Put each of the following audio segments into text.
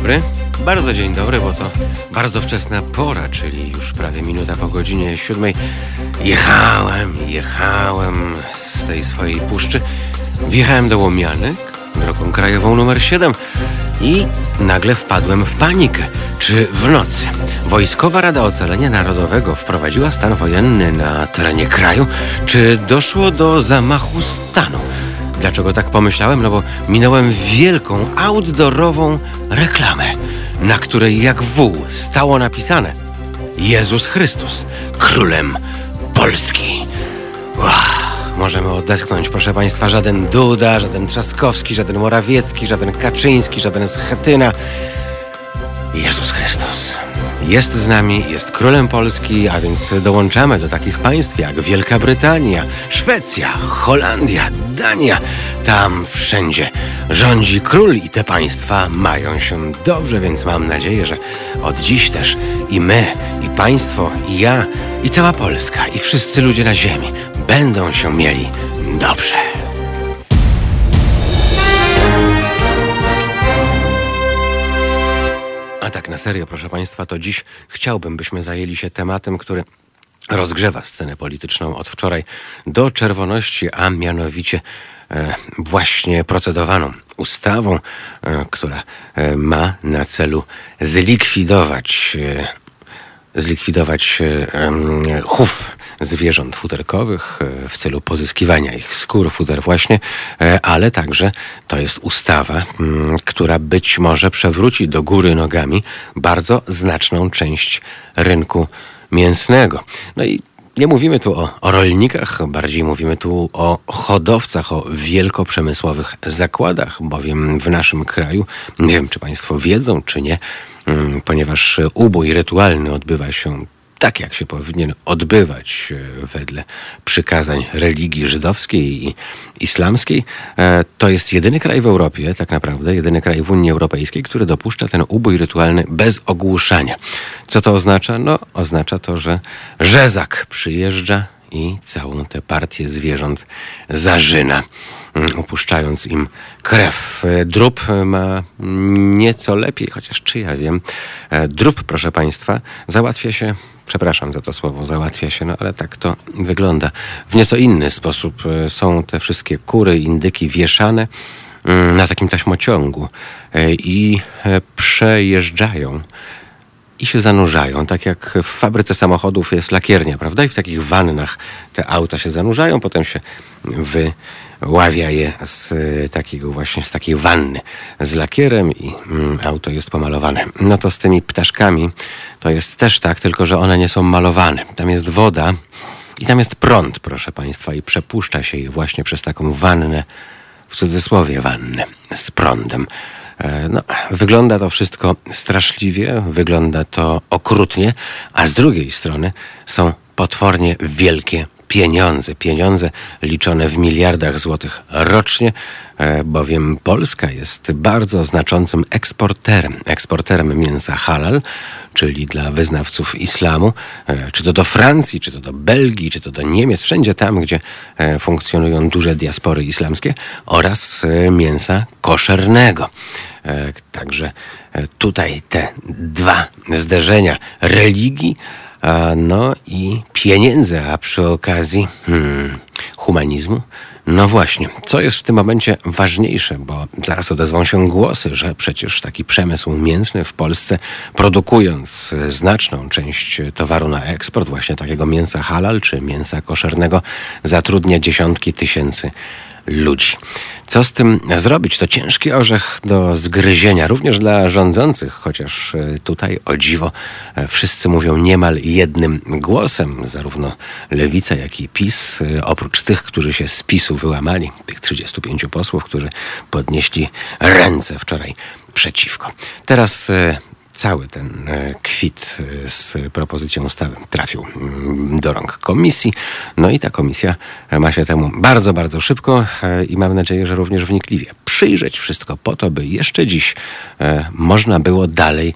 dobry. Bardzo dzień dobry, bo to bardzo wczesna pora, czyli już prawie minuta po godzinie siódmej. Jechałem, jechałem z tej swojej puszczy. Wjechałem do Łomianek, drogą krajową numer 7 i nagle wpadłem w panikę. Czy w nocy Wojskowa Rada Ocalenia Narodowego wprowadziła stan wojenny na terenie kraju? Czy doszło do zamachu stanu? Dlaczego tak pomyślałem? No bo minąłem wielką outdoorową reklamę, na której jak wół stało napisane Jezus Chrystus, królem Polski. Wow, możemy odetchnąć, proszę Państwa, żaden Duda, żaden Trzaskowski, żaden Morawiecki, żaden Kaczyński, żaden Schetyna. Jezus Chrystus jest z nami, jest królem Polski, a więc dołączamy do takich państw jak Wielka Brytania, Szwecja, Holandia, Dania. Tam wszędzie rządzi król i te państwa mają się dobrze, więc mam nadzieję, że od dziś też i my, i państwo, i ja, i cała Polska, i wszyscy ludzie na ziemi będą się mieli dobrze. Tak na serio, proszę Państwa, to dziś chciałbym, byśmy zajęli się tematem, który rozgrzewa scenę polityczną od wczoraj do czerwoności, a mianowicie e, właśnie procedowaną ustawą, e, która e, ma na celu zlikwidować zlikwidować chów zwierząt futerkowych e, w celu pozyskiwania ich skór, futer właśnie, e, ale także to jest ustawa, mm, która być może przewróci do góry nogami bardzo znaczną część rynku mięsnego. No i nie mówimy tu o, o, rolnikach, bardziej mówimy tu o hodowcach, o wielkoprzemysłowych zakładach, bowiem w naszym kraju, nie wiem czy Państwo wiedzą, czy nie, mm, ponieważ ubój rytualny odbywa się tak, jak się powinien odbywać e, wedle przykazań religii żydowskiej i islamskiej. E, to jest jedyny kraj w Europie, tak naprawdę, jedyny kraj w Unii Europejskiej, który dopuszcza ten ubój rytualny bez ogłuszania. Co to oznacza? No, oznacza to, że rzezak przyjeżdża i całą tę partię zwierząt upuszczając mm, im krew. E, drób ma nieco lepiej, chociaż czy ja wiem. Drób, proszę Państwa, załatwia się przepraszam za to słowo, załatwia się, no ale tak to wygląda. W nieco inny sposób e, są te wszystkie kury, indyki wieszane mm, na takim taśmociągu e, i e, przejeżdżają i się zanurzają. Tak jak w fabryce samochodów jest lakiernia, prawda? I w takich wannach te auta się zanurzają, potem się wyławia je z takiego właśnie, z takiej wanny z lakierem i mm, auto jest pomalowane. No to z tymi ptaszkami to jest też tak, tylko że one nie są malowane. Tam jest woda i tam jest prąd, proszę Państwa, i przepuszcza się je właśnie przez taką wannę, w cudzysłowie wannę, z prądem. E, no, wygląda to wszystko straszliwie, wygląda to okrutnie, a z drugiej strony są potwornie wielkie pieniądze. Pieniądze liczone w miliardach złotych rocznie, e, bowiem Polska jest bardzo znaczącym eksporterem, eksporterem mięsa halal, czyli dla wyznawców islamu, e, czy to do Francji, czy to do Belgii, czy to do Niemiec, wszędzie tam, gdzie funkcjonują duże diaspory islamskie oraz mięsa koszernego. E, także e, tutaj te dwa zderzenia religii, no i pieniędzy, a przy okazji hmm, humanizmu. No właśnie, co jest w tym momencie ważniejsze, bo zaraz odezwą się głosy, że przecież taki przemysł mięsny w Polsce, produkując znaczną część towaru na eksport, właśnie takiego mięsa halal czy mięsa koszernego, zatrudnia dziesiątki tysięcy ludzi. Co z tym zrobić? To ciężki orzech do zgryzienia, również dla rządzących, chociaż e, tutaj o dziwo e, wszyscy mówią niemal jednym głosem, zarówno lewica, jak i PiS, e, oprócz tych, którzy się z PiSu wyłamali, tych 35 posłów, którzy podnieśli ręce wczoraj przeciwko. Teraz cały ten e, kwit e, z propozycją ustawy trafił mm, do rąk komisji. No i ta komisja ma się temu bardzo, bardzo szybko e, i mam nadzieję, że również wnikliwie przyjrzeć wszystko po to, by jeszcze dziś można było dalej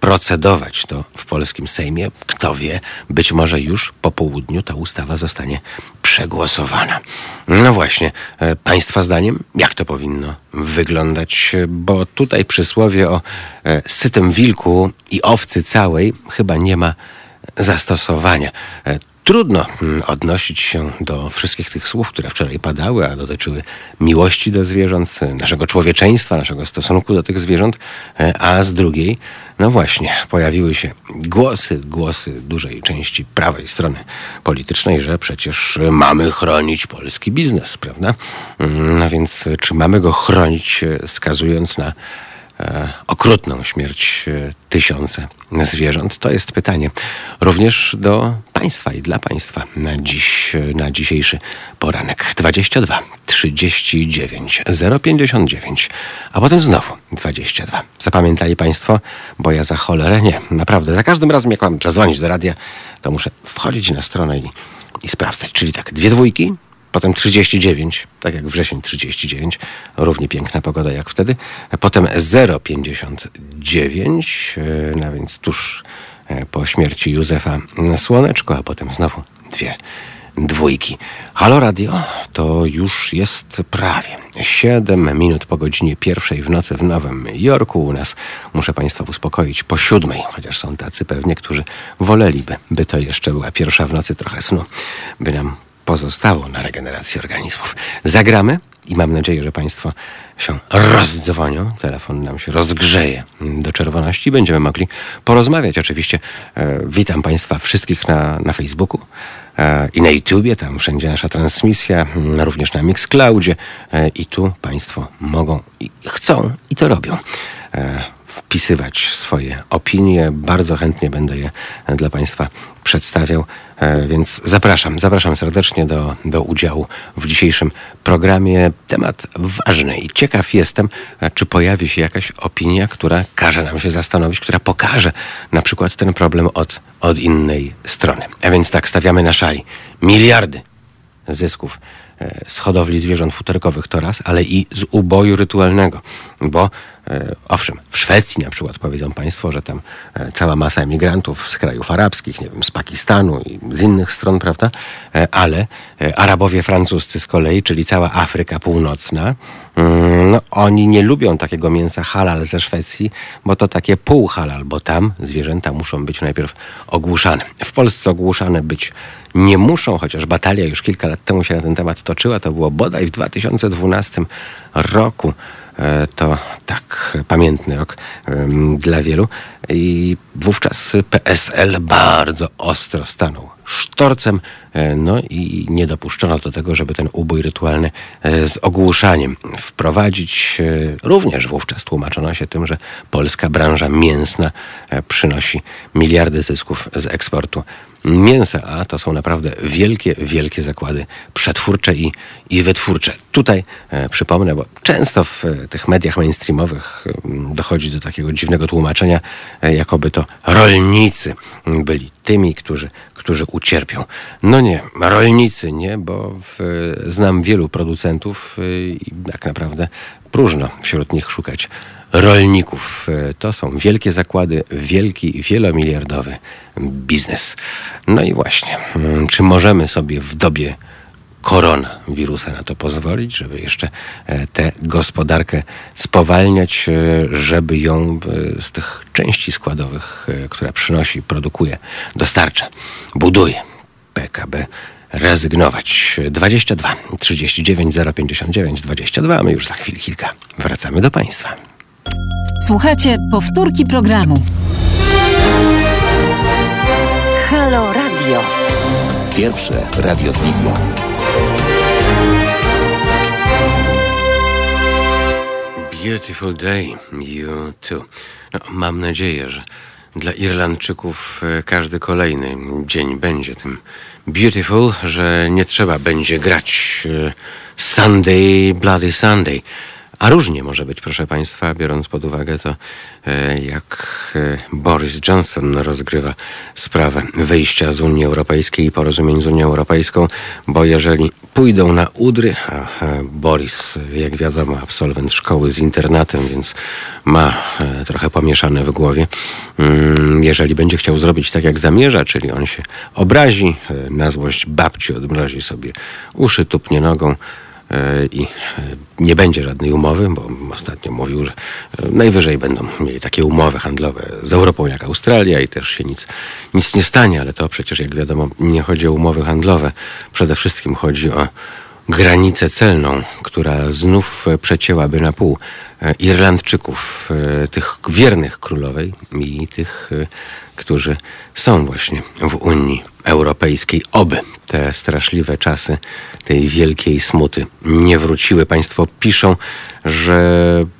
procedować to w polskim Sejmie. Kto wie, być może już po południu ta ustawa zostanie przegłosowana. No właśnie, e, Państwa zdaniem, jak to powinno wyglądać? Bo tutaj przysłowie o e, sytym wilku i owcy całej chyba nie ma zastosowania. E, trudno mm, odnosić się do wszystkich tych słów, które wczoraj padały, a dotyczyły miłości do zwierząt, naszego człowieczeństwa, naszego stosunku do tych zwierząt, a z drugiej, no właśnie, pojawiły się głosy, głosy dużej części prawej strony politycznej, że przecież mamy chronić polski biznes, prawda? Mm, no więc czy mamy go chronić, skazując na E, okrutną śmierć e, tysiące zwierząt? To jest pytanie również do Państwa i dla Państwa na, dziś, na dzisiejszy poranek. 22 39 059, a potem znowu 22. Zapamiętali Państwo? Bo ja za cholerę nie. Naprawdę, za każdym razem jak mam dzwonić do radia, to muszę wchodzić na stronę i, i sprawdzać. Czyli tak, dwie dwójki, potem 39, tak jak wrzesień 39, równie piękna pogoda jak wtedy, potem 0,59, e, no więc tuż e, po śmierci Józefa Słoneczko, a potem znowu dwie dwójki. Halo Radio to już jest prawie 7 minut po godzinie pierwszej w nocy w Nowym Jorku. U nas muszę Państwa uspokoić po siódmej, chociaż są tacy pewnie, którzy woleliby, by to jeszcze była pierwsza w nocy trochę snu, by nam pozostało na regenerację organizmów. Zagramy i mam nadzieję, że Państwo się rozdzwonią, telefon nam się rozgrzeje do czerwoności. Będziemy mogli porozmawiać. Oczywiście e, witam Państwa wszystkich na, na Facebooku e, i na YouTubie, tam wszędzie nasza transmisja, również na Mixcloudzie e, i tu Państwo mogą i chcą i to robią e, wpisywać swoje opinie. Bardzo chętnie będę je dla Państwa przedstawiał. E, więc zapraszam, zapraszam serdecznie do, do udziału w dzisiejszym programie. Temat ważny i ciekaw jestem, e, czy pojawi się jakaś opinia, która każe nam się zastanowić, która pokaże na przykład ten problem od, od innej strony. A więc tak, stawiamy na szali miliardy zysków e, z hodowli zwierząt futerkowych to raz, ale i z uboju rytualnego, bo owszem, w Szwecji na przykład powiedzą Państwo, że tam e, cała masa emigrantów z krajów arabskich, nie wiem, z Pakistanu i z innych stron, prawda? E, ale Arabowie francuscy z kolei, czyli cała Afryka Północna, mm, no, oni nie lubią takiego mięsa halal ze Szwecji, bo to takie pół halal, bo tam zwierzęta muszą być najpierw ogłuszane. W Polsce ogłuszane być nie muszą, chociaż batalia już kilka lat temu się na ten temat toczyła. To było bodaj w 2012 roku. E, to tak pamiętny rok dla wielu. I wówczas PSL bardzo ostro stanął sztorcem, e, no i nie dopuszczono do tego, żeby ten ubój rytualny e, z ogłuszaniem wprowadzić. Również wówczas tłumaczono się tym, że polska branża mięsna przynosi miliardy zysków z eksportu mięsa, a to są naprawdę wielkie, wielkie zakłady przetwórcze i, i wytwórcze. Tutaj e, przypomnę, bo często w e, tych mediach mainstreamowych e, dochodzi do takiego dziwnego tłumaczenia, e, jakoby to rolnicy byli tymi, którzy, którzy ucierpią. No nie, rolnicy nie, bo w, znam wielu producentów e, i tak naprawdę próżno wśród nich szukać rolników. E, to są wielkie zakłady, wielki, wielomiliardowy biznes. No i właśnie, mm, czy możemy sobie w dobie koronawirusa na to pozwolić, żeby jeszcze e, tę gospodarkę spowalniać, e, żeby ją z tych części składowych, które przynosi, produkuje, dostarcza, buduje PKB rezygnować. 22 39 059 22. My już za chwilę kilka wracamy do Państwa. Słuchajcie powtórki programu. Halo Radio. Pierwsze radio z wizją. Beautiful day, you too. No, mam nadzieję, że dla Irlandczyków e, każdy kolejny dzień będzie tym beautiful, że nie trzeba będzie grać e, Sunday, Bloody Sunday a różnie może być, proszę Państwa, biorąc pod uwagę to, e, jak Boris Johnson rozgrywa sprawę wyjścia z Unii Europejskiej i porozumień z Unią Europejską, bo jeżeli pójdą na udry, a Boris, jak wiadomo, absolwent szkoły z internatem, więc ma e, trochę pomieszane w głowie. Mm, jeżeli będzie chciał zrobić tak, jak zamierza, czyli on się obrazi, e, na złość babci odmrozi sobie uszy, tupnie nogą, i e, nie będzie żadnej umowy, bo ostatnio mówił, że e, najwyżej będą mieli takie umowy handlowe z Europą jak Australia i też się nic, nic nie stanie, ale to przecież jak wiadomo nie chodzi o umowy handlowe, przede wszystkim chodzi o granicę celną, która znów przecięłaby na pół Irlandczyków, tych wiernych królowej i tych, którzy są właśnie w Unii Europejskiej. Oby te straszliwe czasy tej wielkiej smuty nie wróciły. Państwo piszą, że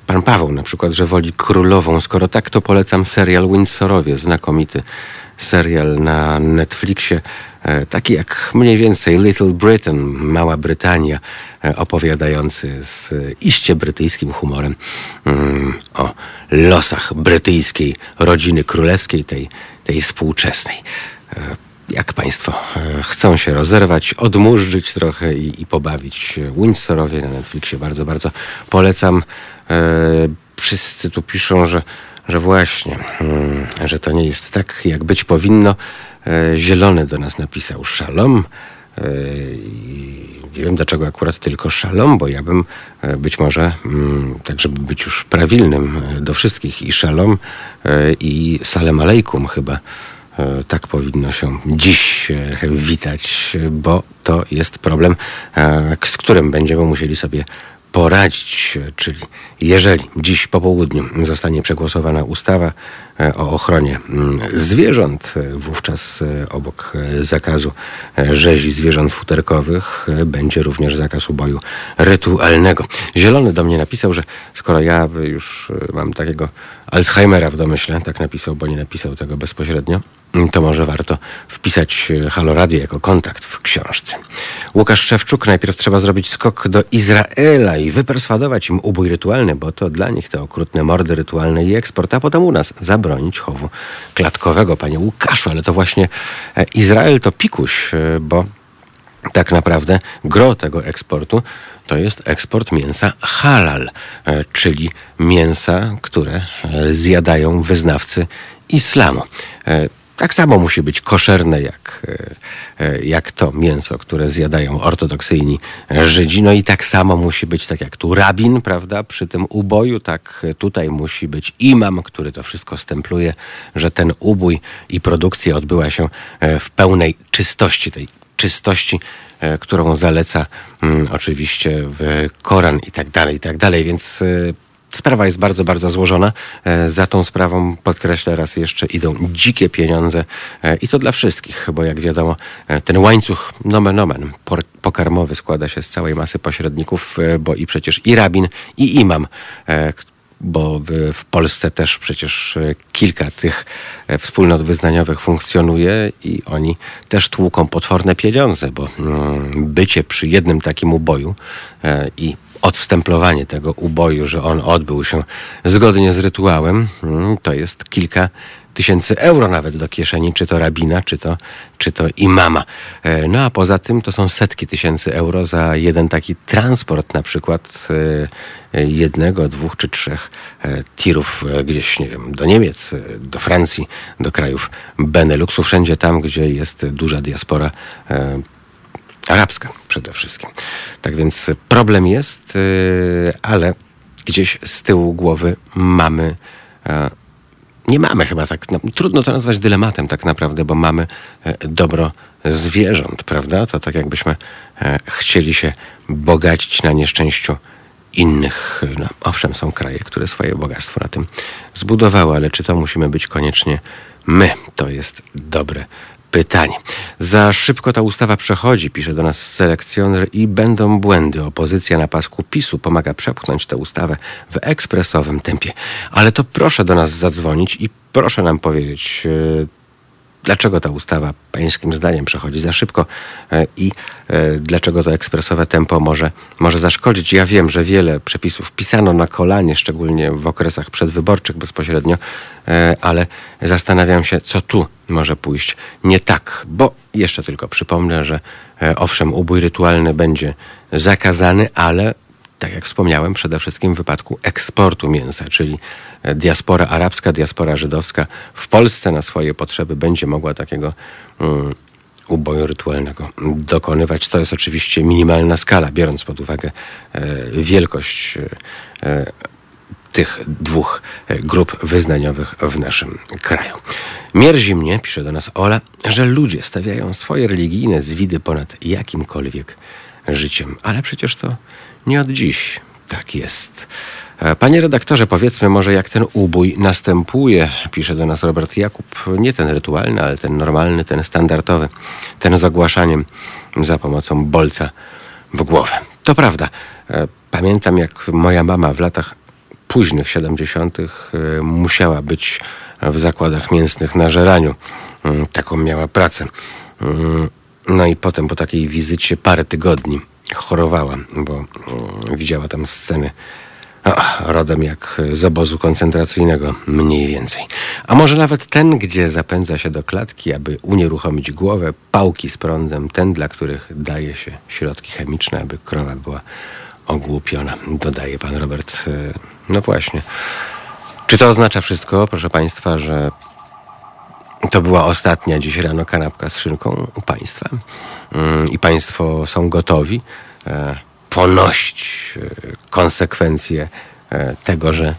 pan Paweł na przykład, że woli królową. Skoro tak, to polecam serial Windsorowie, znakomity serial na Netflixie, e, taki jak mniej więcej Little Britain, Mała Brytania, e, opowiadający z iście brytyjskim humorem mm, o losach brytyjskiej rodziny królewskiej, tej, tej współczesnej. E, jak Państwo e, chcą się rozerwać, odmurzyć trochę i, i pobawić Windsorowie na Netflixie, bardzo, bardzo polecam. E, wszyscy tu piszą, że, że właśnie, mm, że to nie jest tak, jak być powinno. Zielony do nas napisał szalom. Nie wiem dlaczego akurat tylko szalom, bo ja bym być może, mm, tak żeby być już prawilnym do wszystkich, i szalom, i salem alejkum chyba E, tak powinno się dziś e, witać, bo to jest problem, e, z którym będziemy musieli sobie poradzić, czyli jeżeli dziś po południu zostanie przegłosowana ustawa o ochronie mm, zwierząt, wówczas obok zakazu rzezi zwierząt futerkowych będzie również zakaz uboju rytualnego. Zielony do mnie napisał, że skoro ja już mam takiego Alzheimera w domyśle, tak napisał, bo nie napisał tego bezpośrednio, to może warto wpisać e, Halo Radio jako kontakt w książce. Łukasz Szewczuk, najpierw trzeba zrobić skok do Izraela i wyperswadować im ubój rytualny, bo to dla nich te okrutne mordy rytualne i eksport, a potem u nas zabronić chowu klatkowego. Panie Łukaszu, ale to właśnie e, Izrael to pikuś, e, bo tak naprawdę gro tego eksportu to jest eksport mięsa halal, czyli mięsa, które zjadają wyznawcy islamu. Tak samo musi być koszerne jak, e, e, jak to mięso, które zjadają ortodoksyjni Żydzi. No i tak samo musi być, tak jak tu rabin, prawda, przy tym uboju, tak tutaj musi być imam, który to wszystko stempluje, że ten ubój i produkcja odbyła się e, w pełnej czystości, tej czystości, którą zaleca mm, oczywiście w Koran i tak dalej, i tak dalej. Więc Sprawa jest bardzo, bardzo złożona. E, za tą sprawą, podkreślę raz jeszcze, idą dzikie pieniądze e, i to dla wszystkich, bo jak wiadomo, e, ten łańcuch nomen omen pokarmowy składa się z całej masy pośredników, bo i przecież i rabin, i imam, bo w Polsce też przecież kilka tych wspólnot wyznaniowych funkcjonuje i oni też tłuką potworne pieniądze, bo mm, bycie przy jednym takim uboju i odstemplowanie tego uboju, że on odbył się zgodnie z rytuałem, mm, to jest kilka tysięcy euro nawet do kieszeni, czy to rabina, czy to, czy to imama. E, no a poza tym to są setki tysięcy euro za jeden taki transport, na przykład e, jednego, dwóch czy trzech e, tirów gdzieś, nie wiem, do Niemiec, do Francji, do krajów Beneluxu, wszędzie tam, gdzie jest duża diaspora arabska przede wszystkim. Tak więc problem jest, ale gdzieś z tyłu głowy mamy. Nie mamy chyba tak, no, trudno to nazwać dylematem tak naprawdę, bo mamy e, dobro zwierząt, prawda? To tak jakbyśmy e, chcieli się bogacić na nieszczęściu innych. No, owszem, są kraje, które swoje bogactwo na tym zbudowały, ale czy to musimy być koniecznie my? To jest dobre pytanie. Za szybko ta ustawa przechodzi, pisze do nas selekcjoner i będą błędy. Opozycja na pasku PiSu pomaga przepchnąć tę ustawę w ekspresowym tempie. Ale to proszę do nas zadzwonić i proszę nam powiedzieć, e, dlaczego ta ustawa pańskim zdaniem przechodzi za szybko e, i e, dlaczego to ekspresowe tempo może, może zaszkodzić. Ja wiem, że wiele przepisów pisano na kolanie, szczególnie w okresach przedwyborczych bezpośrednio, e, ale zastanawiam się, co tu może pójść nie tak, bo jeszcze tylko przypomnę, że owszem, ubój rytualny będzie zakazany, ale tak jak wspomniałem, przede wszystkim w wypadku eksportu mięsa, czyli diaspora arabska, diaspora żydowska w Polsce na swoje potrzeby będzie mogła takiego um, uboju rytualnego dokonywać. To jest oczywiście minimalna skala, biorąc pod uwagę e, wielkość e, tych dwóch e, grup wyznaniowych w naszym kraju. Mierzi mnie, pisze do nas Ola, że ludzie stawiają swoje religijne zwidy ponad jakimkolwiek życiem. Ale przecież to nie od dziś tak jest. E, panie redaktorze, powiedzmy może jak ten ubój następuje, pisze do nas Robert Jakub, nie ten rytualny, ale ten normalny, ten standardowy, ten z ogłaszaniem za pomocą bolca w głowę. To prawda. E, pamiętam jak moja mama w latach późnych 70. E, musiała być w zakładach mięsnych na żeraniu. Mm, taką miała pracę. Mm, no i potem po takiej wizycie parę tygodni chorowała, bo mm, widziała tam sceny rodem jak z obozu koncentracyjnego, mniej więcej. A może nawet ten, gdzie zapędza się do klatki, aby unieruchomić głowę, pałki z prądem, ten, dla których daje się środki chemiczne, aby krowa była ogłupiona, dodaje pan Robert. E, no właśnie. Czy to oznacza wszystko, proszę państwa, że to była ostatnia dziś rano kanapka z szynką u państwa i państwo są gotowi e, ponosić e, konsekwencje e, tego, że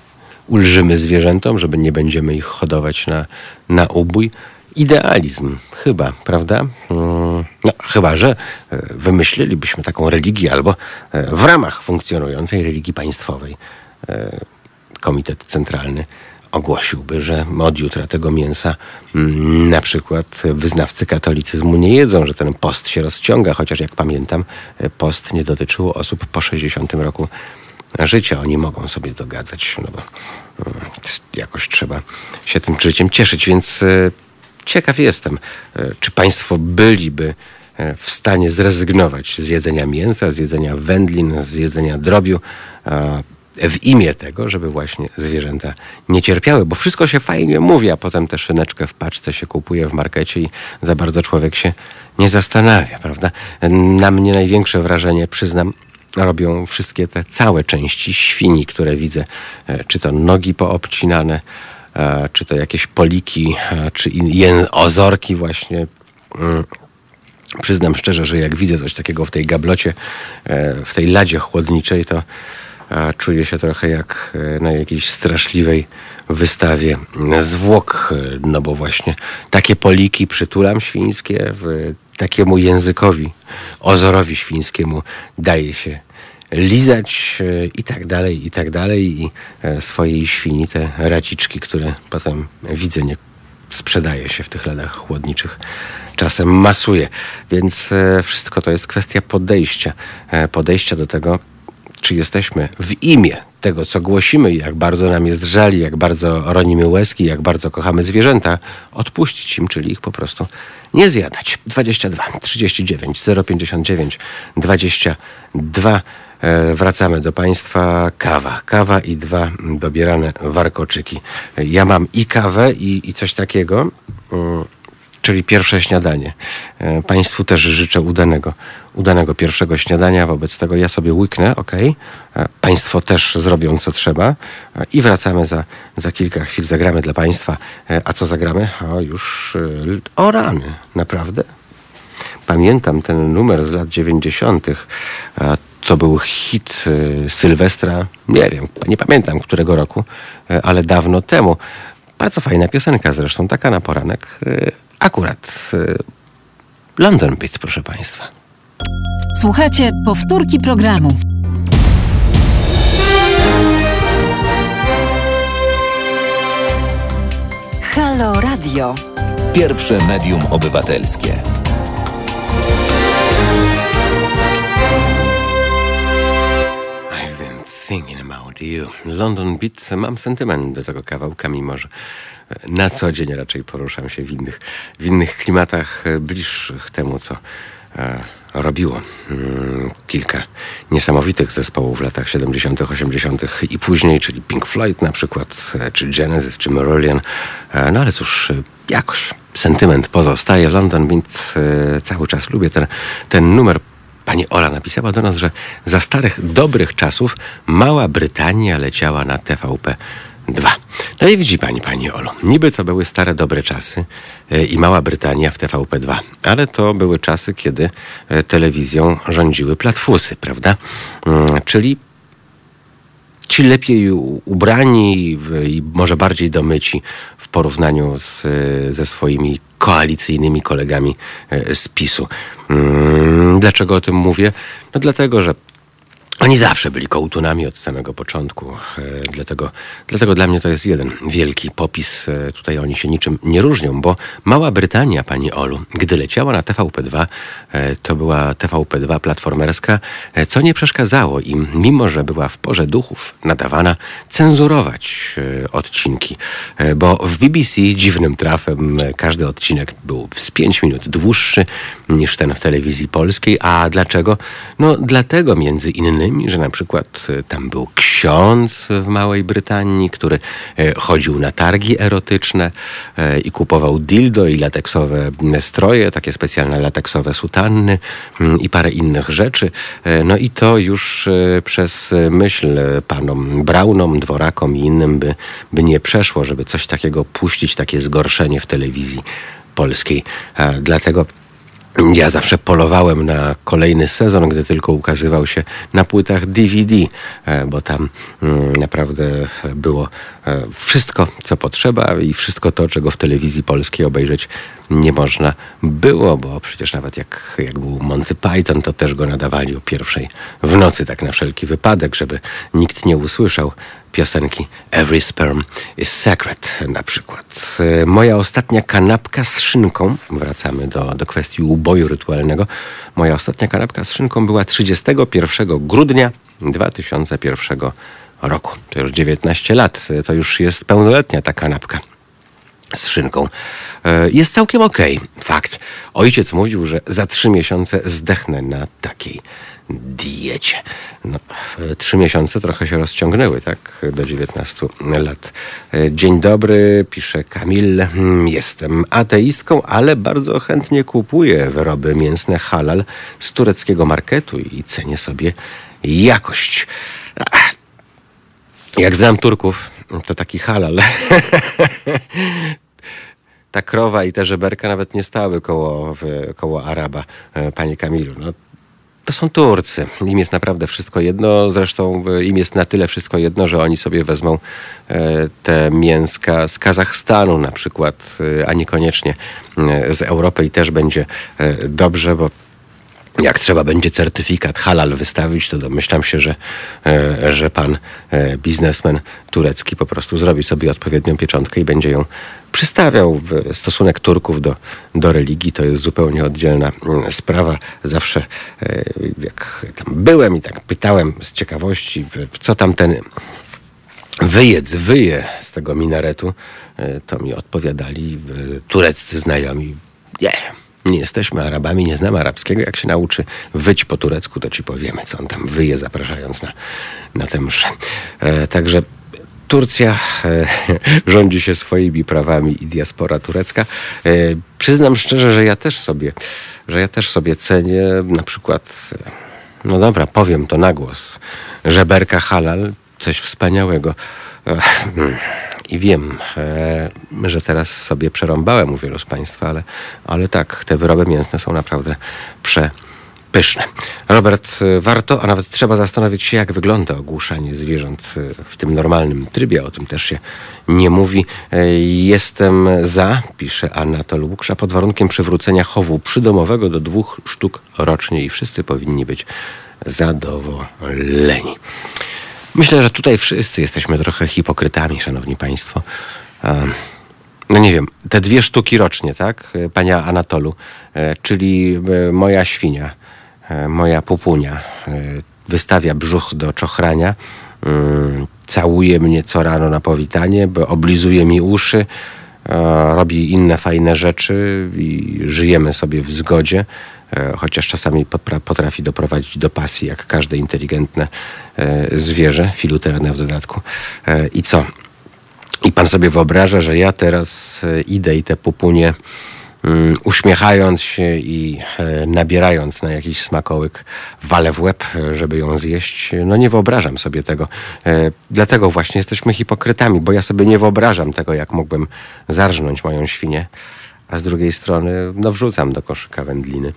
ulżymy zwierzętom, żeby nie będziemy ich hodować na, na ubój. Idealizm, chyba, prawda? Mm, no, chyba, że wymyślilibyśmy taką religię albo w ramach funkcjonującej religii państwowej Komitet Centralny ogłosiłby, że od jutra tego mięsa mm, na przykład wyznawcy katolicyzmu nie jedzą, że ten post się rozciąga, chociaż jak pamiętam, post nie dotyczył osób po 60 roku życia. Oni mogą sobie dogadzać, no bo mm, jakoś trzeba się tym życiem cieszyć, więc e, ciekaw jestem, e, czy państwo byliby e, w stanie zrezygnować z jedzenia mięsa, z jedzenia wędlin, z jedzenia drobiu, w imię tego, żeby właśnie zwierzęta nie cierpiały, bo wszystko się fajnie mówi, a potem tę szyneczkę w paczce się kupuje w markecie i za bardzo człowiek się nie zastanawia, prawda? Na mnie największe wrażenie, przyznam, robią wszystkie te całe części świni, które widzę, e, czy to nogi poobcinane, e, czy to jakieś poliki, e, czy ozorki właśnie. Mm. Przyznam szczerze, że jak widzę coś takiego w tej gablocie, w tej ladzie chłodniczej, to a czuję się trochę jak e, na jakiejś straszliwej wystawie zwłok, e, no bo właśnie takie poliki przytulam świńskie takiemu językowi, ozorowi świńskiemu daje się lizać e, i tak dalej, i tak dalej i swojej świni te raciczki, które potem widzę nie sprzedaje się w tych ladach chłodniczych, czasem masuje. Więc wszystko to jest kwestia podejścia. Podejścia do tego, czy jesteśmy w imię tego, co głosimy, jak bardzo nam jest żali, jak bardzo ronimy łezki, jak bardzo kochamy zwierzęta, odpuścić im, czyli ich po prostu nie zjadać. 22 39 059 22 Wracamy do Państwa. Kawa. Kawa i dwa dobierane warkoczyki. Ja mam i kawę, i, i coś takiego. Mm, czyli pierwsze śniadanie. E, państwu też życzę udanego, udanego pierwszego śniadania, wobec tego ja sobie łyknę, ok? E, państwo też zrobią co trzeba e, i wracamy za, za kilka chwil, zagramy dla Państwa. A co zagramy? O, już o rany, naprawdę? Pamiętam ten numer z lat 90. To był hit Sylwestra, nie wiem, nie pamiętam którego roku, ale dawno temu. Bardzo fajna piosenka zresztą, taka na poranek akurat London Beat, proszę Państwa. Słuchajcie powtórki programu. Halo Radio. Pierwsze medium obywatelskie. I've been thinking about you. London Beat. Mam sentyment do tego kawałka, mimo że Na co dzień raczej poruszam się w innych, w innych klimatach e, bliższych temu, co e, robiło mm, kilka niesamowitych zespołów w latach 70., 80. i później, czyli Pink Floyd na przykład, e, czy Genesis, czy Marillion. E, no ale cóż, e, jakoś sentyment pozostaje. London Beat cały czas lubię ten, ten numer. Pani Ola napisała do nas, że za starych, dobrych czasów Mała Brytania leciała na TVP 2. No i widzi pani, pani Olu, niby to były stare, dobre czasy e, i Mała Brytania w TVP 2, ale to były czasy, kiedy e, telewizją rządziły platfusy, prawda? Mm, Czyli ci lepiej ubrani i może bardziej domyci w porównaniu z, e, ze swoimi koalicyjnymi kolegami z PiSu. Mm, Dlaczego o tym mówię? No dlatego, że oni zawsze byli kołtunami od samego początku, e, dlatego, dlatego dla mnie to jest jeden wielki popis. E, Tutaj oni się niczym nie różnią, bo Mała Brytania, pani Olu, gdy leciała na TVP2, e, to była TVP2 platformerska, co nie przeszkadzało im, mimo że była w porze duchów nadawana, cenzurować odcinki, bo w BBC dziwnym trafem każdy odcinek był z 5 minut dłuższy niż ten w telewizji polskiej. A dlaczego? No dlatego między innymi, że na przykład e, tam był ksiądz w Małej Brytanii, który e, chodził na targi erotyczne e, i kupował dildo i lateksowe stroje, takie specjalne lateksowe sutanny i parę innych rzeczy. No i to już przez myśl panom Braunom, Dworakom i innym by, by nie przeszło, żeby coś takiego puścić, takie zgorszenie w telewizji polskiej. Dlatego ja zawsze polowałem na kolejny sezon, gdy tylko ukazywał się na płytach DVD, e, bo tam mm, naprawdę było e, wszystko, co potrzeba i wszystko to, czego w telewizji polskiej obejrzeć nie można było, bo przecież nawet jak, jak był Monty Python, to też go nadawali o pierwszej w nocy, tak na wszelki wypadek, żeby nikt nie usłyszał piosenki Every Sperm is Sacred na przykład. E, Moja ostatnia kanapka z szynką, wracamy do, do kwestii uboju rytualnego, moja ostatnia kanapka z szynką była 31 grudnia 2001 roku. To już 19 lat, e, to już jest pełnoletnia ta kanapka z szynką. E, Jest całkiem okej. Fakt. Ojciec mówił, że za trzy miesiące zdechnę na takiej diecie. No, trzy miesiące trochę się rozciągnęły, tak? Do 19 lat. E, Dzień dobry, pisze Kamil. Hmm, Jestem ateistką, ale bardzo chętnie kupuję wyroby mięsne halal z tureckiego marketu i cenię sobie jakość. Jak znam Turków, to taki halal. ta krowa i te żeberka nawet nie stały koło, koło Araba, e, panie Kamilu. No, to są Turcy. Im jest naprawdę wszystko jedno. Zresztą e, im jest na tyle wszystko jedno, że oni sobie wezmą e, te mięska z Kazachstanu na przykład, e, a niekoniecznie z Europy i też będzie dobrze, bo jak trzeba będzie certyfikat halal wystawić, to domyślam się, że, e, że pan e, biznesmen turecki po prostu zrobi sobie odpowiednią pieczątkę i będzie ją przystawiał. Stosunek Turków do, do religii to jest zupełnie oddzielna mm, sprawa. Zawsze e, jak tam byłem i tak pytałem z ciekawości, co tam ten wyjedz, wyje z tego minaretu, to mi odpowiadali tureccy znajomi. Nie, nie jesteśmy Arabami, nie znamy arabskiego. Jak się nauczy wyć po turecku, to ci powiemy, co on tam wyje, zapraszając na, na tę mszę. E, także Turcja e, rządzi się swoimi prawami i diaspora turecka. E, przyznam szczerze, że ja też sobie, że ja też sobie cenię na przykład, e, no dobra, powiem to na głos, żeberka halal, coś wspaniałego. Mm, I wiem, e, że teraz sobie przerąbałem u wielu z Państwa, ale, ale tak, te wyroby mięsne są naprawdę przepyszne. Robert, e, warto, a nawet trzeba zastanowić się, jak wygląda ogłuszanie zwierząt e, w tym normalnym trybie. O tym też się nie mówi. Jestem za, pisze Anatol Łuksza, pod warunkiem przywrócenia chowu przydomowego do dwóch sztuk rocznie i wszyscy powinni być zadowoleni. Myślę, że tutaj wszyscy jesteśmy trochę hipokrytami, szanowni państwo. No nie wiem, te dwie sztuki rocznie, tak, pania Anatolu, e, czyli e, moja świnia, e, moja pupunia wystawia brzuch do czochrania, całuje mnie co rano na powitanie, oblizuje mi uszy, robi inne fajne rzeczy i żyjemy sobie w zgodzie, chociaż czasami potrafi doprowadzić do pasji, jak każde inteligentne zwierzę, filuterne w dodatku. E, I co? I pan sobie wyobraża, że ja teraz e, idę i te pupunie mm, uśmiechając się i e, nabierając na jakiś smakołyk walę w łeb, e, żeby ją zjeść. No nie wyobrażam sobie tego. E, Dlatego właśnie jesteśmy hipokrytami, bo ja sobie nie wyobrażam tego, jak mógłbym zarżnąć moją świnię, a z drugiej strony no wrzucam do koszyka wędliny.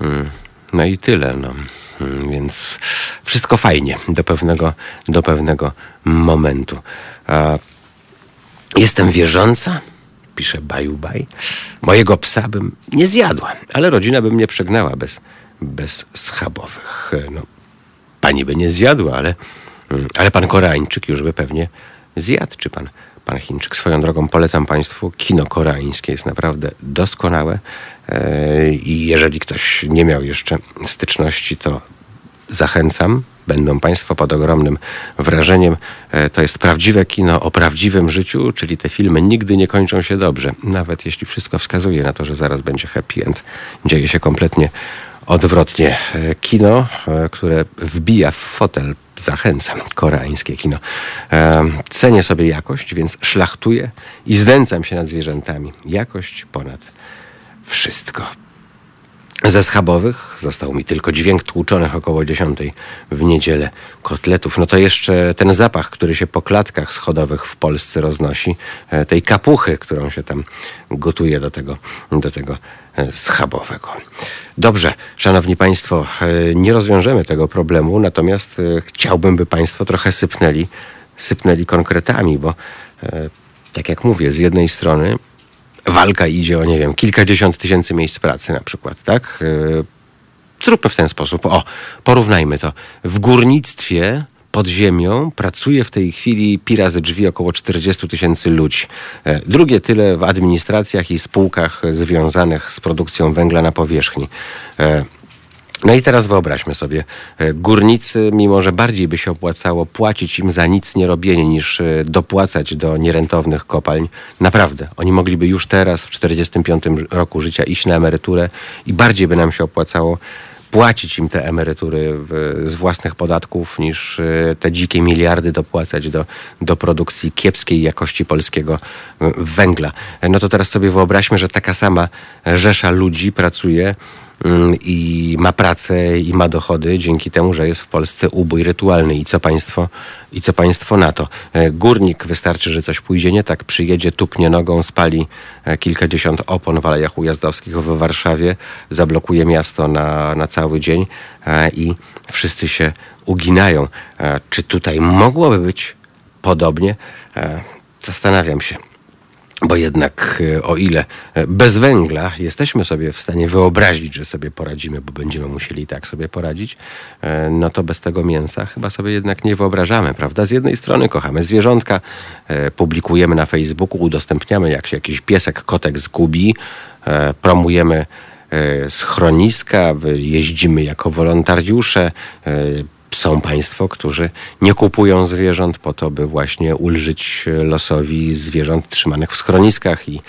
Mm, No i tyle, no. Mm, Więc wszystko fajnie do pewnego, do pewnego momentu. Jestem wierząca, pisze Bajubaj. Mojego psa bym nie zjadła, ale rodzina by mnie przegnała bez, bez schabowych. No, pani by nie zjadła, ale, mm, ale pan Koreańczyk już by pewnie zjadł. Czy pan, pan Chińczyk? Swoją drogą polecam państwu. Kino koreańskie jest naprawdę doskonałe. E, I jeżeli ktoś nie miał jeszcze styczności, to zachęcam. Będą Państwo pod ogromnym wrażeniem. E, To jest prawdziwe kino o prawdziwym życiu, czyli te filmy nigdy nie kończą się dobrze. Nawet jeśli wszystko wskazuje na to, że zaraz będzie happy end, dzieje się kompletnie odwrotnie. E, Kino, które wbija w fotel, zachęcam, koreańskie kino. Cenię sobie jakość, więc szlachtuję i znęcam się nad zwierzętami. Jakość ponad wszystko. Ze schabowych został mi tylko dźwięk tłuczonych około 10 w niedzielę kotletów. No to jeszcze ten zapach, który się po klatkach schodowych w Polsce roznosi, e, tej kapuchy, którą się tam gotuje do tego, do tego e, schabowego. Dobrze, szanowni państwo, e, nie rozwiążemy tego problemu, natomiast chciałbym, by państwo trochę sypnęli, sypnęli konkretami, bo tak jak mówię, z jednej strony walka idzie o, nie wiem, kilkadziesiąt tysięcy miejsc pracy na przykład, tak? Yy, Zróbmy w ten sposób. O, porównajmy to. W górnictwie pod ziemią pracuje w tej chwili pi razy drzwi około 40 tysięcy ludzi. E, Drugie tyle w administracjach i spółkach związanych z produkcją węgla na powierzchni. No i teraz wyobraźmy sobie, e, górnicy, mimo że bardziej by się opłacało płacić im za nic nie robienie niż e, dopłacać do nierentownych kopalń, naprawdę, oni mogliby już teraz w 45 roku życia iść na emeryturę i bardziej by nam się opłacało płacić im te emerytury z własnych podatków niż e, te dzikie miliardy dopłacać do, do produkcji kiepskiej jakości polskiego węgla. No to teraz sobie wyobraźmy, że taka sama rzesza ludzi pracuje i ma pracę i ma dochody dzięki temu, że jest w Polsce ubój rytualny. I co państwo, i co państwo na to? E, Górnik wystarczy, że coś pójdzie nie tak, przyjedzie, tupnie nogą, spali e, kilkadziesiąt opon w Alejach Ujazdowskich w Warszawie, zablokuje miasto na, na cały dzień e, i wszyscy się uginają. Czy tutaj mogłoby być podobnie? Zastanawiam się. Bo jednak e, o ile e, bez węgla jesteśmy sobie w stanie wyobrazić, że sobie poradzimy, bo będziemy musieli tak sobie poradzić, e, no to bez tego mięsa chyba sobie jednak nie wyobrażamy, prawda? Z jednej strony kochamy zwierzątka, publikujemy na Facebooku, udostępniamy jak się jakiś piesek, kotek zgubi, promujemy schroniska, jeździmy jako wolontariusze, są państwo, którzy nie kupują zwierząt po to, by właśnie ulżyć losowi zwierząt trzymanych w schroniskach i,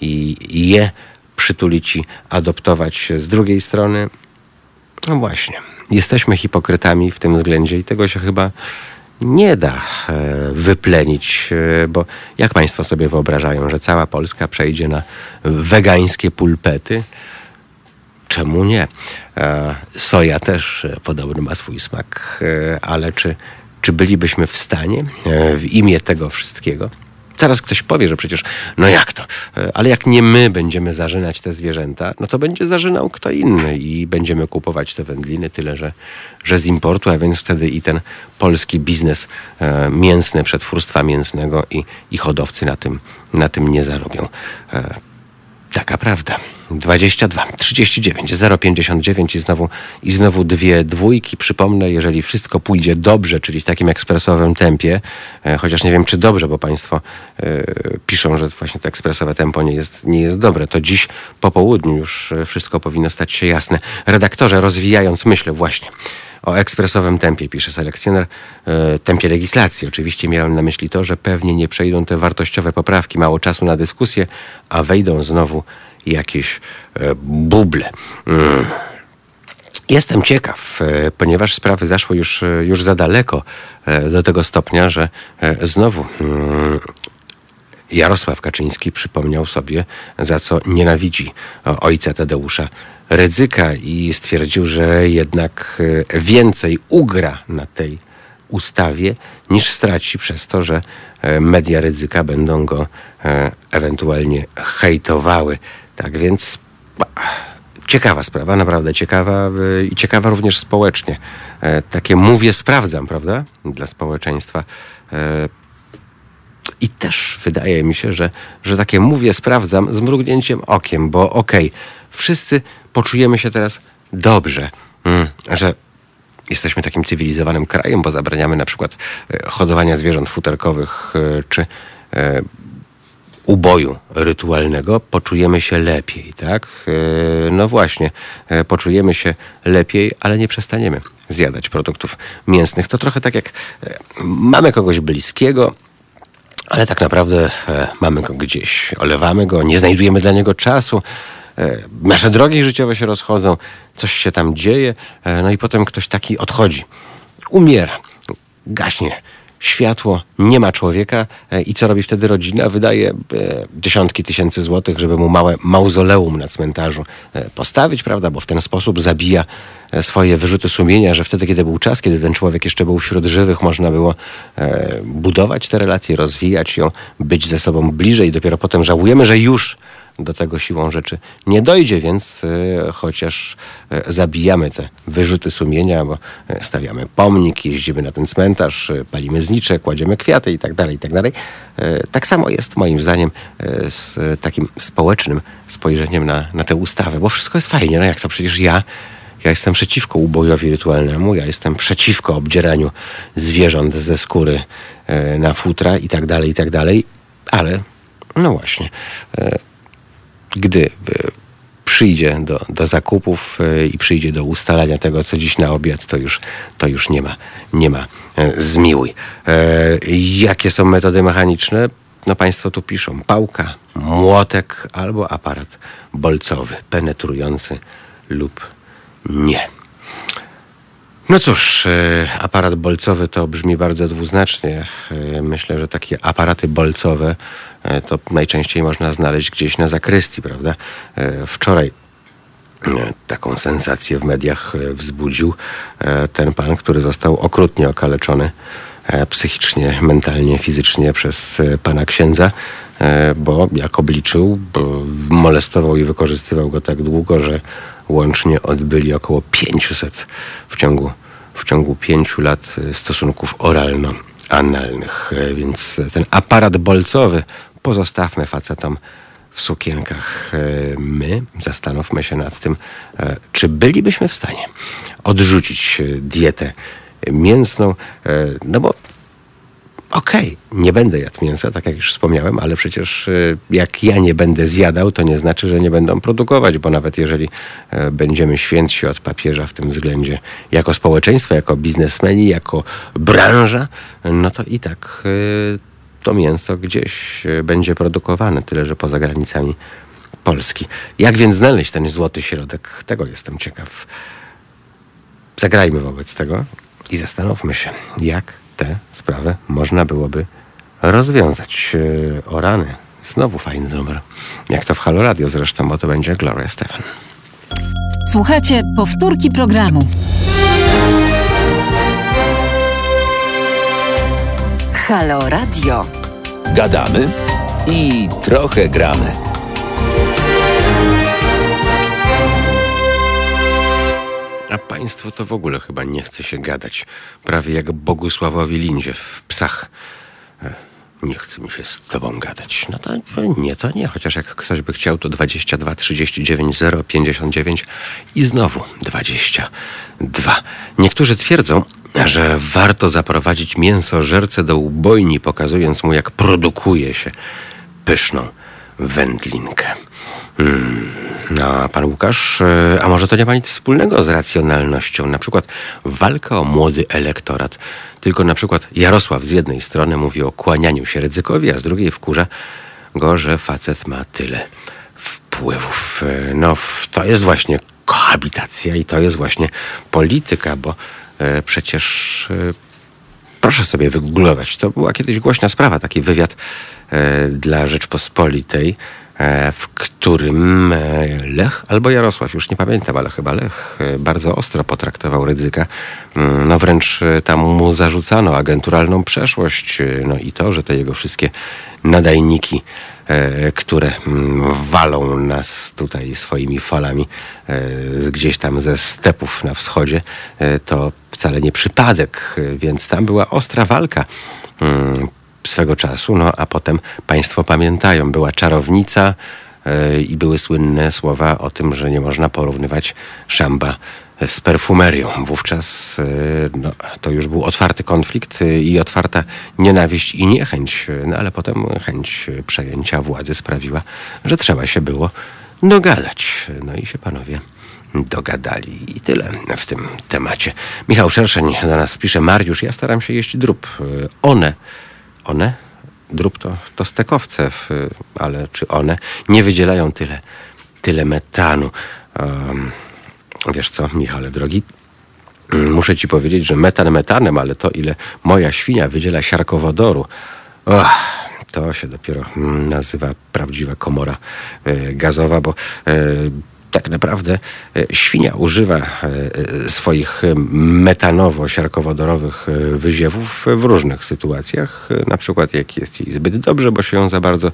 i, i je przytulić i adoptować. Z drugiej strony, no właśnie, jesteśmy hipokrytami w tym względzie i tego się chyba nie da e, wyplenić, e, bo jak państwo sobie wyobrażają, że cała Polska przejdzie na wegańskie pulpety? Czemu nie? E, Soja też e, podobno ma swój smak, e, ale czy, czy bylibyśmy w stanie w imię tego wszystkiego? Teraz ktoś powie, że przecież, no jak to? Ale jak nie my będziemy zarzynać te zwierzęta, no to będzie zarzynał kto inny i będziemy kupować te wędliny, tyle że, że z importu, a więc wtedy i ten polski biznes mięsny, przetwórstwa mięsnego i, i hodowcy na tym, na tym nie zarobią. Taka prawda. 22 39 059 i znowu, i znowu dwie dwójki. Przypomnę, jeżeli wszystko pójdzie dobrze, czyli w takim ekspresowym tempie, e, chociaż nie wiem czy dobrze, bo Państwo e, piszą, że właśnie to ekspresowe tempo nie jest, nie jest dobre, to dziś po południu już e, wszystko powinno stać się jasne. Redaktorze, rozwijając myślę właśnie o ekspresowym tempie, pisze selekcjoner, tempie legislacji. Oczywiście miałem na myśli to, że pewnie nie przejdą te wartościowe poprawki, mało czasu na dyskusję, a wejdą znowu jakieś e, buble. Mm. Jestem ciekaw, e, ponieważ sprawy zaszły już, e, już za daleko do tego stopnia, że znowu mm, Jarosław Kaczyński przypomniał sobie, za co nienawidzi ojca Tadeusza Rydzyka i stwierdził, że jednak więcej ugra na tej ustawie niż straci przez to, że media Rydzyka będą go ewentualnie hejtowały. Tak więc ciekawa sprawa, naprawdę ciekawa e, i ciekawa również społecznie. E, Takie mówię, sprawdzam, prawda? Dla społeczeństwa. E, i też wydaje mi się, że, że takie mówię, sprawdzam z mrugnięciem okiem, bo okej, wszyscy poczujemy się teraz dobrze, mm, że jesteśmy takim cywilizowanym krajem, bo zabraniamy na przykład hodowania zwierząt futerkowych czy uboju rytualnego, poczujemy się lepiej, tak? E, No właśnie, e, poczujemy się lepiej, ale nie przestaniemy zjadać produktów mięsnych. To trochę tak jak e, mamy kogoś bliskiego, ale tak naprawdę mamy go gdzieś, olewamy go, nie znajdujemy dla niego czasu. Nasze drogi życiowe się rozchodzą, coś się tam dzieje, no i potem ktoś taki odchodzi, umiera, gaśnie światło, nie ma człowieka e, i co robi wtedy rodzina? Wydaje e, dziesiątki tysięcy złotych, żeby mu małe mauzoleum na cmentarzu e, postawić, prawda? Bo w ten sposób zabija swoje wyrzuty sumienia, że wtedy, kiedy był czas, kiedy ten człowiek jeszcze był wśród żywych, można było budować te relacje, rozwijać ją, być ze sobą bliżej. Dopiero potem żałujemy, że już do tego siłą rzeczy nie dojdzie, więc e, chociaż e, zabijamy te wyrzuty sumienia, bo e, stawiamy pomnik, jeździmy na ten cmentarz, palimy znicze, kładziemy kwiaty i tak dalej, i tak Tak samo jest moim zdaniem z takim społecznym spojrzeniem na, na tę ustawę, bo wszystko jest fajnie, no jak to przecież ja ja jestem przeciwko ubojowi rytualnemu, ja jestem przeciwko obdzieraniu zwierząt ze skóry na futra i tak dalej, i tak dalej, ale no właśnie, gdy e, przyjdzie do, do zakupów e, i przyjdzie do ustalania tego, co dziś na obiad, to już, to już nie ma, nie ma e, zmiłuj. Jakie są metody mechaniczne? No Państwo tu piszą pałka, młotek albo aparat bolcowy, penetrujący lub nie. No cóż, aparat bolcowy to brzmi bardzo dwuznacznie. Myślę, że takie aparaty bolcowe to najczęściej można znaleźć gdzieś na zakrystii, prawda? E, Wczoraj e, taką sensację w mediach e, wzbudził e, ten pan, który został okrutnie okaleczony e, psychicznie, mentalnie, fizycznie przez e, pana księdza, e, bo jak obliczył, molestował i wykorzystywał go tak długo, że łącznie odbyli około 500 w ciągu, w ciągu pięciu lat e, stosunków oralno-analnych. E, Więc ten aparat bolcowy pozostawmy facetom w sukienkach. E, My zastanówmy się nad tym, e, czy bylibyśmy w stanie odrzucić e, dietę mięsną, no bo okej, nie będę jadł mięsa, tak jak już wspomniałem, ale przecież jak ja nie będę zjadał, to nie znaczy, że nie będą produkować, bo nawet jeżeli będziemy świętsi od papieża w tym względzie, jako społeczeństwo, jako biznesmeni, jako branża, no to i tak to mięso gdzieś e, będzie produkowane, tyle że poza granicami Polski. Jak więc znaleźć ten złoty środek? Tego jestem ciekaw. Zagrajmy wobec tego i zastanówmy się, jak tę sprawę można byłoby rozwiązać. Yy, O rany, znowu fajny numer. Jak to w Halo Radio zresztą, bo to będzie Gloria Stefan. Słuchajcie powtórki programu. Halo Radio. Gadamy i trochę gramy. A państwu to w ogóle chyba nie chce się gadać. Prawie jak Bogusławowi Lindzie w Psach. E, Nie chce mi się z tobą gadać. No to nie, to nie. Chociaż jak ktoś by chciał, to 22 39 0 59 i znowu 22. Niektórzy twierdzą, że warto zaprowadzić mięsożercę do ubojni, pokazując mu, jak produkuje się pyszną wędlinkę. Hmm. A pan Łukasz, e, a może to nie ma nic wspólnego z racjonalnością? Na przykład walka o młody elektorat. Tylko na przykład Jarosław z jednej strony mówi o kłanianiu się ryzykowi, a z drugiej wkurza go, że facet ma tyle wpływów. E, no, to jest właśnie kohabitacja i to jest właśnie polityka, bo przecież e, proszę sobie wygooglować. To była kiedyś głośna sprawa, taki wywiad e, dla Rzeczpospolitej E, w którym e, Lech albo Jarosław, już nie pamiętam, ale chyba Lech e, bardzo ostro potraktował ryzyka. Mm, no wręcz tam mu zarzucano agenturalną przeszłość, no i to, że te jego wszystkie nadajniki, które mm, walą nas tutaj swoimi falami gdzieś tam ze stepów na wschodzie, to wcale nie przypadek, więc tam była ostra walka mm, swego czasu, no a potem Państwo pamiętają, była czarownica yy, i były słynne słowa o tym, że nie można porównywać szamba z perfumerią. Wówczas yy, no, to już był otwarty konflikt yy, i otwarta nienawiść i niechęć, no ale potem chęć przejęcia władzy sprawiła, że trzeba się było dogadać. No i się panowie dogadali. I tyle w tym temacie. Michał Szerszeń do nas pisze, Mariusz, ja staram się jeść drób. One one, drób to, to stekowce, w, ale czy one nie wydzielają tyle, tyle metanu? Um, wiesz co, Michale drogi, mm, muszę ci powiedzieć, że metan metanem, ale to ile moja świnia wydziela siarkowodoru, to się dopiero mm, nazywa prawdziwa komora y, gazowa, bo tak naprawdę e, świnia używa e, e, swoich metanowo-siarkowodorowych wyziewów w różnych sytuacjach. Na przykład jak jest jej zbyt dobrze, bo się ją za bardzo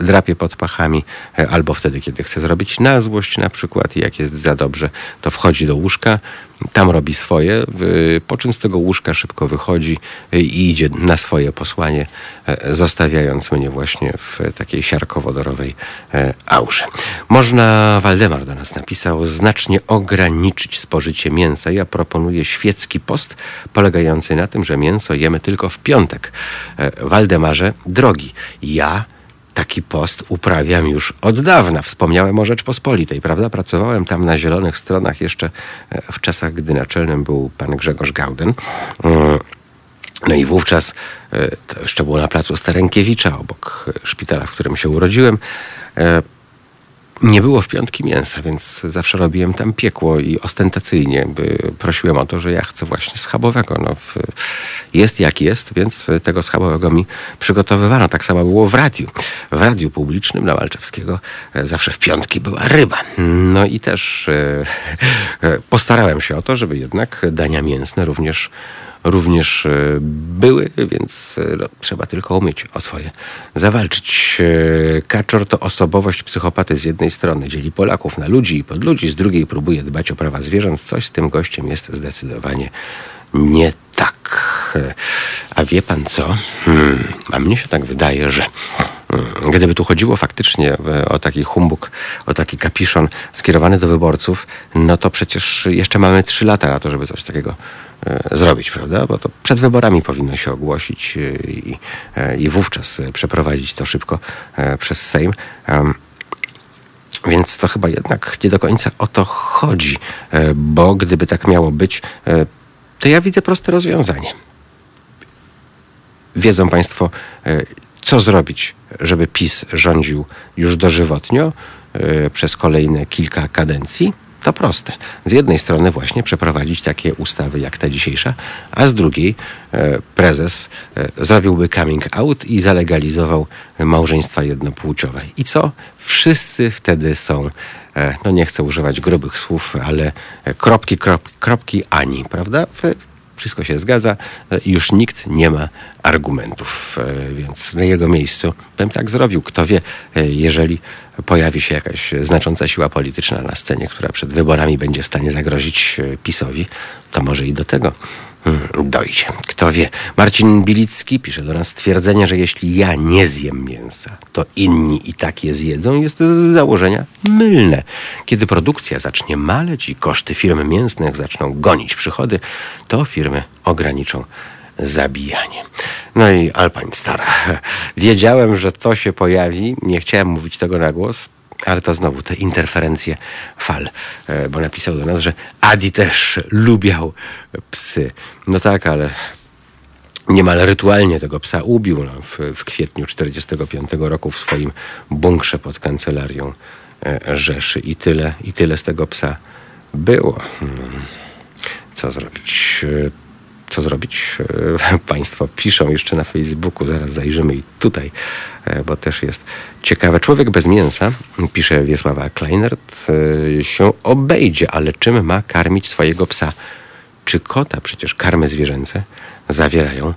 drapie pod pachami, albo wtedy, kiedy chce zrobić na złość na przykład jak jest za dobrze, to wchodzi do łóżka, tam robi swoje, po czym z tego łóżka szybko wychodzi i idzie na swoje posłanie, zostawiając mnie właśnie w takiej siarkowodorowej aurze. Można, Waldemar do nas napisał, znacznie ograniczyć spożycie mięsa. Ja proponuję świecki post polegający na tym, że mięso jemy tylko w piątek. Waldemarze, drogi, ja taki post uprawiam już od dawna. Wspomniałem o Rzeczpospolitej, prawda? Pracowałem tam na zielonych stronach jeszcze e, w czasach, gdy naczelnym był pan Grzegorz Gauden. Mm. No i wówczas, e, to jeszcze było na placu Starenkiewicza, obok szpitala, w którym się urodziłem, e, nie było w piątki mięsa, więc zawsze robiłem tam piekło i ostentacyjnie prosiłem o to, że ja chcę właśnie schabowego. No, jest jak jest, więc tego schabowego mi przygotowywano. Tak samo było w radiu. W radiu publicznym na Malczewskiego e, zawsze w piątki była ryba. No i też e, e, postarałem się o to, żeby jednak dania mięsne również również e, były, więc e, no, trzeba tylko umyć o swoje zawalczyć. E, Kaczor to osobowość psychopaty z jednej strony, dzieli Polaków na ludzi i pod ludzi, z drugiej próbuje dbać o prawa zwierząt. Coś z tym gościem jest zdecydowanie nie tak. A wie pan co? Hmm, a mnie się tak wydaje, że hmm, gdyby tu chodziło faktycznie o taki humbug, o taki kapiszon skierowany do wyborców, no to przecież jeszcze mamy trzy lata na to, żeby coś takiego zrobić, prawda? Bo to przed wyborami powinno się ogłosić e, i, e, i wówczas przeprowadzić to szybko przez Sejm. Więc to chyba jednak nie do końca o to chodzi, bo gdyby tak miało być, to ja widzę proste rozwiązanie. Wiedzą Państwo, co zrobić, żeby PiS rządził już dożywotnio przez kolejne kilka kadencji? To proste. Z jednej strony właśnie przeprowadzić takie ustawy jak ta dzisiejsza, a z drugiej e, prezes e, zrobiłby coming out i zalegalizował małżeństwa jednopłciowe. I co? Wszyscy wtedy są, e, no nie chcę używać grubych słów, ale kropki, kropki, kropki ani, prawda? Wszystko się zgadza, już nikt nie ma argumentów, więc na jego miejscu bym tak zrobił. Kto wie, jeżeli pojawi się jakaś znacząca siła polityczna na scenie, która przed wyborami będzie w stanie zagrozić e, PiSowi, to może i do tego dojdzie. Kto wie. Marcin Bilicki pisze do nas stwierdzenie, że jeśli ja nie zjem mięsa, to inni i tak je zjedzą, jest z założenia mylne. Kiedy produkcja zacznie maleć i koszty firm mięsnych zaczną gonić przychody, to firmy ograniczą zabijanie. No i Alpań Stara. Wiedziałem, że to się pojawi. Nie chciałem mówić tego na głos, ale to znowu te interferencje fal, e, bo napisał do nas, że Adi też lubiał psy. No tak, ale niemal rytualnie tego psa ubił no, w, w kwietniu 1945 roku w swoim bunkrze pod kancelarią e, Rzeszy i tyle, i tyle z tego psa było. Hmm. Co zrobić? E, co zrobić? Państwo piszą jeszcze na Facebooku, zaraz zajrzymy i tutaj, bo też jest ciekawe. Człowiek bez mięsa, pisze Wiesława Kleinert, się obejdzie, ale czym ma karmić swojego psa? Czy kota? Przecież karmy zwierzęce zawierają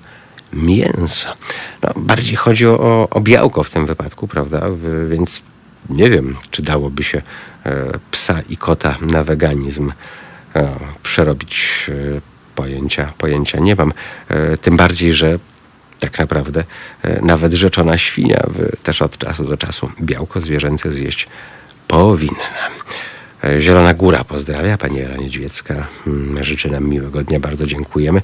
mięso. No, bardziej chodzi o, o białko w tym wypadku, prawda? Więc nie wiem, czy dałoby się psa i kota na weganizm przerobić pojęcia, pojęcia nie mam. E, tym bardziej, że tak naprawdę e, nawet rzeczona świnia też od czasu do czasu białko zwierzęce zjeść powinna. E, Zielona Góra pozdrawia, pani Ela Niedźwiecka. Mm, życzy nam miłego dnia, bardzo dziękujemy.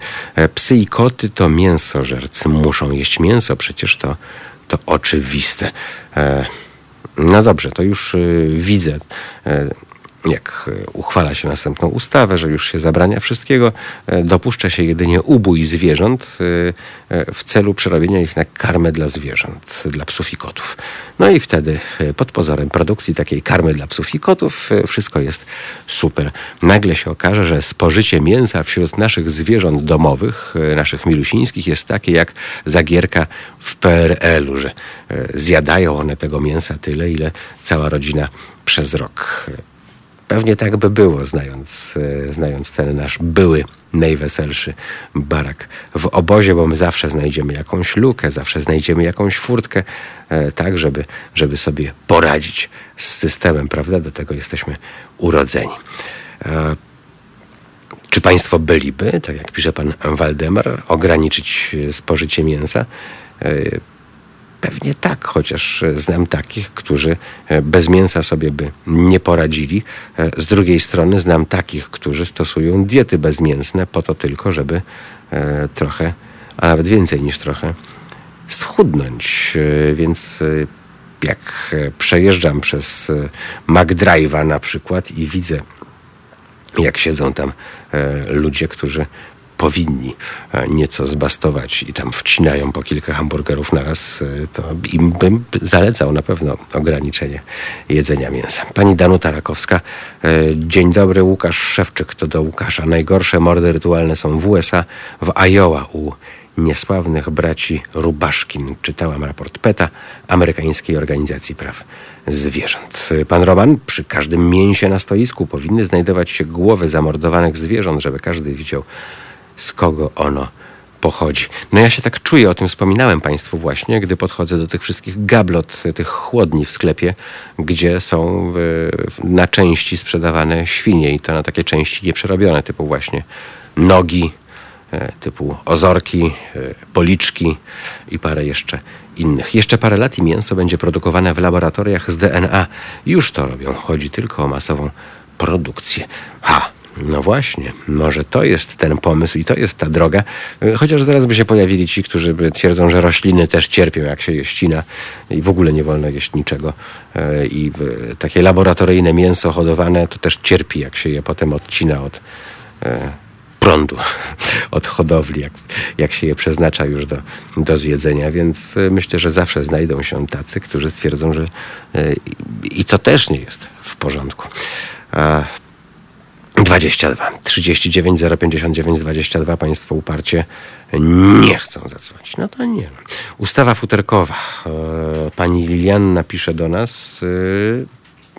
Psy i koty to mięsożercy, muszą jeść mięso, przecież to, to oczywiste. No dobrze, to już widzę jak e, uchwala się następną ustawę, że już się zabrania wszystkiego, e, dopuszcza się jedynie ubój zwierząt e, w celu przerobienia ich na karmę dla zwierząt, dla psów i kotów. No i wtedy pod pozorem produkcji takiej karmy dla psów i kotów wszystko jest super. Nagle się okaże, że spożycie mięsa wśród naszych zwierząt domowych, naszych milusińskich jest takie jak zagierka w PRL-u, że zjadają one tego mięsa tyle, ile cała rodzina przez rok Pewnie tak by było, znając, e, znając ten nasz były najweselszy barak w obozie, bo my zawsze znajdziemy jakąś lukę, zawsze znajdziemy jakąś furtkę, e, tak, żeby, żeby sobie poradzić z systemem, prawda? Do tego jesteśmy urodzeni. E, czy Państwo byliby, tak jak pisze pan Waldemar, ograniczyć spożycie mięsa? Pewnie tak, chociaż znam takich, którzy e, bez mięsa sobie by nie poradzili. E, z drugiej strony znam takich, którzy stosują diety bezmięsne po to tylko, żeby e, trochę, a nawet więcej niż trochę, schudnąć. Więc jak przejeżdżam przez McDrive'a na przykład i widzę, jak siedzą tam ludzie, którzy powinni e, nieco zbastować i tam wcinają po kilka hamburgerów na raz, e, to im bym zalecał na pewno ograniczenie jedzenia mięsa. Pani Danuta Rakowska. E, dzień dobry, Łukasz Szewczyk to do Łukasza. Najgorsze mordy rytualne są w USA, w Iowa u niesławnych braci Rubaszkin. Czytałam raport PETA, amerykańskiej organizacji praw zwierząt. Pan Roman, przy każdym mięsie na stoisku powinny znajdować się głowy zamordowanych zwierząt, żeby każdy widział z kogo ono pochodzi. No ja się tak czuję, o tym wspominałem Państwu właśnie, gdy podchodzę do tych wszystkich gablot, tych chłodni w sklepie, gdzie są na części sprzedawane świnie i to na takie części nieprzerobione, typu właśnie nogi, e, typu ozorki, e, policzki i parę jeszcze innych. Jeszcze parę lat i mięso będzie produkowane w laboratoriach z DNA. Już to robią. Chodzi tylko o masową produkcję. Ha! No właśnie, może to jest ten pomysł i to jest ta droga. Chociaż zaraz by się pojawili ci, którzy twierdzą, że rośliny też cierpią, jak się je ścina i w ogóle nie wolno jeść niczego. E, I takie laboratoryjne mięso hodowane to też cierpi, jak się je potem odcina od e, prądu, od hodowli, jak, jak się je przeznacza już do, do zjedzenia. Więc e, myślę, że zawsze znajdą się tacy, którzy stwierdzą, że i to też nie jest w porządku. 22 39 059 22 Państwo uparcie nie chcą zadzwonić. No to nie. Ustawa futerkowa. E, pani Lilianna pisze do nas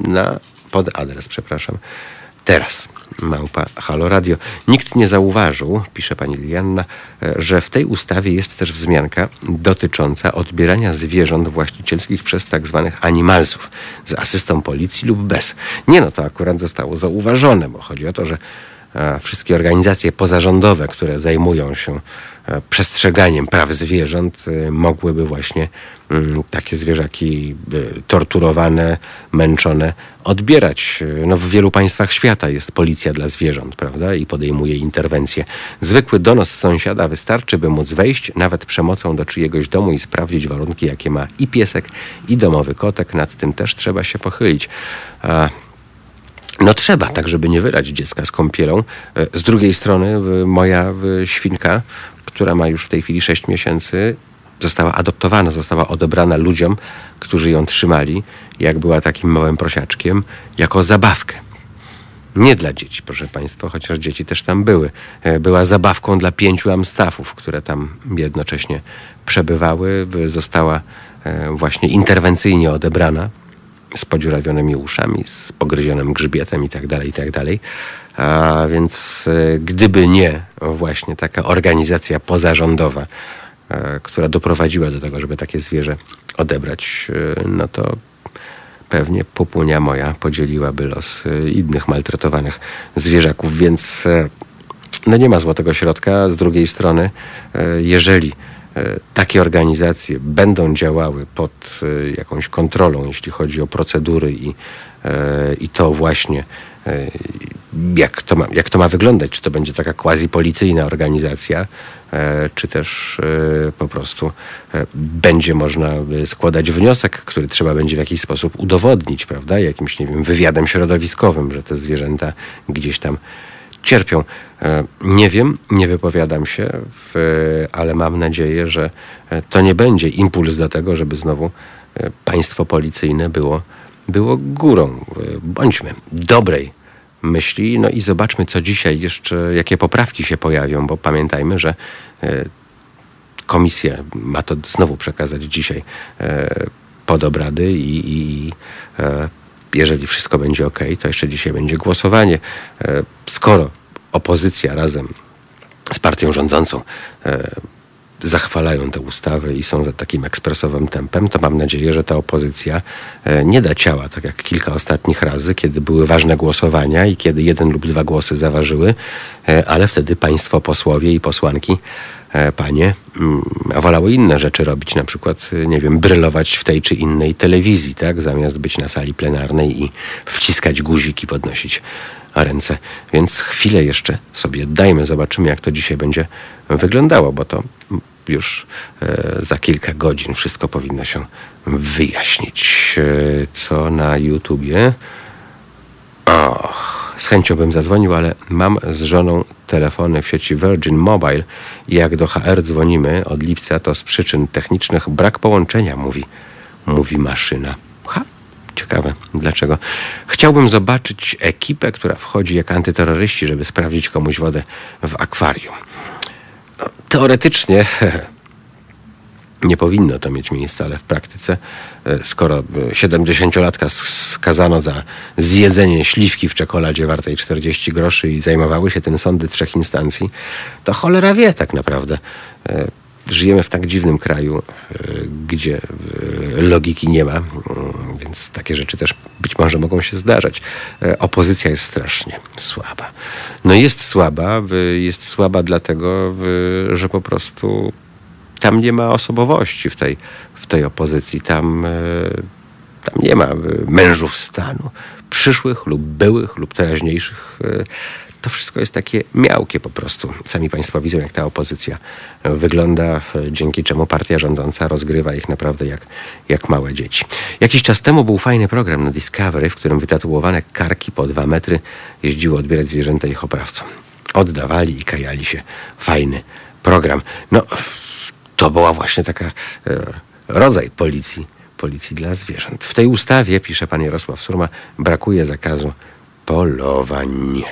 e, na pod adres, przepraszam. Teraz małpa Halo Radio. Nikt nie zauważył, pisze pani Lilianna, e, że w tej ustawie jest też wzmianka dotycząca odbierania zwierząt właścicielskich przez tak zwanych animalsów z asystą policji lub bez. Nie no, to akurat zostało zauważone, bo chodzi o to, że e, wszystkie organizacje pozarządowe, które zajmują się przestrzeganiem praw zwierząt, e, mogłyby właśnie mm, takie zwierzaki e, torturowane, męczone odbierać. E, No, w wielu państwach świata jest policja dla zwierząt, prawda? I podejmuje interwencje. Zwykły donos sąsiada wystarczy, by móc wejść nawet przemocą do czyjegoś domu i sprawdzić warunki, jakie ma i piesek, i domowy kotek. Nad tym też trzeba się pochylić. No trzeba, tak żeby nie wylać dziecka z kąpielą. E, Z drugiej strony moja świnka, która ma już w tej chwili 6 miesięcy, została adoptowana, została odebrana ludziom, którzy ją trzymali, jak była takim małym prosiaczkiem, jako zabawkę. Nie dla dzieci, proszę Państwa, chociaż dzieci też tam były. E, Była zabawką dla pięciu amstafów, które tam jednocześnie przebywały. Y, Została e, właśnie interwencyjnie odebrana z podziurawionymi uszami, z pogryzionym grzbietem i tak A więc e, gdyby nie właśnie taka organizacja pozarządowa, e, która doprowadziła do tego, żeby takie zwierzę odebrać, e, no to pewnie popunia moja podzieliłaby los innych maltretowanych zwierzaków, więc no nie ma złotego środka. Z drugiej strony, jeżeli takie organizacje będą działały pod jakąś kontrolą, jeśli chodzi o procedury i, i to właśnie, jak to, ma, jak to ma wyglądać, czy to będzie taka quasi-policyjna organizacja, e, czy też e, po prostu e, będzie można e, składać wniosek, który trzeba będzie w jakiś sposób udowodnić, prawda, jakimś, nie wiem, wywiadem środowiskowym, że te zwierzęta gdzieś tam cierpią. E, Nie wiem, nie wypowiadam się, ale mam nadzieję, że e, to nie będzie impuls do tego, żeby znowu e, państwo policyjne było, było górą. E, Bądźmy dobrej myśli, no i zobaczmy, co dzisiaj jeszcze, jakie poprawki się pojawią, bo pamiętajmy, że e, komisja ma to znowu przekazać dzisiaj e, pod obrady i, i e, jeżeli wszystko będzie ok, to jeszcze dzisiaj będzie głosowanie. Skoro opozycja razem z partią rządzącą zachwalają tę ustawę i są za takim ekspresowym tempem, to mam nadzieję, że ta opozycja e, nie da ciała, tak jak kilka ostatnich razy, kiedy były ważne głosowania i kiedy jeden lub dwa głosy zaważyły, e, ale wtedy państwo posłowie i posłanki e, panie mm, wolały inne rzeczy robić, na przykład, nie wiem, brylować w tej czy innej telewizji, tak, zamiast być na sali plenarnej i wciskać guzik i podnosić ręce. Więc chwilę jeszcze sobie dajmy, zobaczymy, jak to dzisiaj będzie wyglądało, bo to już e, za kilka godzin wszystko powinno się wyjaśnić. E, co na YouTubie? Och, z chęcią bym zadzwonił, ale mam z żoną telefony w sieci Virgin Mobile i jak do HR dzwonimy od lipca, to z przyczyn technicznych brak połączenia, mówi, mówi maszyna. Ha, ciekawe, dlaczego. Chciałbym zobaczyć ekipę, która wchodzi jak antyterroryści, żeby sprawdzić komuś wodę w akwarium. No, teoretycznie nie powinno to mieć miejsca, ale w praktyce, e, skoro e, 70-latka s- skazano za zjedzenie śliwki w czekoladzie wartej 40 groszy i zajmowały się tym sądy trzech instancji, to cholera wie tak naprawdę. E, Żyjemy w tak dziwnym kraju, e, gdzie e, logiki nie ma, mm, więc takie rzeczy też być może mogą się zdarzać. E, Opozycja jest strasznie słaba. No jest słaba, jest słaba dlatego, że po prostu tam nie ma osobowości w tej, w tej opozycji. Tam, e, tam nie ma e, mężów stanu, przyszłych lub byłych lub teraźniejszych. To wszystko jest takie miałkie po prostu. Sami Państwo widzą, jak ta opozycja wygląda, dzięki czemu partia rządząca rozgrywa ich naprawdę jak, jak małe dzieci. Jakiś czas temu był fajny program na Discovery, w którym wytatuowane karki po dwa metry jeździły odbierać zwierzęta ich oprawcom. Oddawali i kajali się. Fajny program. No, to była właśnie taka e, rodzaj policji, policji dla zwierząt. W tej ustawie, pisze pan Jarosław Surma, brakuje zakazu polowań.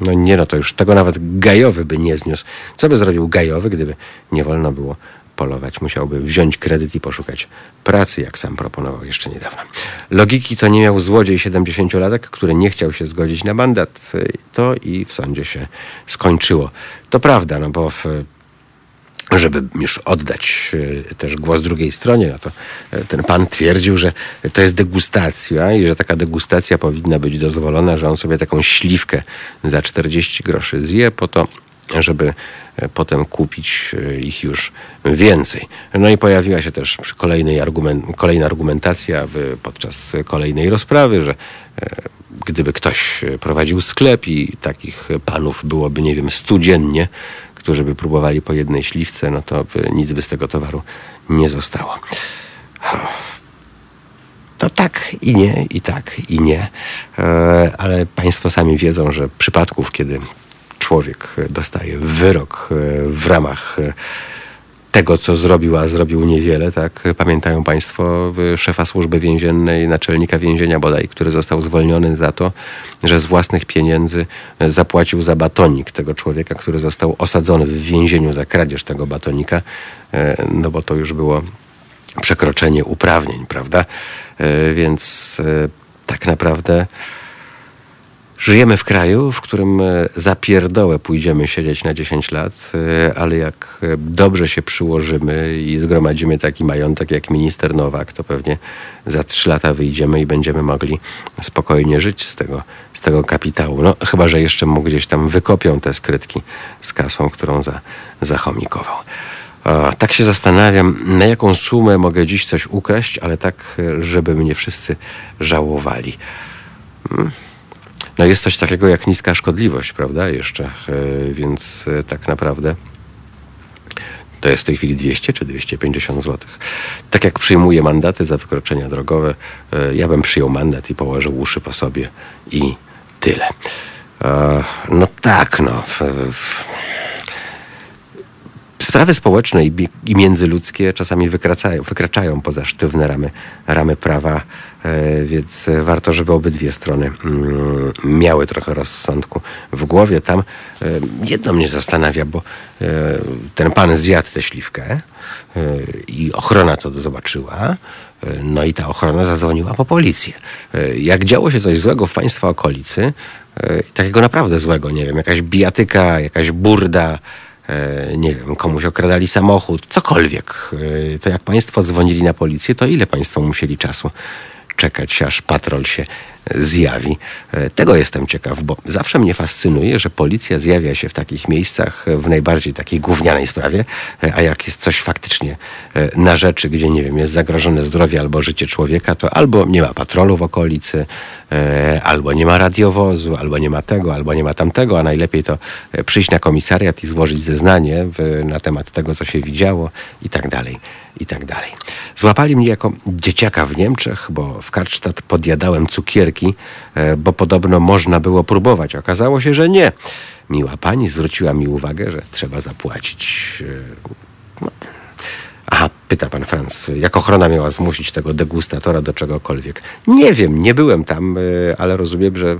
No nie, no to już tego nawet gajowy by nie zniósł. Co by zrobił gajowy, gdyby nie wolno było polować? Musiałby wziąć kredyt i poszukać pracy, jak sam proponował jeszcze niedawno. Logiki to nie miał złodziej 70-latek, który nie chciał się zgodzić na mandat. To i w sądzie się skończyło. To prawda, no bo w żeby już oddać e, też głos drugiej stronie, no to e, ten pan twierdził, że to jest degustacja i że taka degustacja powinna być dozwolona, że on sobie taką śliwkę za 40 groszy zje po to, żeby e, potem kupić ich już więcej. No i pojawiła się też argument, kolejna argumentacja podczas kolejnej rozprawy, że gdyby ktoś prowadził sklep i takich panów byłoby, nie wiem, studziennie, którzy by próbowali po jednej śliwce, no to by nic by z tego towaru nie zostało. To tak i nie, i tak i nie. E, ale Państwo sami wiedzą, że przypadków, kiedy człowiek dostaje wyrok e, w ramach e, tego, co zrobił, a zrobił niewiele, tak? Pamiętają Państwo szefa służby więziennej, naczelnika więzienia bodaj, który został zwolniony za to, że z własnych pieniędzy zapłacił za batonik tego człowieka, który został osadzony w więzieniu za kradzież tego batonika, e, no bo to już było przekroczenie uprawnień, prawda? E, więc e, tak naprawdę Żyjemy w kraju, w którym e, za pierdołę pójdziemy siedzieć na 10 lat, e, ale jak e, dobrze się przyłożymy i zgromadzimy taki majątek jak minister Nowak, to pewnie za 3 lata wyjdziemy i będziemy mogli spokojnie żyć z tego, z tego kapitału. No, chyba, że jeszcze mu gdzieś tam wykopią te skrytki z kasą, którą za, zachomikował. O, tak się zastanawiam, na jaką sumę mogę dziś coś ukraść, ale tak, żeby mnie wszyscy żałowali. Hmm. No jest coś takiego jak niska szkodliwość, prawda? Jeszcze, e, więc e, tak naprawdę to jest w tej chwili 200 czy 250 zł. Tak jak przyjmuję mandaty za wykroczenia drogowe, e, ja bym przyjął mandat i położył uszy po sobie i tyle. No tak, no. Sprawy społeczne i, międzyludzkie czasami wykraczają, wykraczają poza sztywne ramy, ramy prawa, więc warto, żeby obydwie strony mm, miały trochę rozsądku w głowie. Tam e, jedno mnie zastanawia, bo e, ten pan zjadł tę śliwkę i ochrona to zobaczyła. No i ta ochrona zadzwoniła po policję. Jak działo się coś złego w państwa okolicy, takiego naprawdę złego, nie wiem, jakaś bijatyka, jakaś burda, E, nie wiem, komuś okradali samochód, cokolwiek, e, to jak państwo dzwonili na policję, to ile państwo musieli czasu czekać, aż patrol się zjawi. E, tego jestem ciekaw, bo zawsze mnie fascynuje, że policja zjawia się w takich miejscach w najbardziej takiej gównianej sprawie, a jak jest coś faktycznie na rzeczy, gdzie nie wiem, jest zagrożone zdrowie albo życie człowieka, to albo nie ma patrolu w okolicy, E, albo nie ma radiowozu, albo nie ma tego, albo nie ma tamtego, a najlepiej to e, przyjść na komisariat i złożyć zeznanie na temat tego, co się widziało i tak dalej, i tak dalej. Złapali mnie jako dzieciaka w Niemczech, bo w Karstadt podjadałem cukierki, e, bo podobno można było próbować. Okazało się, że nie. Miła pani zwróciła mi uwagę, że trzeba zapłacić. No, Aha, pyta pan Franz, jak ochrona miała zmusić tego degustatora do czegokolwiek? Nie wiem, nie byłem tam, e, ale rozumiem, że e,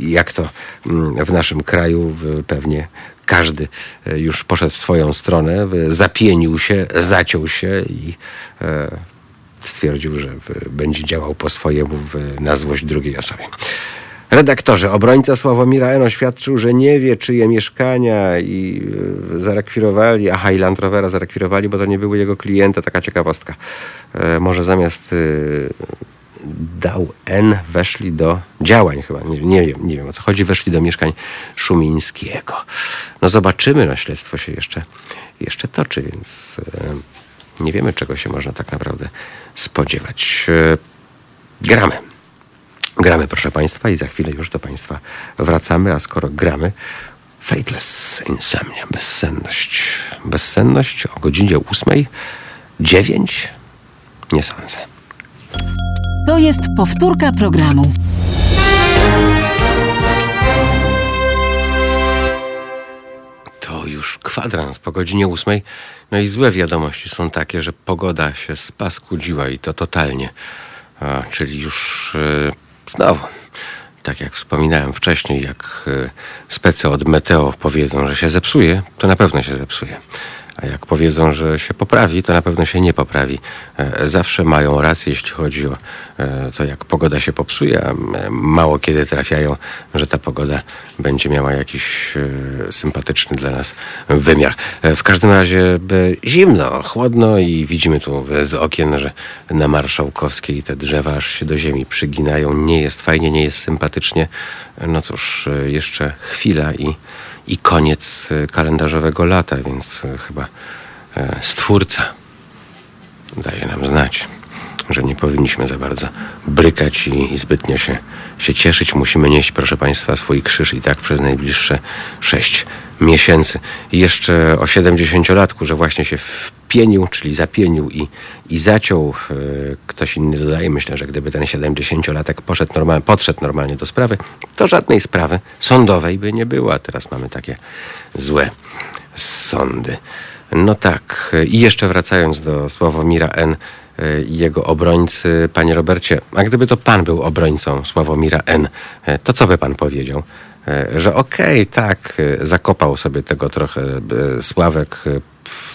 jak to mm, w naszym kraju pewnie każdy e, już poszedł w swoją stronę, zapienił się, zaciął się i stwierdził, że będzie działał po swojemu na złość drugiej osobie. Redaktorze, obrońca Sławomira N. oświadczył, że nie wie, czyje mieszkania i e, zarekwirowali, a Highland Rovera zarekwirowali, bo to nie były jego klienty. Taka ciekawostka. E, może zamiast e, dał N weszli do działań chyba, nie, nie, wiem, nie wiem o co chodzi, weszli do mieszkań Szumińskiego. No zobaczymy, no śledztwo się jeszcze, jeszcze toczy, więc nie wiemy czego się można tak naprawdę spodziewać. Gramy. Gramy, proszę Państwa, i za chwilę już do Państwa wracamy, a skoro gramy, Fateless Insomnia, bezsenność. Bezsenność o godzinie ósmej, dziewięć? Nie sądzę. To jest powtórka programu. To już kwadrans po godzinie ósmej. No i złe wiadomości są takie, że pogoda się spaskudziła i to totalnie. A, czyli już... Yy, Znowu, tak jak wspominałem wcześniej, jak e, spece od Meteo powiedzą, że się zepsuje, to na pewno się zepsuje. A jak powiedzą, że się poprawi, to na pewno się nie poprawi. E, Zawsze mają rację, jeśli chodzi o e, to, jak pogoda się popsuje, a m, mało kiedy trafiają, że ta pogoda będzie miała jakiś e, sympatyczny dla nas wymiar. E, W każdym razie e, zimno, chłodno i widzimy tu e, z okien, że na Marszałkowskiej te drzewa aż się do ziemi przyginają. Nie jest fajnie, nie jest sympatycznie. No cóż, e, jeszcze chwila i, i koniec e, kalendarzowego lata, więc e, chyba e, Stwórca daje nam znać, że nie powinniśmy za bardzo brykać i, i zbytnio się, się cieszyć. Musimy nieść, proszę Państwa, swój krzyż i tak przez najbliższe sześć miesięcy. Jeszcze o 70-latku, że właśnie się wpienił, czyli zapienił i, i zaciął. e, Ktoś inny dodaje, myślę, że gdyby ten 70-latek poszedł normal, podszedł normalnie do sprawy, to żadnej sprawy sądowej by nie było. A teraz mamy takie złe sądy. No tak. I jeszcze wracając do Sławomira N. e, jego obrońcy, panie Robercie, a gdyby to pan był obrońcą Sławomira N., e, to co by pan powiedział? E, Że okej, tak, e, zakopał sobie tego trochę e, Sławek,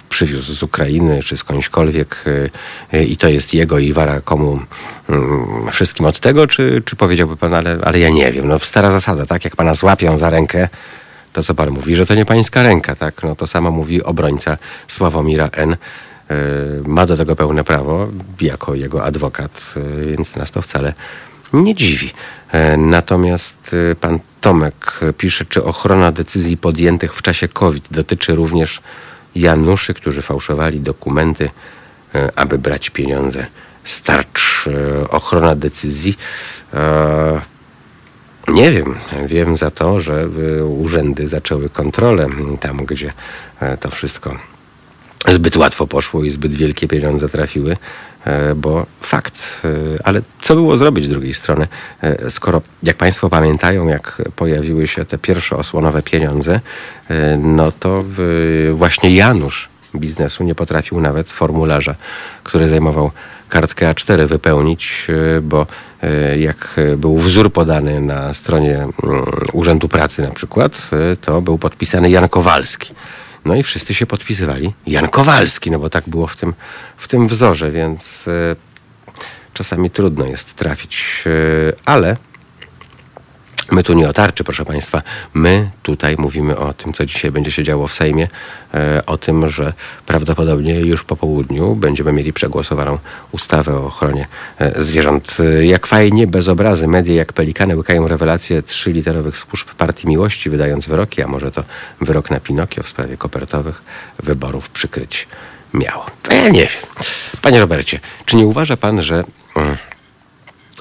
przywiózł z Ukrainy czy skądśkolwiek i to jest jego i wara komu mm, wszystkim od tego, czy, czy powiedziałby pan, ale, ale ja nie wiem. No stara zasada, tak? Jak pana złapią za rękę, to co pan mówi, że to nie pańska ręka, tak? No to samo mówi obrońca Sławomira N. Ma do tego pełne prawo, jako jego adwokat, więc nas to wcale nie dziwi. Natomiast pan Tomek pisze, czy ochrona decyzji podjętych w czasie COVID dotyczy również Januszy, którzy fałszowali dokumenty, e, aby brać pieniądze z tarcz. E, Ochrona decyzji. E, nie wiem. Wiem za to, że urzędy zaczęły kontrolę tam, gdzie to wszystko zbyt łatwo poszło i zbyt wielkie pieniądze trafiły, bo fakt. e, Ale co było zrobić z drugiej strony, e, skoro, jak Państwo pamiętają, jak pojawiły się te pierwsze osłonowe pieniądze, e, no to właśnie Janusz biznesu nie potrafił nawet formularza, który zajmował kartkę A4 wypełnić, e, bo e, jak był wzór podany na stronie mm, Urzędu Pracy na przykład, e, to był podpisany Jan Kowalski. No i wszyscy się podpisywali. Jan Kowalski, no bo tak było w tym, w tym wzorze, więc e, czasami trudno jest trafić, e, ale My tu nie o tarczy, proszę Państwa. My tutaj mówimy o tym, co dzisiaj będzie się działo w Sejmie, e, o tym, że prawdopodobnie już po południu będziemy mieli przegłosowaną ustawę o ochronie e, zwierząt. E, Jak fajnie, bez obrazy, media jak pelikany łykają rewelacje trzyliterowych służb Partii Miłości, wydając wyroki, a może to wyrok na Pinokio w sprawie kopertowych wyborów przykryć miało. Ja nie wiem. Panie Robercie, czy nie uważa Pan, że... Mm,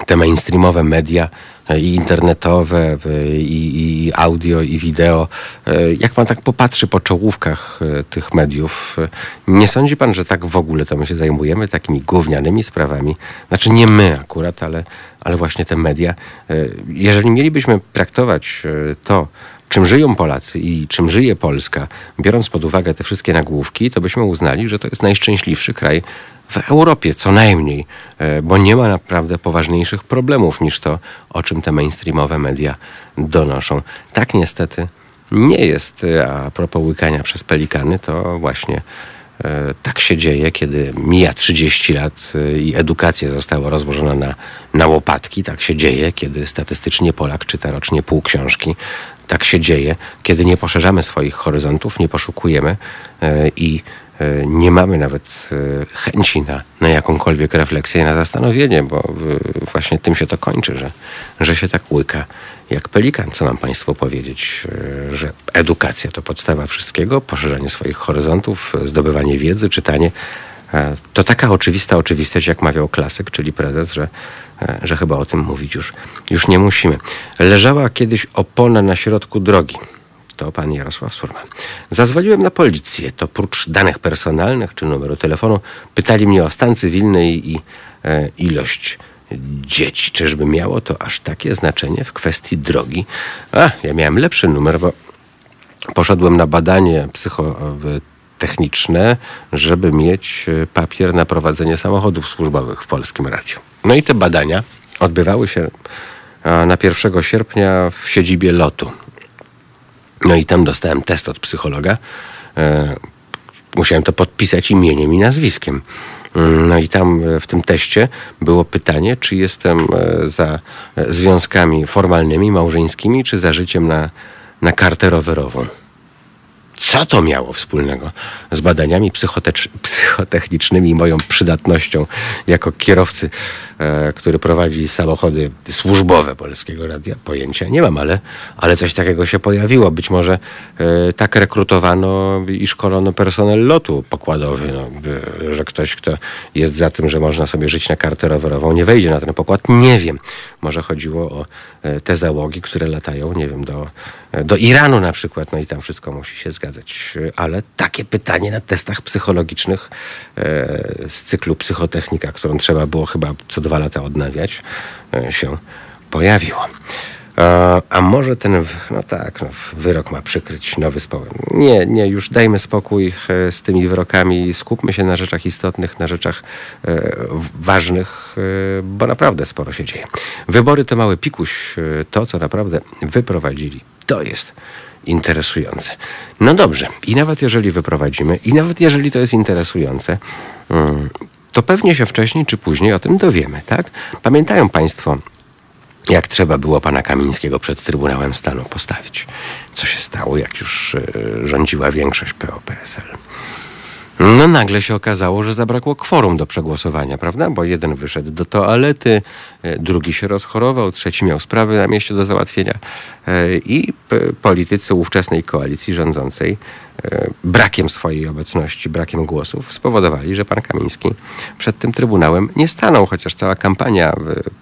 te mainstreamowe media i internetowe, e, i, i audio, i wideo. e, Jak pan tak popatrzy po czołówkach e, tych mediów, e, nie sądzi pan, że tak w ogóle to my się zajmujemy takimi gównianymi sprawami? Znaczy nie my akurat, ale, ale właśnie te media. E, Jeżeli mielibyśmy traktować e, to, czym żyją Polacy i czym żyje Polska, biorąc pod uwagę te wszystkie nagłówki, to byśmy uznali, że to jest najszczęśliwszy kraj w Europie co najmniej, e, bo nie ma naprawdę poważniejszych problemów niż to, o czym te mainstreamowe media donoszą. Tak niestety nie jest, e, a propos łykania przez pelikany, to właśnie e, tak się dzieje, kiedy mija 30 lat i edukacja została rozłożona na, na łopatki. Tak się dzieje, kiedy statystycznie Polak czyta rocznie pół książki. Tak się dzieje, kiedy nie poszerzamy swoich horyzontów, nie poszukujemy i nie mamy nawet e, chęci na, na jakąkolwiek refleksję, na zastanowienie, bo e, właśnie tym się to kończy, że, że się tak łyka jak pelikan. Co mam Państwu powiedzieć? E, Że edukacja to podstawa wszystkiego, poszerzanie swoich horyzontów, e, zdobywanie wiedzy, czytanie. E, To taka oczywista oczywistość, jak mawiał klasyk, czyli prezes, że, e, że chyba o tym mówić już, już nie musimy. Leżała kiedyś opona na środku drogi. To pan Jarosław Surman. Zadzwoniłem na policję. To prócz danych personalnych czy numeru telefonu pytali mnie o stan cywilny i e, ilość dzieci. Czyżby miało to aż takie znaczenie w kwestii drogi? A, ja miałem lepszy numer, bo poszedłem na badanie psychotechniczne, żeby mieć e, papier na prowadzenie samochodów służbowych w Polskim Radiu. No i te badania odbywały się na 1 sierpnia w siedzibie lotu. No i tam dostałem test od psychologa. E, musiałem to podpisać imieniem i nazwiskiem. Mm, No i tam e, w tym teście było pytanie, czy jestem e, za związkami formalnymi, małżeńskimi, czy za życiem na, na kartę rowerową. Co to miało wspólnego z badaniami psychotecz- psychotechnicznymi i moją przydatnością jako kierowcy, który prowadzi samochody służbowe Polskiego Radia? Pojęcia nie mam, ale, ale coś takiego się pojawiło. Być może e, tak rekrutowano i szkolono personel lotu pokładowy, no, że ktoś, kto jest za tym, że można sobie żyć na kartę rowerową, nie wejdzie na ten pokład. Nie wiem. Może chodziło o e, te załogi, które latają, nie wiem, do, do Iranu na przykład, no i tam wszystko musi się zgadzać. Ale takie pytanie na testach psychologicznych e, z cyklu psychotechnika, którą trzeba było chyba co dwa lata odnawiać, e, się pojawiło. E, A może ten, no tak, no, wyrok ma przykryć nowy spokój. Nie, nie, już dajmy spokój e, z tymi wyrokami, skupmy się na rzeczach istotnych, na rzeczach ważnych, bo naprawdę sporo się dzieje. Wybory to mały pikuś, to co naprawdę wyprowadzili, to jest interesujące. No dobrze, i nawet jeżeli wyprowadzimy, i nawet jeżeli to jest interesujące, mm, to pewnie się wcześniej czy później o tym dowiemy, tak? Pamiętają Państwo, jak trzeba było pana Kamińskiego przed Trybunałem Stanu postawić. Co się stało, jak już e, rządziła większość PO-PSL. No nagle się okazało, że zabrakło kworum do przegłosowania, prawda? Bo jeden wyszedł do toalety, e, drugi się rozchorował, trzeci miał sprawy na mieście do załatwienia e, i politycy ówczesnej koalicji rządzącej e, brakiem swojej obecności, brakiem głosów spowodowali, że pan Kamiński przed tym Trybunałem nie stanął, chociaż cała kampania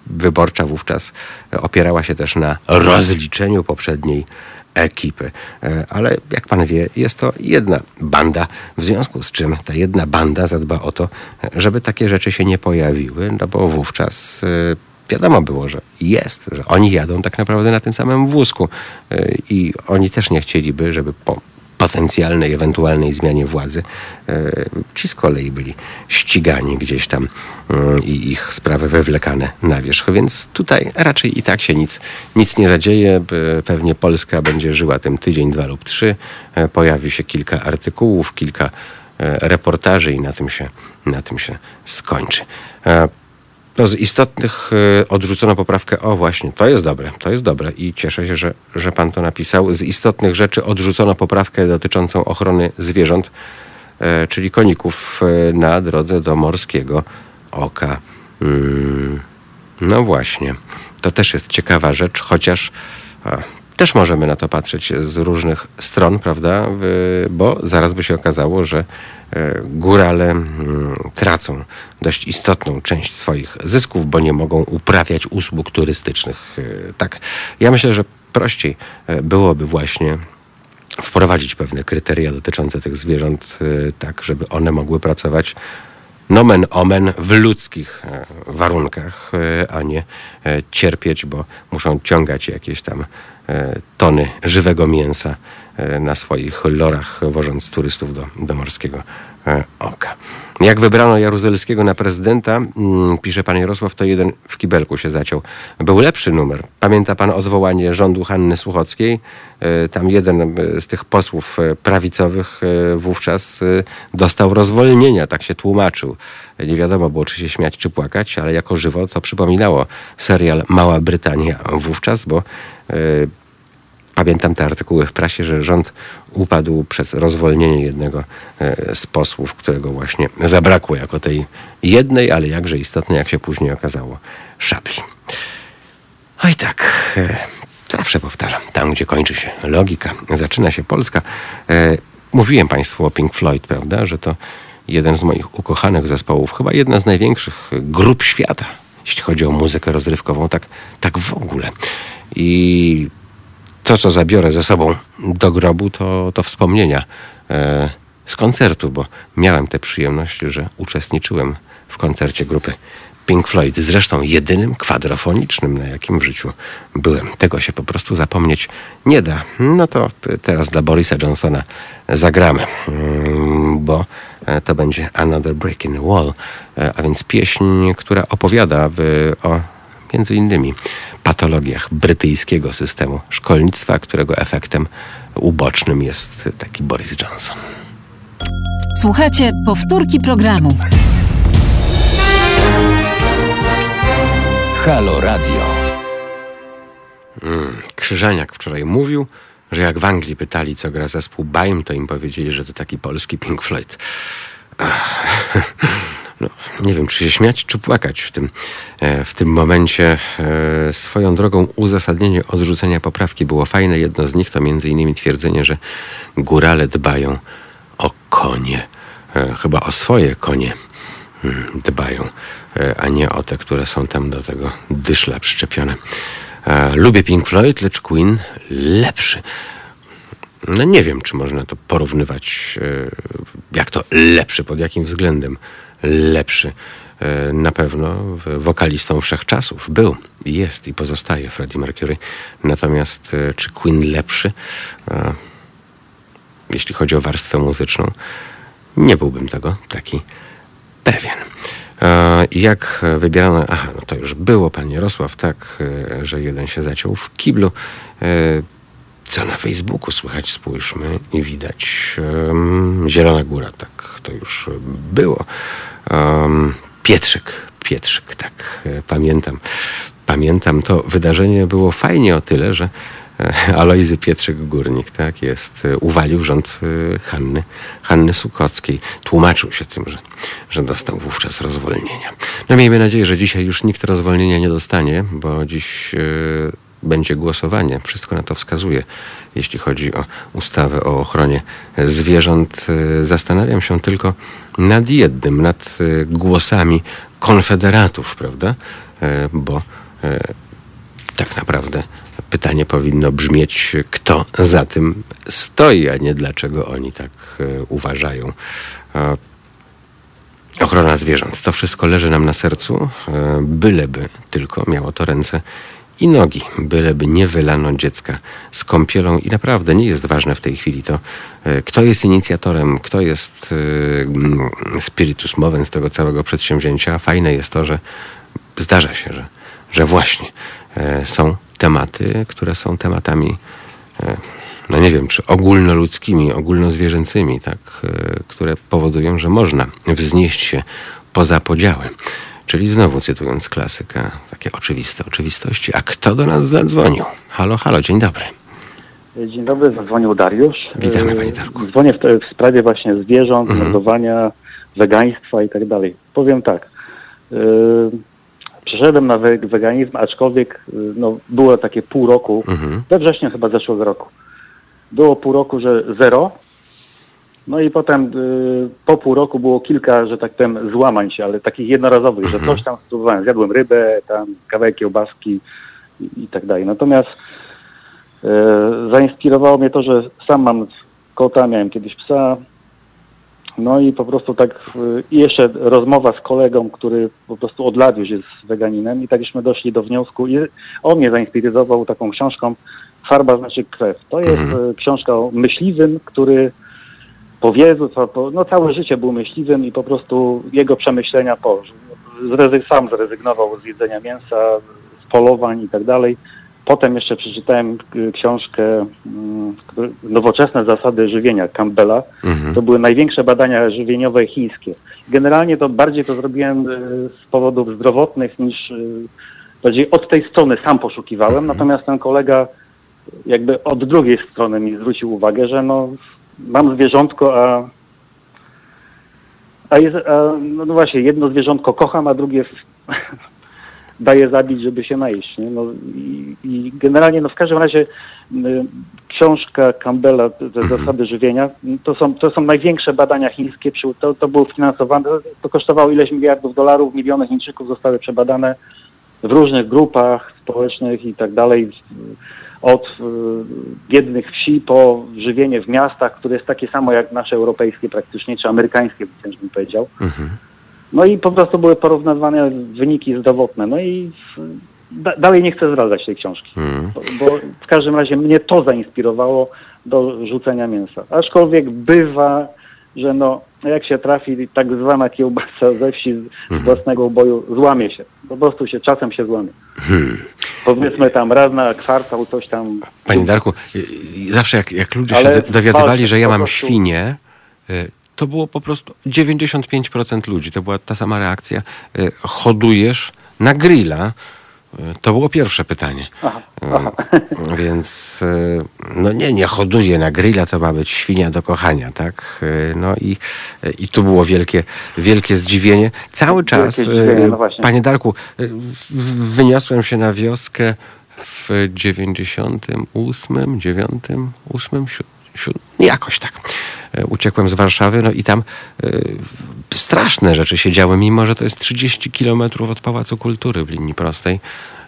wyborcza wówczas opierała się też na rozliczeniu poprzedniej ekipy. E, Ale jak pan wie, jest to jedna banda, w związku z czym ta jedna banda zadba o to, żeby takie rzeczy się nie pojawiły, no bo wówczas e, wiadomo było, że jest, że oni jadą tak naprawdę na tym samym wózku e, i oni też nie chcieliby, żeby po potencjalnej, ewentualnej zmianie władzy e, ci z kolei byli ścigani gdzieś tam mm, i ich sprawy wywlekane na wierzch. Więc tutaj raczej i tak się nic, nic nie zadzieje. P- Pewnie Polska będzie żyła tym tydzień, dwa lub trzy. E, Pojawi się kilka artykułów, kilka e, reportaży i na tym się, na tym się skończy. To z istotnych e, odrzucono poprawkę. O właśnie, to jest dobre, to jest dobre i cieszę się, że, że pan to napisał. Z istotnych rzeczy odrzucono poprawkę dotyczącą ochrony zwierząt, e, czyli koników e, na drodze do morskiego oka. Mm, no właśnie, to też jest ciekawa rzecz, chociaż a, też możemy na to patrzeć z różnych stron, prawda? Bo zaraz by się okazało, że e, górale mm, tracą dość istotną część swoich zysków, bo nie mogą uprawiać usług turystycznych. E, Tak, ja myślę, że prościej e, byłoby właśnie wprowadzić pewne kryteria dotyczące tych zwierząt, tak żeby one mogły pracować nomen omen w ludzkich warunkach, a nie cierpieć, bo muszą ciągać jakieś tam tony żywego mięsa e, na swoich lorach, wożąc turystów do, morskiego e, oka. Jak wybrano Jaruzelskiego na prezydenta, mm, pisze pan Jarosław, to jeden w kibelku się zaciął. Był lepszy numer. Pamięta pan odwołanie rządu Hanny Słuchockiej? E, Tam jeden e, z tych posłów e, prawicowych e, wówczas e, dostał rozwolnienia, tak się tłumaczył. Nie wiadomo było, czy się śmiać, czy płakać, ale jako żywo to przypominało serial Mała Brytania wówczas, bo e, Pamiętam te artykuły w prasie, że rząd upadł przez rozwolnienie jednego e, z posłów, którego właśnie zabrakło jako tej jednej, ale jakże istotnej, jak się później okazało, szabli. Oj tak, e, zawsze powtarzam, tam gdzie kończy się logika, zaczyna się Polska. E, Mówiłem Państwu o Pink Floyd, prawda, że to jeden z moich ukochanych zespołów, chyba jedna z największych grup świata, jeśli chodzi o muzykę rozrywkową, tak, tak w ogóle. I to, co zabiorę ze sobą do grobu, to, to wspomnienia e, z koncertu, bo miałem tę przyjemność, że uczestniczyłem w koncercie grupy Pink Floyd. Zresztą jedynym kwadrofonicznym, na jakim w życiu byłem. Tego się po prostu zapomnieć nie da. No to teraz dla Borisa Johnsona zagramy, mm, bo e, to będzie Another Break in the Wall, e, a więc pieśń, która opowiada o między innymi patologiach brytyjskiego systemu szkolnictwa, którego efektem ubocznym jest taki Boris Johnson. Słuchajcie powtórki programu. Halo Radio. Krzyżaniak wczoraj mówił, że jak w Anglii pytali, co gra zespół Baim, to im powiedzieli, że to taki polski Pink Floyd. Ach, No, nie wiem, czy się śmiać, czy płakać w tym, e, w tym momencie. E, Swoją drogą uzasadnienie odrzucenia poprawki było fajne. Jedno z nich to innymi twierdzenie, że górale dbają o konie. E, Chyba o swoje konie mm, dbają, a nie o te, które są tam do tego dyszla przyczepione. Lubię Pink Floyd, lecz Queen lepszy. No nie wiem, czy można to porównywać, jak to lepszy, pod jakim względem lepszy. E, Na pewno wokalistą wszechczasów był, jest i pozostaje Freddie Mercury. Natomiast e, czy Queen lepszy, e, jeśli chodzi o warstwę muzyczną, nie byłbym tego taki pewien. Jak wybierano, aha, no to już było, pan Jarosław, tak, że jeden się zaciął w kiblu. Co na Facebooku słychać, spójrzmy i widać em, Zielona Góra, tak, to już było. Em, Pietrzyk, Pietrzyk, tak, e, pamiętam. Pamiętam to wydarzenie było fajnie o tyle, że e, Alojzy Pietrzyk-Górnik, tak jest, e, uwalił rząd Hanny, Hanny Sukockiej. Tłumaczył się tym, że, że dostał wówczas rozwolnienia. No miejmy nadzieję, że dzisiaj już nikt rozwolnienia nie dostanie, bo dziś będzie głosowanie. Wszystko na to wskazuje, jeśli chodzi o ustawę o ochronie zwierząt. E, Zastanawiam się tylko nad jednym, nad e, głosami konfederatów, prawda? E, Bo tak naprawdę pytanie powinno brzmieć, kto za tym stoi, a nie dlaczego oni tak uważają. Ochrona zwierząt. To wszystko leży nam na sercu, byleby tylko miało to ręce i nogi, byleby nie wylano dziecka z kąpielą i naprawdę nie jest ważne w tej chwili to, e, kto jest inicjatorem, kto jest e, mm, spiritus movens tego całego przedsięwzięcia. Fajne jest to, że zdarza się, że, że właśnie e, są tematy, które są tematami no nie wiem, czy ogólnoludzkimi, ogólnozwierzęcymi, tak, które powodują, że można wznieść się poza podziały. Czyli znowu cytując klasyka, takie oczywiste oczywistości. A kto do nas zadzwonił? Halo, halo, dzień dobry. Dzień dobry, zadzwonił Dariusz. Witamy, E, panie Darku. Dzwonię w, w sprawie właśnie zwierząt, Mhm. mordowania, wegaństwa i tak dalej. Powiem tak. e, Przeszedłem na we- weganizm, aczkolwiek e, no, było takie pół roku, Mhm. we wrześniu chyba zeszłego roku. Było pół roku, że zero. No i potem y, po pół roku było kilka, że tak powiem, złamań się, ale takich jednorazowych, że coś tam spróbowałem. Zjadłem rybę, tam kawałek kiełbaski i, i tak dalej. Natomiast e, zainspirowało mnie to, że sam mam kota, miałem kiedyś psa. No i po prostu tak, y, i jeszcze rozmowa z kolegą, który po prostu od lat już jest weganinem i takśmy doszli do wniosku i on mnie zainspirował taką książką Farba znaczy krew. To jest Mhm. y, książka o myśliwym, który po wiedzy, po, po, no całe życie był myśliwym i po prostu jego przemyślenia po, zrezy, sam zrezygnował z jedzenia mięsa, z polowań i tak dalej. Potem jeszcze przeczytałem y, książkę mm, Nowoczesne zasady żywienia Campbella. Mhm. To były największe badania żywieniowe chińskie. Generalnie to bardziej to zrobiłem y, z powodów zdrowotnych niż y, bardziej od tej strony sam poszukiwałem. Natomiast ten kolega jakby od drugiej strony mi zwrócił uwagę, że no mam zwierzątko, a, a, jest, a no, no właśnie jedno zwierzątko kocham, a drugie daje zabić, żeby się najeść. Nie? No, i, I generalnie no w każdym razie y, książka Campbella, te, te zasady żywienia, to są, to są największe badania chińskie, przy- to, to było finansowane, to kosztowało ileś miliardów dolarów, miliony Chińczyków zostały przebadane w różnych grupach społecznych i tak dalej, od y, biednych wsi po żywienie w miastach, które jest takie samo jak nasze europejskie praktycznie, czy amerykańskie, wręcz bym powiedział. Mhm. No i po prostu były porównywane wyniki zdrowotne. No i da, dalej nie chcę zdradzać tej książki, Mhm. bo, bo w każdym razie mnie to zainspirowało do rzucenia mięsa. Aczkolwiek bywa, że no, jak się trafi tak zwana kiełbasa ze wsi z Mhm. własnego uboju, złamie się. Po prostu się czasem się złamie. Hmm. Powiedzmy tam raz na kwartał coś tam. Panie Darku, y, y, zawsze jak, jak ludzie Ale się do- dowiadywali, że ja mam prostu. świnię, y, to było po prostu 95% ludzi. To była ta sama reakcja. Hodujesz na grilla? To było pierwsze pytanie. Aha, Y, aha. Więc y, no nie, nie hoduję na grilla, to ma być świnia do kochania, tak? Y, No i, i tu było wielkie, wielkie zdziwienie. Cały czas, zdziwienie, no panie Darku, wyniosłem się na wioskę w 98, 9, 8, 7, jakoś tak. Y, Uciekłem z Warszawy, no i tam y, straszne rzeczy się działy, mimo że to jest 30 kilometrów od Pałacu Kultury w linii prostej.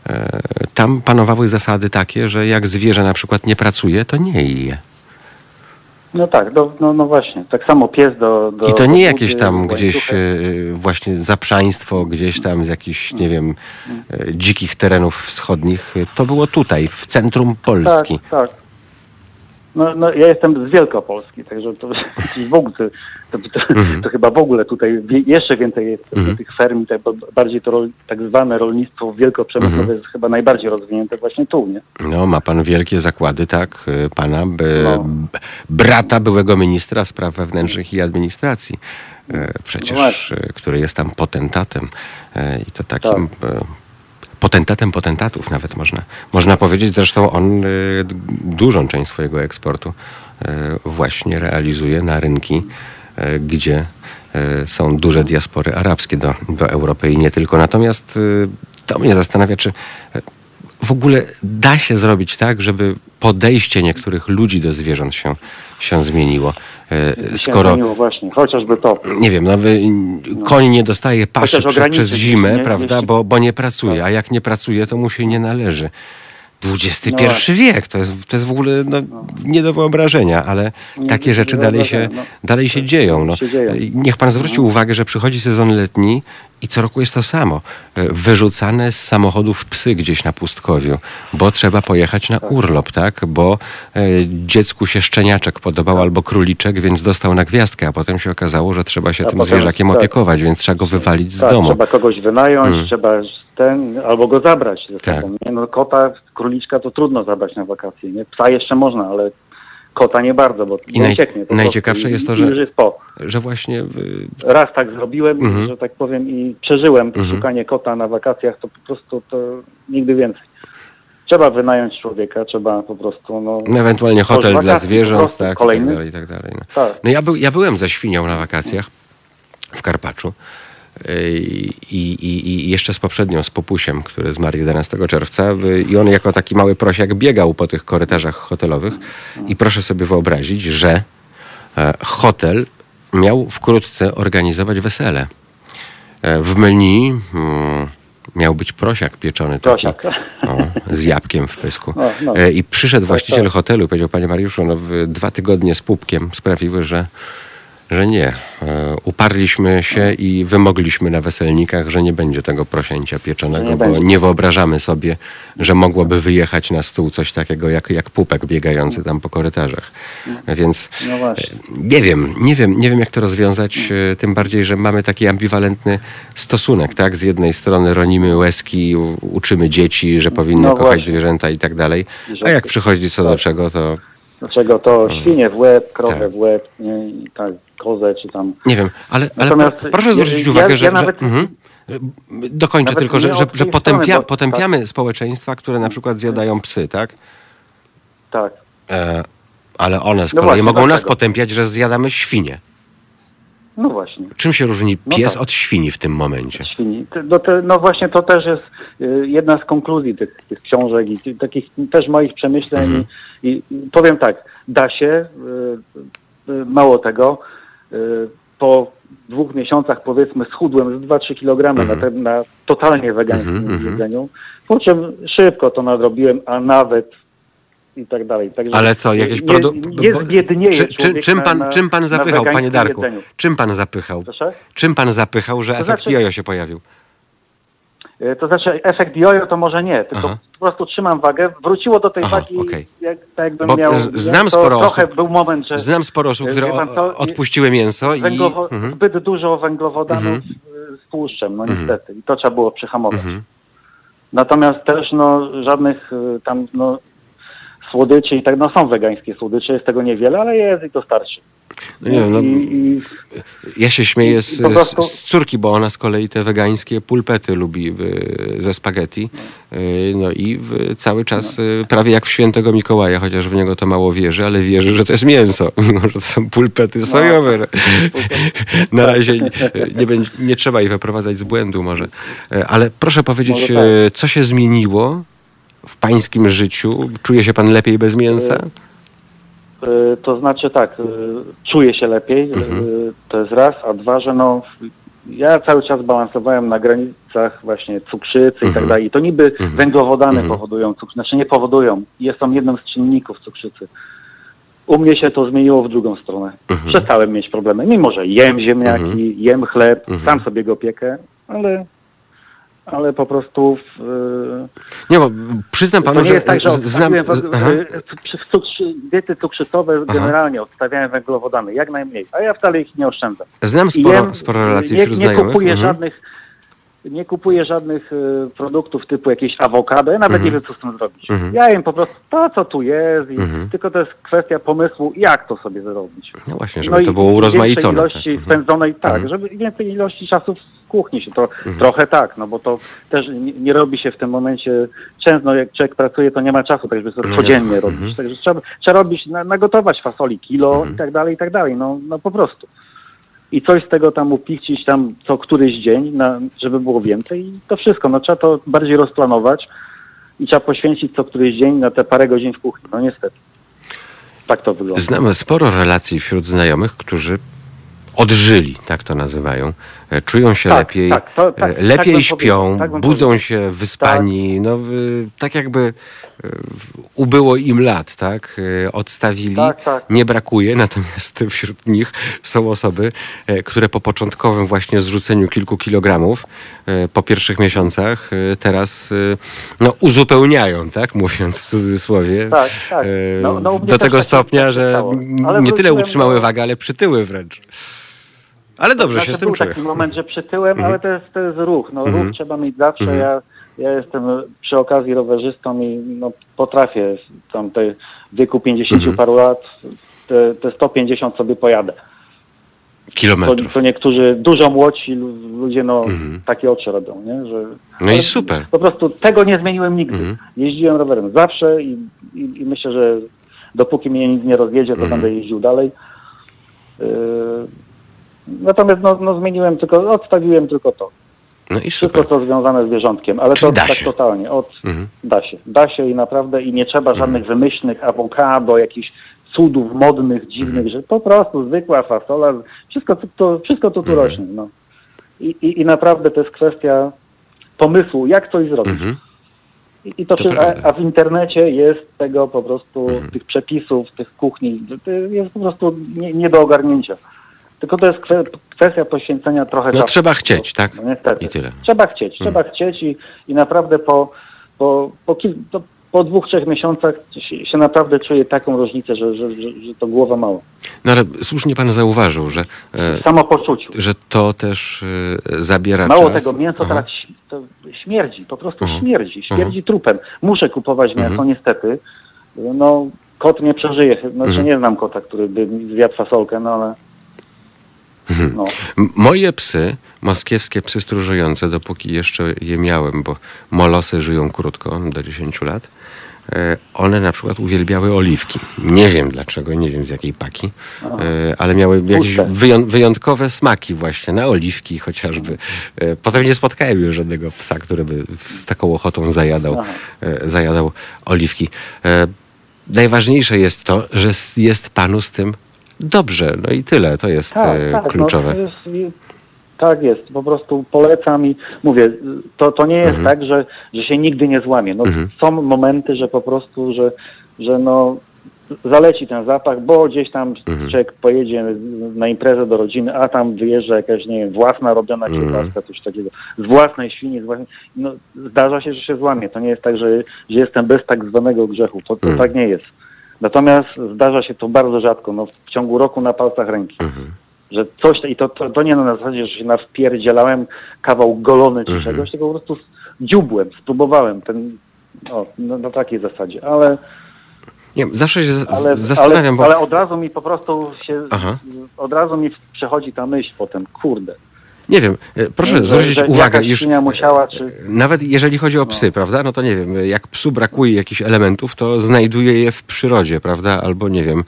E, Tam panowały zasady takie, że jak zwierzę na przykład nie pracuje, to nie je. No tak, do, no, no właśnie. Tak samo pies do. do I to nie jakieś tam gdzieś e, właśnie zaprzaństwo, gdzieś tam z jakichś, nie wiem, e, dzikich terenów wschodnich. To było tutaj, w centrum Polski. Tak, tak. No, no, ja jestem z Wielkopolski, także to, w ogóle, to, to, to, Mhm. to chyba w ogóle tutaj jeszcze więcej jest tych ferm, bo bardziej to rol, tak zwane rolnictwo wielkoprzemysłowe Mhm. jest chyba najbardziej rozwinięte właśnie tu, nie? No, ma pan wielkie zakłady, tak? e, Pana No. brata byłego ministra spraw wewnętrznych i administracji. e, Przecież, No e, który jest tam potentatem. I to takim e, potentatem potentatów nawet można, można powiedzieć. Zresztą on d- dużą część swojego eksportu e, właśnie realizuje na rynki, e, gdzie są duże diaspory arabskie do, do Europy i nie tylko. Natomiast to mnie zastanawia, czy w ogóle da się zrobić tak, żeby podejście niektórych ludzi do zwierząt się, się zmieniło. E, Się Skoro, zmieniło właśnie, chociażby to. nie wiem, no, wy- koń nie dostaje paszy przez, zimę, nie? prawda, bo, bo nie pracuje, a jak nie pracuje, to mu się nie należy. XXI No wiek, to jest, to jest w ogóle no, nie do wyobrażenia, ale Nie- takie rzeczy dalej się, no. dalej się dzieją. No. się dzieją. Mhm. Niech pan zwróci uwagę, że przychodzi sezon letni i co roku jest to samo. E, Wyrzucane z samochodów psy gdzieś na pustkowiu, bo trzeba pojechać na urlop, tak? Bo e, dziecku się szczeniaczek podobał albo króliczek, więc dostał na gwiazdkę, a potem się okazało, że trzeba się A tym potem- zwierzakiem tak. opiekować, więc trzeba go wywalić z tak, domu. trzeba kogoś wynająć, Mm. trzeba ten, albo go zabrać ze Tak. sobą. Nie? No, kota, króliczka to trudno zabrać na wakacje. Nie? Psa jeszcze można, ale kota nie bardzo, bo I naj- ucieknie. najciekawsze i- jest to, i że- jest po. Że właśnie y, raz tak zrobiłem, Mhm. że tak powiem, i przeżyłem Mhm. szukanie kota na wakacjach, to po prostu to nigdy więcej. Trzeba wynająć człowieka, trzeba po prostu, no... ewentualnie hotel dla zwierząt, prostu, tak, i tak kolejny. dalej, i tak dalej. No. Tak. No ja, był, ja byłem ze świnią na wakacjach w Karpaczu i, i, i jeszcze z poprzednią, z Popusiem, który zmarł 11 czerwca i on jako taki mały prosiak biegał po tych korytarzach hotelowych i proszę sobie wyobrazić, że e, hotel miał wkrótce organizować wesele. E, W menu mm, miał być prosiak pieczony taki, o, z jabłkiem w pysku. No, no. E, I przyszedł właściciel tak. hotelu i powiedział, panie Mariuszu, no, dwa tygodnie z pupkiem sprawiły, że, że nie. E, Uparliśmy się i wymogliśmy na weselnikach, że nie będzie tego prosięcia pieczonego, Nie bo będzie. nie wyobrażamy sobie, że mogłoby wyjechać na stół coś takiego jak, jak pupek biegający tam po korytarzach. Więc No właśnie. nie wiem, nie wiem, nie wiem jak to rozwiązać, e, tym bardziej, że mamy taki ambiwalentny stosunek, tak? Z jednej strony ronimy łezki, uczymy dzieci, że powinny No kochać zwierzęta i tak dalej, a jak przychodzi co do tak. czego, to Dlaczego to świnie w łeb, krowę Tak. w łeb, nie, i tak, kozę czy tam... nie wiem, ale, ale Natomiast pro- proszę zwrócić ja- uwagę, ja że... nawet- że mhm. Dokończę nawet tylko, że, że, że potępia, strony, bo- potępiamy społeczeństwa, które na przykład zjadają psy, tak? Tak. E, ale one z No kolei właśnie, mogą nas dlaczego? potępiać, że zjadamy świnie. No właśnie. Czym się różni No pies tak. od świni w tym momencie? Świni. No, no właśnie to też jest y, jedna z konkluzji tych, tych książek i takich też moich przemyśleń. Mhm. I, I powiem tak, da się, y, y, mało tego, po dwóch miesiącach powiedzmy schudłem z 2-3 kg na, te, na totalnie wegańskim Mhm, mhm. jedzeniu, po czym szybko to nadrobiłem, a nawet i tak dalej. Także Ale co, jakieś nie, produkty... Nie zbiednieje czy, czy, człowiek czym, na- pan, na- czym pan na zapychał, panie wegańskim Darku? jedzeniu. Czym pan zapychał? Proszę? Czym pan zapychał, że To efekt znaczy- jojo się pojawił? E, To znaczy efekt jojo to może nie, tylko Aha. po prostu trzymam wagę. Wróciło do tej Aha, wagi, okej. jak, tak jakbym Bo miał... z- znam to sporo trochę osób- był moment, że Znam sporo osób, które Wie pan o- co, odpuściły mięso i... węglowo, Mhm. zbyt dużo węglowodanów Mhm. y, z tłuszczem, no Mhm. niestety. I to trzeba było przyhamować. Mhm. Natomiast też no, żadnych tam no, słodyczy i tak, no są wegańskie słodycze, jest tego niewiele, ale jest i to starczy. No nie wiem, no- I, Ja się śmieję z, prostu- z, córki, bo ona z kolei te wegańskie pulpety lubi y, ze spaghetti. Y, No i y, cały czas y, prawie jak w świętego Mikołaja, chociaż w niego to mało wierzy, ale wierzy, że to jest mięso, mimo że to są pulpety No. sojowe. Na razie nie, nie, będzie, nie trzeba jej wyprowadzać z błędu może. Y, Ale proszę powiedzieć, Może tak. co się zmieniło w pańskim życiu? Czuje się pan lepiej bez mięsa? y, to znaczy tak, y, czuję się lepiej, y, to jest raz, a dwa, że no, ja cały czas balansowałem na granicach właśnie cukrzycy i tak dalej. I to niby węglowodany powodują cukrzycę, znaczy nie powodują, jest są jednym z czynników cukrzycy. U mnie się to zmieniło w drugą stronę. Przestałem mieć problemy, mimo że jem ziemniaki, jem chleb, sam sobie go piekę, ale, ale po prostu w, y, Nie, bo przyznam panu, to nie że jest tak, że znam... aha. cukrzy, diety cukrzycowe generalnie odstawiałem węglowodany, jak najmniej, a ja wcale ich nie oszczędzam. Znam sporo, jem- sporo relacji nie, wśród nie znajomych. kupuję Mhm. żadnych nie kupuję żadnych e, produktów typu jakieś awokado, ja nawet nie wiem, co z tym zrobić. Mhm. Ja jem po prostu to, co tu jest, Mhm. tylko to jest kwestia pomysłu, jak to sobie zrobić. No właśnie, żeby No to było urozmaicone. ilości tak. Mhm. spędzonej, tak, Mhm. żeby więcej ilości czasu kuchni się to trochę tak, no bo to też nie, nie robi się w tym momencie często, jak człowiek pracuje, to nie ma czasu, tak żeby to No codziennie robić. Mhm. Także trzeba, trzeba robić, na, nagotować fasoli kilo i tak dalej, i tak dalej, no, no po prostu. I coś z tego tam upichcić tam co któryś dzień, na, żeby było więcej i to wszystko, no trzeba to bardziej rozplanować i trzeba poświęcić co któryś dzień na te parę godzin w kuchni, no niestety. Tak to wygląda. Znamy sporo relacji wśród znajomych, którzy odżyli, tak to nazywają. E, Czują się Tak, lepiej, tak, to- tak, e, tak lepiej bym śpią, tak budzą powiedział. się wyspani, no w- tak jakby e, ubyło im lat, tak? Odstawili, Tak, tak. nie brakuje, natomiast wśród nich są osoby, które po początkowym właśnie zrzuceniu kilku kilogramów po pierwszych miesiącach teraz no, uzupełniają, tak? Mówiąc w cudzysłowie. Tak, tak. No- no do tego tak stopnia, tak że nie tyle utrzymały wagę, ale przytyły wręcz. Ale dobrze Znaczy, się z tym był czuję. taki moment, że przytyłem, ale to jest, to jest ruch. No, Mhm. Ruch trzeba mieć zawsze. Mhm. Ja, ja jestem przy okazji rowerzystą i no, potrafię tam te w wieku 50 Mhm. paru lat te, te 150 sobie pojadę. To, Kilometrów. to niektórzy dużo młodsi lu- ludzie no, Mhm. takie oczy robią, nie? Że, No i super. Po prostu tego nie zmieniłem nigdy. Mhm. Jeździłem rowerem zawsze i, i, i myślę, że dopóki mnie nic nie rozjedzie, to Mhm. będę jeździł dalej. Yy, natomiast no, no zmieniłem tylko, odstawiłem tylko to. No i Wszystko super. co związane z zwierzątkiem, ale Czyli to tak się. totalnie. Od, Mhm. Da się. Da się i naprawdę i nie trzeba żadnych wymyślnych awokado, jakichś cudów modnych, dziwnych, że po prostu zwykła fasola, wszystko to, to, wszystko to tu Mhm. rośnie. No. I, i, I naprawdę to jest kwestia pomysłu, jak coś zrobić. Mhm. I, i to, To prawda. a, a w internecie jest tego po prostu, Mhm. tych przepisów, tych kuchni, to jest po prostu nie, nie do ogarnięcia. Tylko to jest kwe- kwestia poświęcenia trochę No czasu. trzeba chcieć, tak? No niestety. I tyle. Trzeba chcieć, trzeba chcieć i, i naprawdę po, po, po, kil, po dwóch, trzech miesiącach się, się naprawdę czuję taką różnicę, że, że, że, że to głowa mało. No ale słusznie pan zauważył, że, e, samopoczuciu. że to też e, zabiera Mało czas. tego, mięso Aha. teraz to śmierdzi, po prostu Mhm. śmierdzi, śmierdzi Mhm. trupem. Muszę kupować mięso, Mhm. niestety. No, kot nie przeżyje. Znaczy Mhm. nie znam kota, który by zjadł fasolkę, no ale... Mhm. No. Moje psy, moskiewskie psy stróżujące, dopóki jeszcze je miałem, bo molosy żyją krótko, do 10 lat, e, one na przykład uwielbiały oliwki. Nie wiem dlaczego, nie wiem z jakiej paki, e, ale miały jakieś wyjątkowe smaki właśnie, na oliwki chociażby. E, Potem nie spotkałem już żadnego psa, który by z taką ochotą zajadał, zajadał oliwki. Najważniejsze jest to, że jest panu z tym dobrze. No i tyle, to jest e, kluczowe. No, to jest, tak jest, po prostu polecam i mówię, to, to nie jest Mhm. tak, że, że się nigdy nie złamie. No, Mhm. Są momenty, że po prostu, że, że no, zaleci ten zapach, bo gdzieś tam Mhm. człowiek pojedzie na imprezę do rodziny, a tam wyjeżdża jakaś, nie wiem, własna robiona Mhm. kiełbaska, coś takiego, z własnej świni, z własnej, no, zdarza się, że się złamie. To nie jest tak, że, że jestem bez tak zwanego grzechu. To, to Mhm. tak nie jest. Natomiast zdarza się to bardzo rzadko, no, w ciągu roku na palcach ręki Mhm. że coś, i to, to, to nie na zasadzie, że się nawpierdzielałem kawał golony czy Mhm. czegoś, tylko po prostu dziubłem, spróbowałem ten, o, no, na takiej zasadzie, ale Nie, zawsze się Ale, zastanawiam, ale, bo... ale od razu mi po prostu się, Aha. od razu mi przechodzi ta myśl potem, kurde. Nie wiem, e, proszę że, zwrócić że uwagę, już musiała, czy... nawet jeżeli chodzi o psy, prawda, no to nie wiem, jak psu brakuje jakichś elementów, to znajduje je w przyrodzie, prawda, albo nie wiem,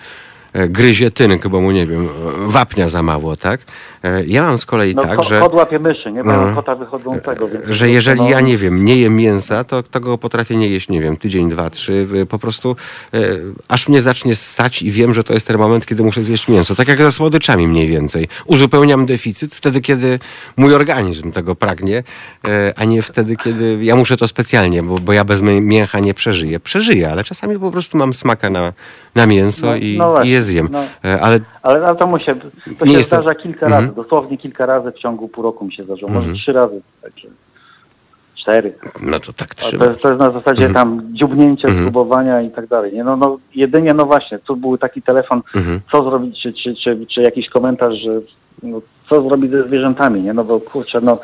e, gryzie tynk, bo mu, nie wiem, e, wapnia za mało, tak? E, Ja mam z kolei No, tak, że... Kot łapie myszy, nie? Mają No. kota wychodzącego, że jeżeli no, ja nie wiem, nie jem mięsa, to, to go potrafię nie jeść, nie wiem, tydzień, dwa, trzy, y, po prostu e, aż mnie zacznie ssać i wiem, że to jest ten moment, kiedy muszę zjeść mięso. Tak jak ze słodyczami mniej więcej. Uzupełniam deficyt wtedy, kiedy mój organizm tego pragnie, e, a nie wtedy, kiedy ja muszę to specjalnie, bo, bo ja bez mię- mięcha nie przeżyję. Przeżyję, ale czasami po prostu mam smaka na, na mięso No, i, no właśnie, i je zjem. no. E, Ale Ale, ale to mu się, to Nie się to- zdarza kilka Mhm. razy, dosłownie kilka razy w ciągu pół roku mi się zdarzyło, Mhm. może trzy razy, także cztery. no to tak A trzeba. to, jest, to jest na zasadzie tam dziubnięcia, Mhm. spróbowania i tak dalej. Nie? No, no, jedynie, no właśnie, tu był taki telefon, Mhm. co zrobić, czy, czy, czy, czy jakiś komentarz, że no, co zrobić ze zwierzętami, nie? No bo kurczę, no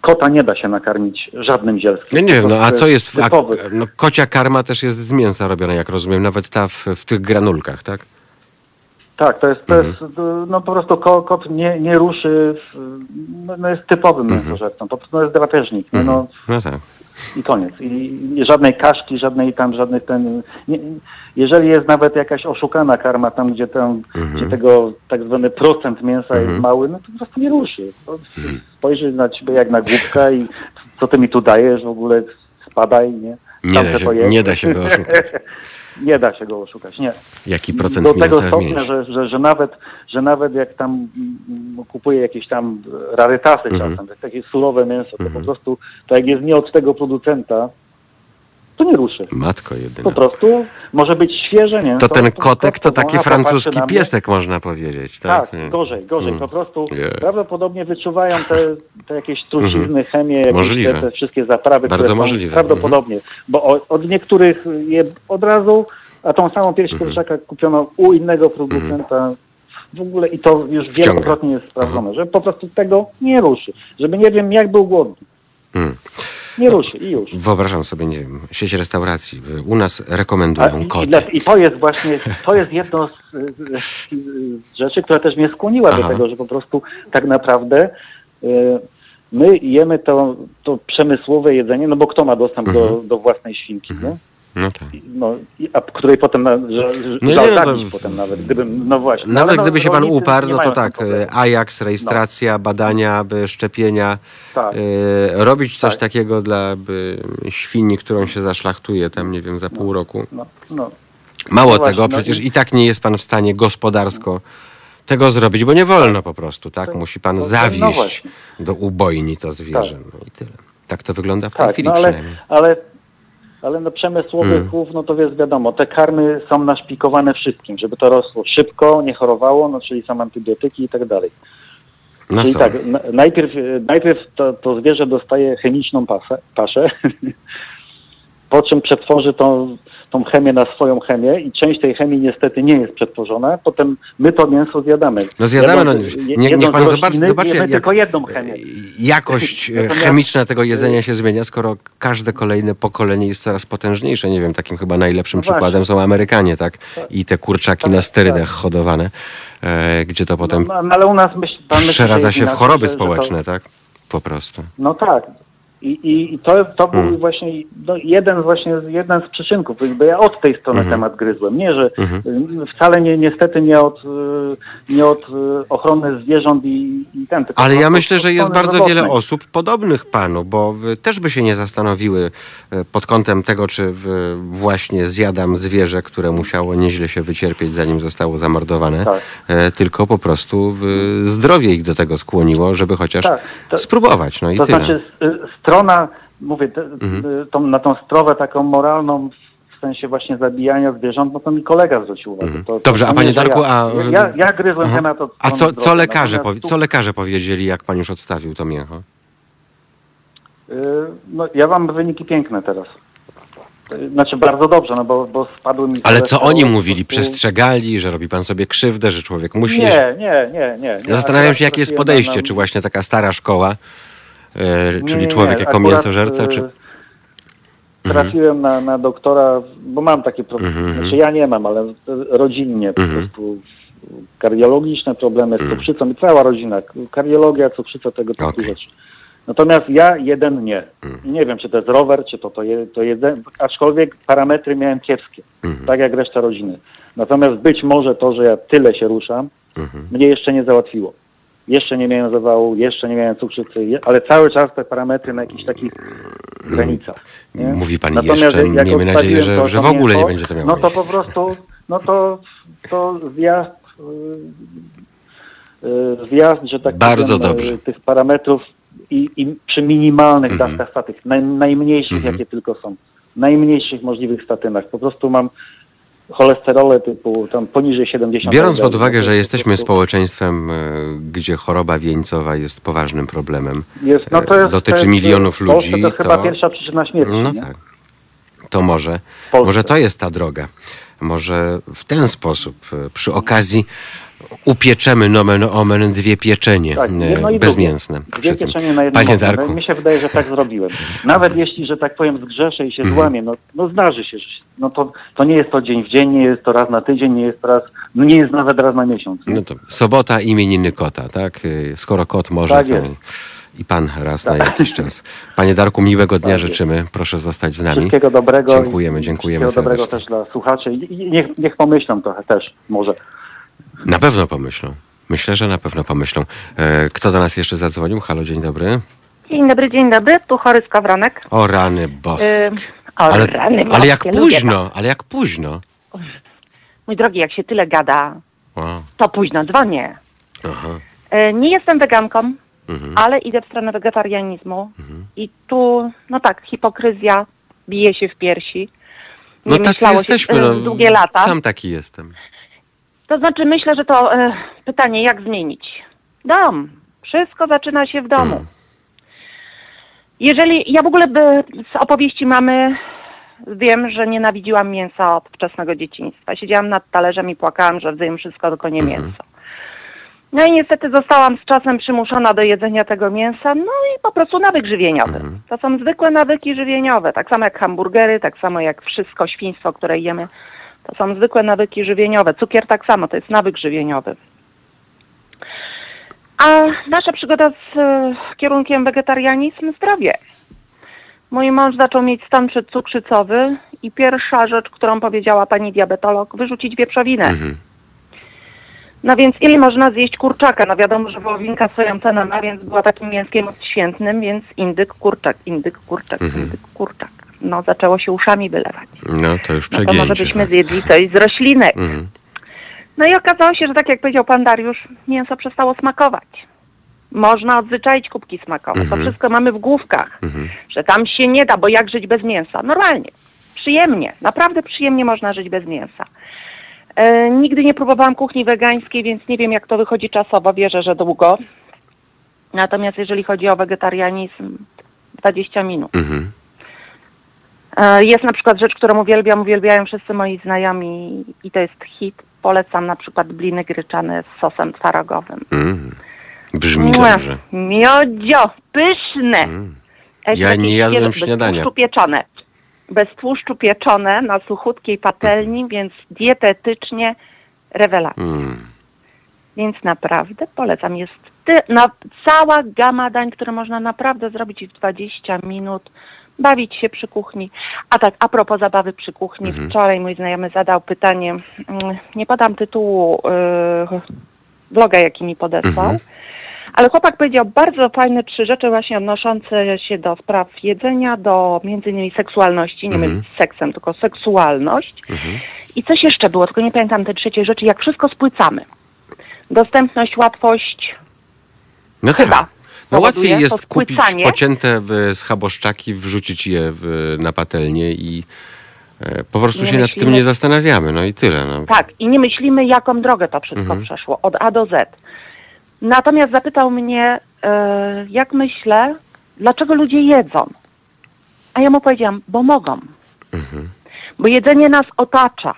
kota nie da się nakarmić żadnym zielskim. Ja nie wiem, no a co jest... A, no, kocia karma też jest z mięsa robiona, jak rozumiem, nawet ta w, w tych granulkach, tak? Tak, to jest, to Mhm. jest no po prostu ko, kot nie, nie ruszy, w, no, no jest typowym mięsożercą, po prostu no jest drapieżnik, nie? no No tak. i koniec. I, I żadnej kaszki, żadnej tam, żadnych ten... Nie, jeżeli jest nawet jakaś oszukana karma tam, gdzie, Mhm. gdzie tego tak zwany procent mięsa jest mały, no to po prostu nie ruszy. To Mhm. Spojrzy na ciebie jak na głupka i co ty mi tu dajesz, w ogóle spadaj, nie? Nie da, się, nie da się go oszukać. nie da się go oszukać, nie. Jaki procent Do tego stopnia, że, że, że, nawet, że nawet jak tam mm, kupuję jakieś tam rarytasy Mhm. czasem, jak takie surowe mięso, to po prostu, to jak jest nie od tego producenta, to nie ruszy. Matko Po jedyna. prostu może być świeże mięso. To ten kotek to taki francuski piesek, można powiedzieć. Tak, Tak, Nie. gorzej, gorzej. Mm. Po prostu Nie. prawdopodobnie wyczuwają te, te jakieś trucizny, jakieś Możliwe. te, te wszystkie zaprawy, Bardzo które możliwe. prawdopodobnie. Bo o, od niektórych je od razu, a tą samą pierś Mhm. kurczaka kupiono u innego producenta. W ogóle i to już wielokrotnie jest sprawdzone, że po prostu tego nie ruszy. Żeby nie wiem, jak był głodny. Nie ruszy i już. Wyobrażam sobie, nie wiem, sieć restauracji. U nas A, rekomendują i, i, koty. dla- I to jest właśnie, to jest jedno z, z, z rzeczy, która też mnie skłoniła Aha. do tego, że po prostu tak naprawdę y, my jemy to, to przemysłowe jedzenie, no bo kto ma dostęp do, Mhm. do własnej świnki, nie? No tak. No, a której potem, na, że, że, No nie, no to- potem nawet, gdybym, no właśnie. Nawet Ale no, gdyby się pan rolnicy uparł, no to tak, e, Ajax, rejestracja, badania, by szczepienia. Tak. e, robić coś Tak. takiego dla by, świni, którą się zaszlachtuje tam, nie wiem, za pół roku. No, no. Mało No tego, właśnie, no przecież i- i tak nie jest pan w stanie gospodarsko tego zrobić, bo nie wolno po prostu, tak? Musi pan No, no zawieść do ubojni to zwierzę. No i tyle. Tak to wygląda w tej Tak, chwili no ale, przynajmniej. ale, ale no przemysłowy Hmm. chów, no to jest wiadomo, te karmy są naszpikowane wszystkim, żeby to rosło szybko, nie chorowało, no czyli są antybiotyki i tak dalej. No czyli są. tak, najpierw, najpierw to, to zwierzę dostaje chemiczną pasę, paszę, po czym przetworzy tą, tą chemię na swoją chemię i część tej chemii niestety nie jest przetworzona, potem my to mięso zjadamy. No zjadamy, no, Jedząc- nie, niech pan rośliny, zobaczy, zobaczy jak, tylko jedną chemię. jakość e, chemiczna tego jedzenia się zmienia, skoro każde kolejne pokolenie jest coraz potężniejsze. Nie wiem, takim chyba najlepszym No przykładem są Amerykanie, tak? I te kurczaki Tak, na sterydach tak. hodowane, e, gdzie to potem No, no, ale u nas myśl, przeradza się w choroby społeczne, tak? Po prostu. No tak. I, i, i to, to był Mm. właśnie no, jeden właśnie jeden z przyczynków, bo ja od tej strony Mhm. temat gryzłem. Nie, że y, wcale nie, niestety nie od, y, nie od y, ochrony zwierząt i, i ten. Ale ja myślę, że jest bardzo wiele zdrowotnej. osób podobnych panu, bo też by się nie zastanowiły pod kątem tego, czy właśnie zjadam zwierzę, które musiało nieźle się wycierpieć, zanim zostało zamordowane, Tak. tylko po prostu zdrowie ich do tego skłoniło, żeby chociaż Tak, to- spróbować. No i To tyle. znaczy strona, mówię, te, Mhm. tą, na tą stronę taką moralną w sensie właśnie zabijania zwierząt, no to mi kolega zwrócił uwagę. Mhm. To, to, Dobrze, to a nie, panie Darku, ja, a- Ja, ja gryzłem Aha. temat od A co, co, lekarze, co lekarze powiedzieli, jak pan już odstawił to mięcho? Y, No, ja mam wyniki piękne teraz. Y, Znaczy bardzo dobrze, no bo, bo spadły mi... Ale co oni mówili? Przestrzegali, że robi pan sobie krzywdę, że człowiek musi Nie, nie, nie, nie. Ja zastanawiam się, jakie jest podejście, czy właśnie taka stara szkoła, e, czyli nie, człowiek nie. jako Akurat, mięsożerca, y, czy... trafiłem na, na doktora, bo mam takie problemy, Mhm. znaczy ja nie mam, ale rodzinnie po Mhm. prostu kardiologiczne problemy z cukrzycą i cała rodzina, kardiologia, cukrzyca, tego typu Okej. rzeczy. Natomiast ja jeden nie. Mhm. Nie wiem, czy to jest rower, czy to, to, je, to jeden, aczkolwiek parametry miałem kiepskie, Mhm. tak jak reszta rodziny. Natomiast być może to, że ja tyle się ruszam, Mhm. mnie jeszcze nie załatwiło. Jeszcze nie miałem zawału, jeszcze nie miałem cukrzycy, ale cały czas te parametry na jakichś takich granicach. nie? Mówi pani Natomiast jeszcze, jak miejmy nadzieję, że- to- że w ogóle nie będzie to miało No to po miejsca. prostu, no to, to zjazd, y, y, zjazd, że tak Bardzo powiem, dobrze. y, tych parametrów i, i przy minimalnych Mhm. dawkach naj, najmniejszych Mhm. jakie tylko są, najmniejszych możliwych statynach. Po prostu mam cholesterole typu tam poniżej 70. Biorąc pod uwagę, że jesteśmy społeczeństwem, e, gdzie choroba wieńcowa jest poważnym problemem, jest, no to e, jest, dotyczy to jest, milionów ludzi, To chyba to- pierwsza przyczyna śmierci. no tak, to może, Polsce. może to jest ta droga. Może w ten sposób, e, przy okazji upieczemy nomen omen dwie pieczenie Tak, e, jedno i bezmięsne. Dwie pieczenie na jednym Panie ogniu. Darku, No, Mi się wydaje, że tak zrobiłem. Nawet jeśli, że tak powiem, zgrzeszę i się Mhm. złamię, no, no zdarzy się. No to, to nie jest to dzień w dzień, nie jest to raz na tydzień, nie jest to raz, no nie jest nawet raz na miesiąc. nie? no to sobota imieniny kota, tak? E, Skoro kot może, Tak to. I pan raz na jakiś czas. Panie Darku, miłego dnia życzymy. Proszę zostać z nami. Wszystkiego dobrego. Dziękujemy, dziękujemy Wszystkiego dobrego serdecznie. też dla słuchaczy i, niech, niech pomyślą trochę też, może. Na pewno pomyślą. Myślę, że na pewno pomyślą. E, Kto do nas jeszcze zadzwonił? Halo, dzień dobry. Dzień dobry, dzień dobry, tu chory skowronek. O rany boskie. Ym, o ale, rany ale jak lubię późno, ale jak późno. Mój drogi, jak się tyle gada, O, to późno dzwonię. aha. E, Nie jestem weganką, Mhm. ale idę w stronę wegetarianizmu. I tu, no tak, hipokryzja bije się w piersi. No Nie tacy myślało jesteśmy. się No, e, długie lata. Sam taki jestem. To znaczy myślę, że to e, pytanie, jak zmienić? Dom. Wszystko zaczyna się w domu. Mm. Jeżeli ja w ogóle by, z opowieści mamy wiem, że nienawidziłam mięsa od wczesnego dzieciństwa. Siedziałam nad talerzem i płakałam, że zjem wszystko, tylko nie Mhm. mięso. No i niestety zostałam z czasem przymuszona do jedzenia tego mięsa, no i po prostu nawyk żywieniowy. Mhm. To są zwykłe nawyki żywieniowe, tak samo jak hamburgery, tak samo jak wszystko świństwo, które jemy. To są zwykłe nawyki żywieniowe. Cukier tak samo, to jest nawyk żywieniowy. A nasza przygoda z e, kierunkiem wegetarianizm zdrowie. Mój mąż zaczął mieć stan przedcukrzycowy i pierwsza rzecz, którą powiedziała pani diabetolog, wyrzucić wieprzowinę. Mhm. No więc ile można zjeść kurczaka? No wiadomo, że wołowinka swoją cenę ma, więc była takim mięskiem odświętnym, więc indyk, kurczak, indyk, kurczak, Mhm. indyk, kurczak. No zaczęło się uszami wylewać. No to już No to przegięcie. może byśmy tak. zjedli coś z roślinek. Mhm. No i okazało się, że tak jak powiedział pan Dariusz, mięso przestało smakować. Można odzwyczaić kubki smakowe. Mhm. To wszystko mamy w główkach, Mhm. że tam się nie da, bo jak żyć bez mięsa? Normalnie, przyjemnie, naprawdę przyjemnie można żyć bez mięsa. E, nigdy nie próbowałam kuchni wegańskiej, więc nie wiem jak to wychodzi czasowo, wierzę, że długo. Natomiast jeżeli chodzi o wegetarianizm, 20 minut. Mhm. E, Jest na przykład rzecz, którą uwielbiam, uwielbiają wszyscy moi znajomi i to jest hit. Polecam na przykład bliny gryczane z sosem twarogowym. Mhm. Brzmi dobrze. Miodzio, pyszne. Mhm. Ja nie jadłem śniadania. pieczone. Bez tłuszczu pieczone na suchutkiej patelni, więc dietetycznie rewelacja. Mhm. Więc naprawdę polecam. Jest ty, na, cała gama dań, które można naprawdę zrobić w 20 minut, bawić się przy kuchni. A tak, a propos zabawy przy kuchni, Mhm. wczoraj mój znajomy zadał pytanie, mm, nie podam tytułu yy, bloga, jaki mi podesłał, Mhm. Ale chłopak powiedział bardzo fajne trzy rzeczy właśnie odnoszące się do spraw jedzenia, do między innymi seksualności, nie Mhm. z seksem, tylko seksualność. Mhm. I coś jeszcze było, tylko nie pamiętam te trzecie rzeczy, jak wszystko spłycamy. Dostępność, łatwość, No Chyba. No łatwiej jest kupić pocięte e, schaboszczaki, wrzucić je w, na patelnię i e, po prostu Nie się nad tym myślimy- nie zastanawiamy. No i tyle. No. Tak, i nie myślimy, jaką drogę to wszystko Mhm. przeszło, od A do Z. Natomiast zapytał mnie, e, jak myślę, dlaczego ludzie jedzą. A ja mu powiedziałam, bo mogą. Mhm. Bo jedzenie nas otacza,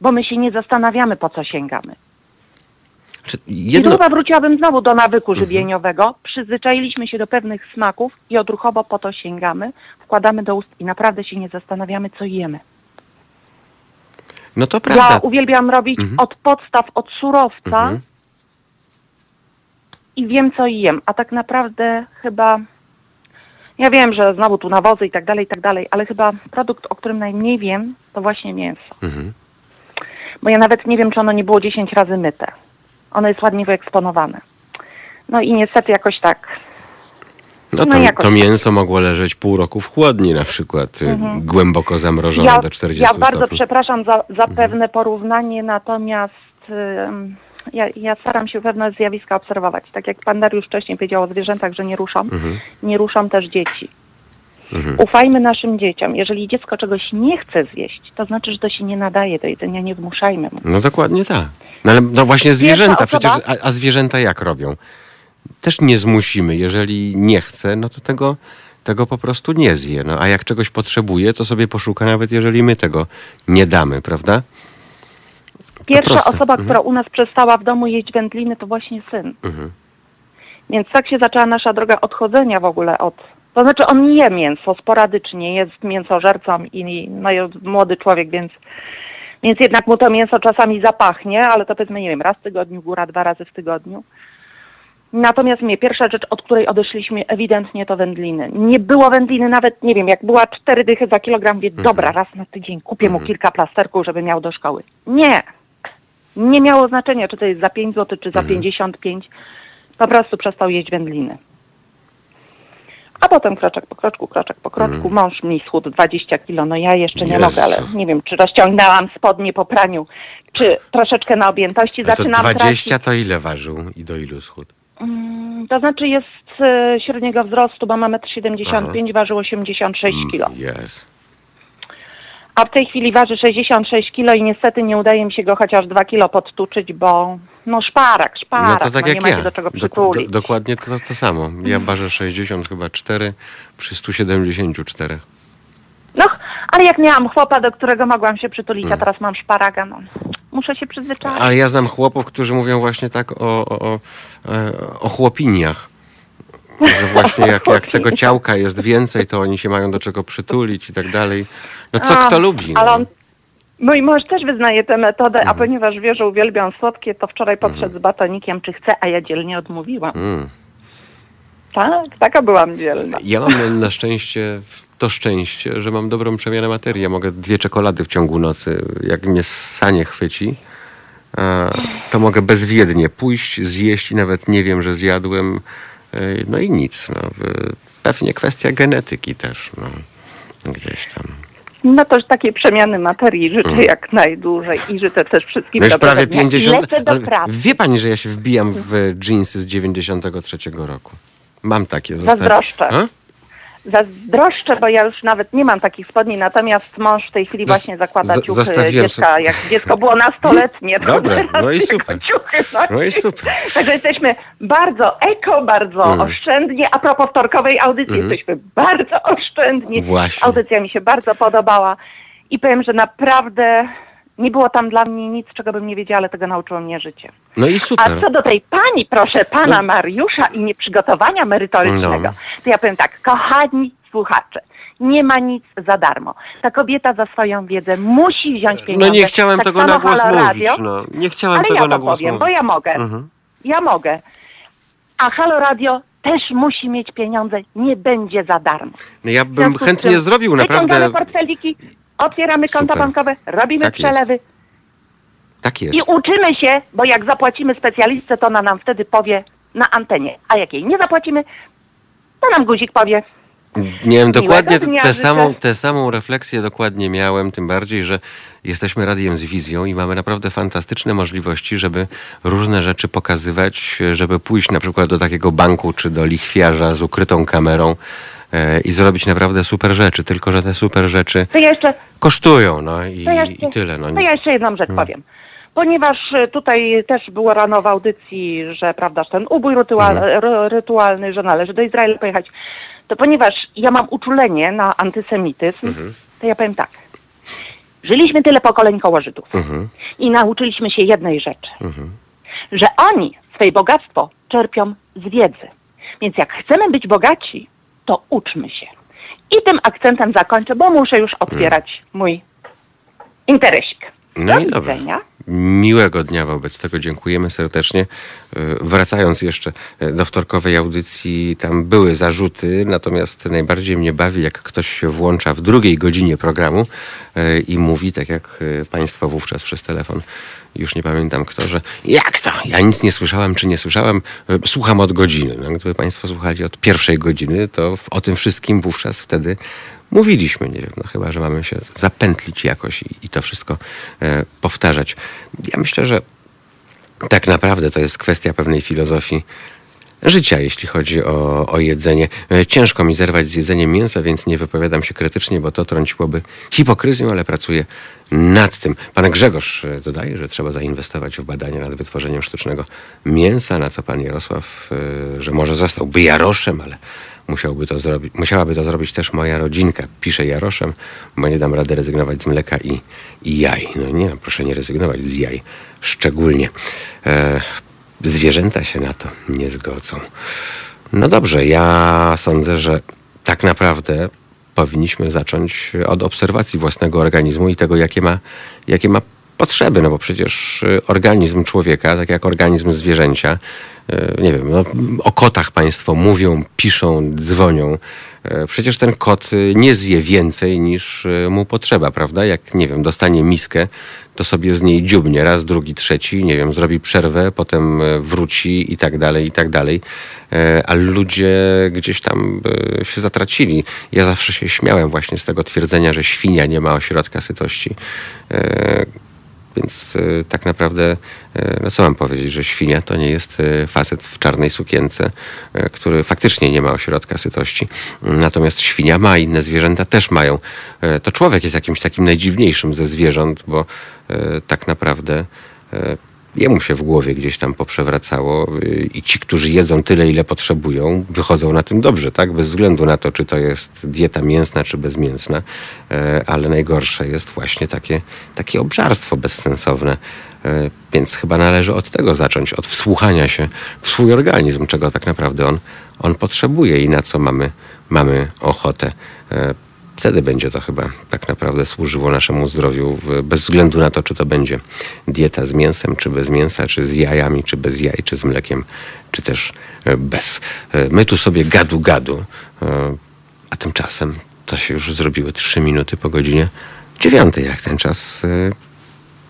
bo my się nie zastanawiamy, po co sięgamy. Czy I Jedno... znowu wróciłabym znowu do nawyku Mhm. żywieniowego. Przyzwyczailiśmy się do pewnych smaków i odruchowo po to sięgamy, wkładamy do ust i naprawdę się nie zastanawiamy, co jemy. No to Ja prawda. uwielbiam robić Mhm. od podstaw, od surowca Mhm. I wiem, co jem. A tak naprawdę chyba, ja wiem, że znowu tu nawozy i tak dalej, i tak dalej, ale chyba produkt, o którym najmniej wiem, to właśnie mięso. Mhm. Bo ja nawet nie wiem, czy ono nie było 10 razy myte. Ono jest ładnie wyeksponowane. No i niestety jakoś tak. No No to, jakoś to tak. mięso mogło leżeć pół roku w chłodni na przykład, y, głęboko zamrożone Ja, do 40 ja bardzo stopni. przepraszam za, za pewne porównanie, natomiast ym, ja, ja staram się pewne zjawiska obserwować. Tak jak pan Dariusz wcześniej powiedział o zwierzętach, że nie ruszą, Mhm. nie ruszą też dzieci. Mhm. Ufajmy naszym dzieciom. Jeżeli dziecko czegoś nie chce zjeść, to znaczy, że to się nie nadaje do jedzenia, nie wmuszajmy mu. No dokładnie tak. No ale no właśnie zwierzęta, przecież, a, a zwierzęta jak robią? Też nie zmusimy. Jeżeli nie chce, no to tego, tego po prostu nie zje. No, a jak czegoś potrzebuje, to sobie poszuka, nawet jeżeli my tego nie damy, prawda? Pierwsza proste. osoba, Mhm. która u nas przestała w domu jeść wędliny, to właśnie syn. Mhm. Więc tak się zaczęła nasza droga odchodzenia w ogóle od. To znaczy on je mięso sporadycznie, jest mięsożercą i no, jest młody człowiek, więc, więc jednak mu to mięso czasami zapachnie, ale to powiedzmy, nie wiem, raz w tygodniu, góra dwa razy w tygodniu. Natomiast mnie pierwsza rzecz, od której odeszliśmy ewidentnie to wędliny. Nie było wędliny nawet, nie wiem, jak była cztery dychy za kilogram, mówię, dobra, raz na tydzień kupię mu kilka plasterków, żeby miał do szkoły. Nie. Nie miało znaczenia, czy to jest za 5 zł, czy za 55. Po prostu przestał jeść wędliny. A potem kroczek po kroczku, kroczek po kroczku. Mąż mi schudł 20 kilo, no ja jeszcze nie Jezu. mogę, ale nie wiem, czy rozciągnęłam spodnie po praniu, czy troszeczkę na objętości A to zaczynam 20 tracić. to ile ważył i do ilu schód? Mm, To znaczy jest e, średniego wzrostu, bo ma 1,75 m, ważył 86 kilo. Jest. A w tej chwili waży 66 kilo i niestety nie udaje mi się go chociaż 2 kilo podtuczyć, bo no szparak, No szparak, to tak nie jak ma ja. się do czego przytulić. do, dokładnie to, to samo. Ja ważę 60 chyba 4 przy 174. No, ale jak miałam chłopa, do którego mogłam się przytulić, Mm. a teraz mam szparaga, no muszę się przyzwyczaić. Ale ja znam chłopów, którzy mówią właśnie tak o, o, o, e, o chłopiniach. Że właśnie jak, jak tego ciałka jest więcej, to oni się mają do czego przytulić i tak dalej. No co A, kto lubi? Ale no. on, mój mąż też wyznaje tę metodę, Mhm. a ponieważ wie, że uwielbiam słodkie, to wczoraj podszedł z batonikiem, czy chce, a ja dzielnie odmówiłam. Mm. Tak, taka byłam dzielna. Ja mam na szczęście to szczęście, że mam dobrą przemianę materii. Ja mogę dwie czekolady w ciągu nocy. Jak mnie sanie chwyci, e, to mogę bezwiednie pójść, zjeść i nawet nie wiem, że zjadłem. E, No i nic. No. Pewnie kwestia genetyki też. No. Gdzieś tam. No to już takiej przemiany materii życzę jak najdłużej i życzę też wszystkim No już prawie dnia. 50. Lecę do pracy. Wie pani, że ja się wbijam w dżinsy z 93 roku. Mam takie. zostałem- Zazdroszczę. A? Zazdroszczę, bo ja już nawet nie mam takich spodni, natomiast mąż w tej chwili Zas- właśnie zakłada za- ciuchy dziecka, sobie- jak dziecko było nastoletnie. to Dobra, teraz no i super. Ciuchy, no. No i super. Także jesteśmy bardzo eko, bardzo Mm. oszczędnie. A propos wtorkowej audycji, Mhm. jesteśmy bardzo oszczędni. Właśnie. Audycja mi się bardzo podobała i powiem, że naprawdę nie było tam dla mnie nic, czego bym nie wiedziała, ale tego nauczyło mnie życie. No i A super. co do tej pani, proszę pana No. Mariusza i nieprzygotowania merytorycznego, No. to ja powiem tak, kochani słuchacze, nie ma nic za darmo. Ta kobieta za swoją wiedzę musi wziąć pieniądze. No nie chciałem tak tego na głos mówić. Radio, No. Nie chciałem ale tego ja na to głos powiem, mówić. bo ja mogę. Mhm. Ja mogę. A Halo Radio też musi mieć pieniądze, nie będzie za darmo. No ja bym chętnie zrobił naprawdę. Wyciągamy portfeliki, otwieramy konta Super. bankowe, robimy Tak jest. przelewy Tak jest. i uczymy się, bo jak zapłacimy specjalistce, to ona nam wtedy powie na antenie. A jak jej nie zapłacimy, to nam guzik powie. Miałem dokładnie dnia tę samą, tę samą refleksję dokładnie miałem, tym bardziej, że jesteśmy radiem z wizją i mamy naprawdę fantastyczne możliwości, żeby różne rzeczy pokazywać, żeby pójść na przykład do takiego banku czy do lichwiarza z ukrytą kamerą i zrobić naprawdę super rzeczy, tylko że te super rzeczy To ja jeszcze kosztują, no i, To ja, i tyle. No. To ja jeszcze jedną rzecz powiem. Ponieważ e, tutaj też było rano w audycji, że prawdaż ten ubój rytual, Mhm. ry- rytualny, że należy do Izraela pojechać, to ponieważ ja mam uczulenie na antysemityzm, Mhm. to ja powiem tak. Żyliśmy tyle pokoleń koło Żydów Mhm, i nauczyliśmy się jednej rzeczy. że oni swoje bogactwo czerpią z wiedzy. Więc jak chcemy być bogaci, to uczmy się. I tym akcentem zakończę, bo muszę już otwierać mój interesik. No Do i dobra. widzenia. Miłego dnia wobec tego dziękujemy serdecznie. E, Wracając jeszcze e, do wtorkowej audycji, tam były zarzuty, natomiast najbardziej mnie bawi, jak ktoś się włącza w drugiej godzinie programu e, i mówi, tak jak Państwo wówczas przez telefon, już nie pamiętam kto, że jak to? Ja nic nie słyszałem, czy nie słyszałem, e, słucham od godziny. No, gdyby Państwo słuchali od pierwszej godziny, to o tym wszystkim wówczas wtedy mówiliśmy. Nie wiem, no chyba, że mamy się zapętlić jakoś i, i to wszystko e, powtarzać. Ja myślę, że tak naprawdę to jest kwestia pewnej filozofii życia, jeśli chodzi o, o jedzenie. E, Ciężko mi zerwać z jedzeniem mięsa, więc nie wypowiadam się krytycznie, bo to trąciłoby hipokryzją, ale pracuję nad tym. Pan Grzegorz e, dodaje, że trzeba zainwestować w badania nad wytworzeniem sztucznego mięsa, na co pan Jarosław, e, że może zostałby Jaroszem, ale musiałby to zrobić, musiałaby to zrobić też moja rodzinka. Pisze Jaroszem, bo nie dam rady rezygnować z mleka i, i jaj. No nie, proszę nie rezygnować z jaj. Szczególnie. E, zwierzęta się na to nie zgodzą. No dobrze, ja sądzę, że tak naprawdę powinniśmy zacząć od obserwacji własnego organizmu i tego, jakie ma, jakie ma potrzeby, no bo przecież y, organizm człowieka, tak jak organizm zwierzęcia, y, nie wiem, no, o kotach państwo mówią, piszą, dzwonią. Y, Przecież ten kot nie zje więcej niż mu potrzeba, prawda? Jak, nie wiem, dostanie miskę, to sobie z niej dziubnie raz, drugi, trzeci, nie wiem, zrobi przerwę, potem e, wróci i tak dalej, i tak dalej. E, A ludzie gdzieś tam e, się zatracili. Ja zawsze się śmiałem właśnie z tego twierdzenia, że świnia nie ma ośrodka sytości. Więc tak naprawdę, no co mam powiedzieć, że świnia to nie jest facet w czarnej sukience, który faktycznie nie ma ośrodka sytości. Natomiast świnia ma, inne zwierzęta też mają. To człowiek jest jakimś takim najdziwniejszym ze zwierząt, bo tak naprawdę e, jemu się w głowie gdzieś tam poprzewracało y, i ci, którzy jedzą tyle, ile potrzebują, wychodzą na tym dobrze, tak? Bez względu na to, czy to jest dieta mięsna, czy bezmięsna, E, ale najgorsze jest właśnie takie, takie obżarstwo bezsensowne. E, Więc chyba należy od tego zacząć, od wsłuchania się w swój organizm, czego tak naprawdę on, on potrzebuje i na co mamy, mamy ochotę. Wtedy będzie to chyba tak naprawdę służyło naszemu zdrowiu, bez względu na to, czy to będzie dieta z mięsem, czy bez mięsa, czy z jajami, czy bez jaj, czy z mlekiem, czy też e, bez. E, My tu sobie gadu gadu, e, a tymczasem to się już zrobiły trzy minuty po godzinie dziewiątej, jak ten czas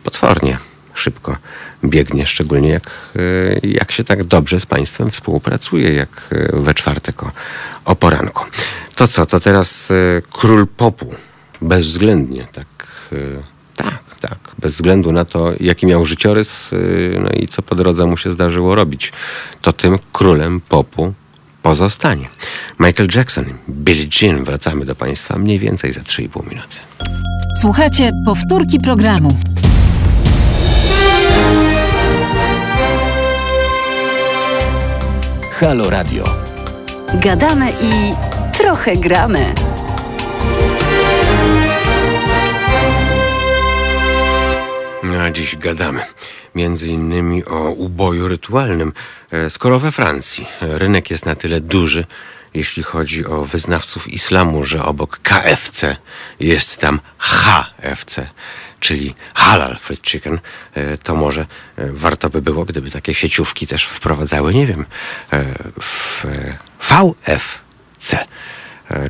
potwornie szybko biegnie, szczególnie jak, e, jak się tak dobrze z Państwem współpracuje, jak e, we czwartek o, o poranku. To co, to teraz e, król popu, bezwzględnie, tak, tak, tak, bez względu na to, jaki miał życiorys, no i co po drodze mu się zdarzyło robić, to tym królem popu pozostanie. Michael Jackson, Billie Jean, wracamy do Państwa mniej więcej za 3,5 minuty. Słuchajcie powtórki programu. Halo Radio. Gadamy i trochę gramy. No, A dziś gadamy między innymi o uboju rytualnym. E, Skoro we Francji rynek jest na tyle duży, jeśli chodzi o wyznawców islamu, że obok KFC jest tam HFC, czyli Halal Fried Chicken, e, to może e, warto by było, gdyby takie sieciówki też wprowadzały, nie wiem, e, w VFC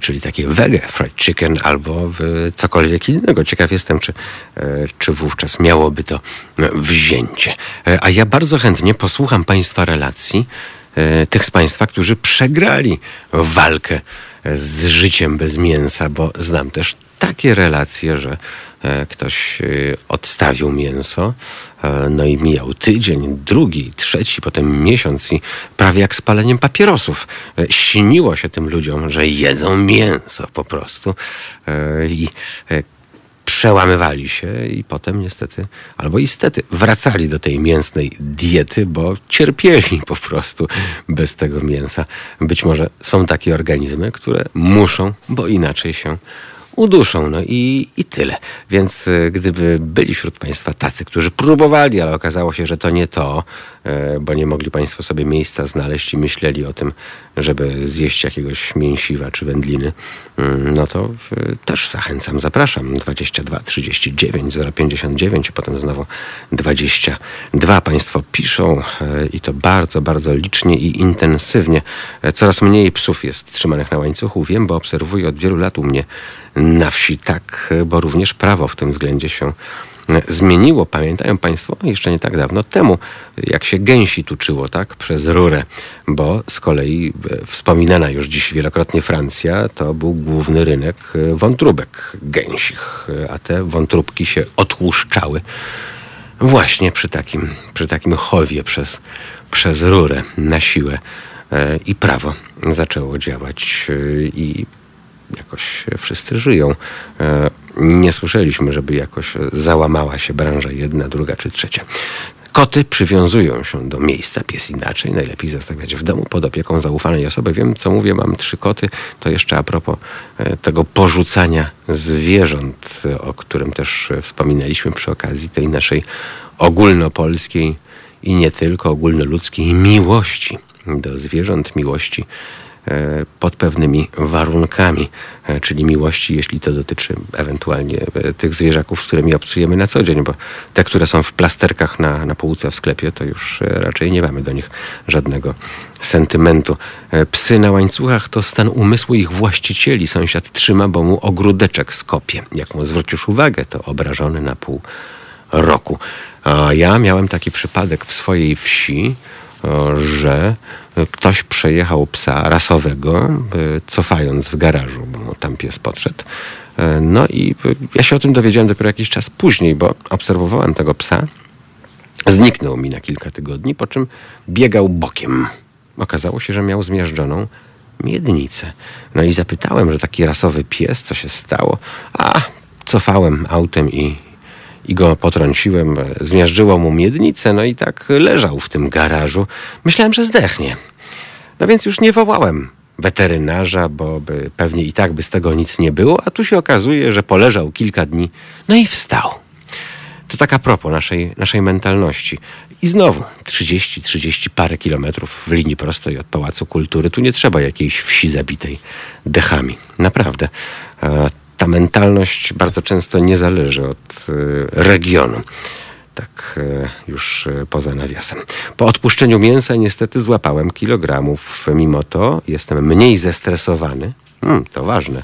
czyli takie wege fried chicken albo cokolwiek innego. Ciekaw jestem, czy, czy wówczas miałoby to wzięcie. A ja bardzo chętnie posłucham Państwa relacji, tych z Państwa, którzy przegrali walkę z życiem bez mięsa, bo znam też takie relacje, że ktoś e, odstawił mięso, e, no i mijał tydzień, drugi, trzeci, potem miesiąc i prawie jak z paleniem papierosów. E, Śniło się tym ludziom, że jedzą mięso po prostu e, i e, przełamywali się i potem niestety, albo istety, wracali do tej mięsnej diety, bo cierpieli po prostu bez tego mięsa. Być może są takie organizmy, które muszą, bo inaczej się uduszą. No i, i tyle. Więc e, gdyby byli wśród Państwa tacy, którzy próbowali, ale okazało się, że to nie to, e, bo nie mogli Państwo sobie miejsca znaleźć i myśleli o tym, żeby zjeść jakiegoś mięsiwa czy wędliny, mm, no to też zachęcam, zapraszam. 22 39 059, a potem znowu 22. Państwo piszą e, i to bardzo, bardzo licznie i intensywnie. Coraz mniej psów jest trzymanych na łańcuchu. Wiem, bo obserwuję od wielu lat u mnie na wsi tak, bo również prawo w tym względzie się e, zmieniło. Pamiętają Państwo, jeszcze nie tak dawno temu, jak się gęsi tuczyło, tak, przez rurę, bo z kolei e, wspominana już dziś wielokrotnie Francja to był główny rynek e, wątróbek gęsich, a te wątróbki się otłuszczały właśnie przy takim, przy takim chowie przez, przez rurę na siłę i prawo zaczęło działać i jakoś wszyscy żyją. E, Nie słyszeliśmy, żeby jakoś załamała się branża jedna, druga czy trzecia. Koty przywiązują się do miejsca, pies inaczej. Najlepiej zostawiać w domu pod opieką zaufanej osoby. Wiem, co mówię, mam trzy koty. To jeszcze a propos e, tego porzucania zwierząt, o którym też wspominaliśmy przy okazji tej naszej ogólnopolskiej i nie tylko ogólnoludzkiej miłości do zwierząt, miłości pod pewnymi warunkami, e, czyli miłości, jeśli to dotyczy ewentualnie e, tych zwierzaków, z którymi obcujemy na co dzień, bo te, które są w plasterkach na, na półce w sklepie, to już e, raczej nie mamy do nich żadnego sentymentu. E, Psy na łańcuchach to stan umysłu ich właścicieli. Sąsiad trzyma, bo mu ogródeczek skopie. Jak mu zwrócisz uwagę, to obrażony na pół roku. A ja miałem taki przypadek w swojej wsi, że ktoś przejechał psa rasowego, e, cofając w garażu, bo tam pies podszedł. E, No i e, ja się o tym dowiedziałem dopiero jakiś czas później, bo obserwowałem tego psa. Zniknął mi na kilka tygodni, po czym biegał bokiem. Okazało się, że miał zmiażdżoną miednicę. No i zapytałem, że taki rasowy pies, co się stało? A, cofałem autem i, i go potrąciłem. Zmiażdżyło mu miednicę, no i tak leżał w tym garażu. Myślałem, że zdechnie. No więc już nie wołałem weterynarza, bo by pewnie i tak by z tego nic nie było, a tu się okazuje, że poleżał kilka dni, no i wstał. To tak a propos naszej, naszej mentalności. I znowu 30, 30 parę kilometrów w linii prostej od Pałacu Kultury. Tu nie trzeba jakiejś wsi zabitej dechami. Naprawdę. Ta mentalność bardzo często nie zależy od e, regionu. Tak e, już e, poza nawiasem. Po odpuszczeniu mięsa niestety złapałem kilogramów. Mimo to jestem mniej zestresowany. Hmm, to ważne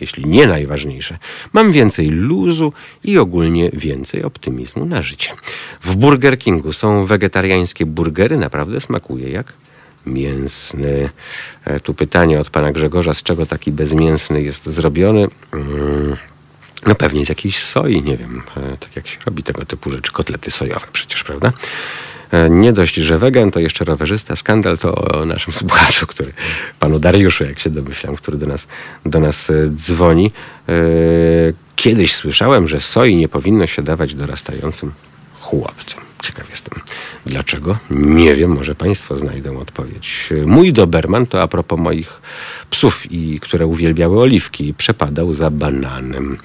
jeśli nie najważniejsze, mam więcej luzu i ogólnie więcej optymizmu na życie. W Burger Kingu są wegetariańskie burgery, naprawdę smakuje jak mięsny. E, Tu pytanie od pana Grzegorza, z czego taki bezmięsny jest zrobiony? Mm, No pewnie z jakiejś soi, nie wiem, e, tak jak się robi tego typu rzeczy, kotlety sojowe przecież, prawda? E, Nie dość, że wegan, to jeszcze rowerzysta. Skandal to o naszym słuchaczu, który, panu Dariuszu, jak się domyślam, który do nas, do nas dzwoni. Kiedyś słyszałem, że soi nie powinno się dawać dorastającym chłopcom. Ciekaw jestem. Dlaczego? Nie wiem, może Państwo znajdą odpowiedź. Mój Doberman to a propos moich psów, i które uwielbiały oliwki, przepadał za bananem.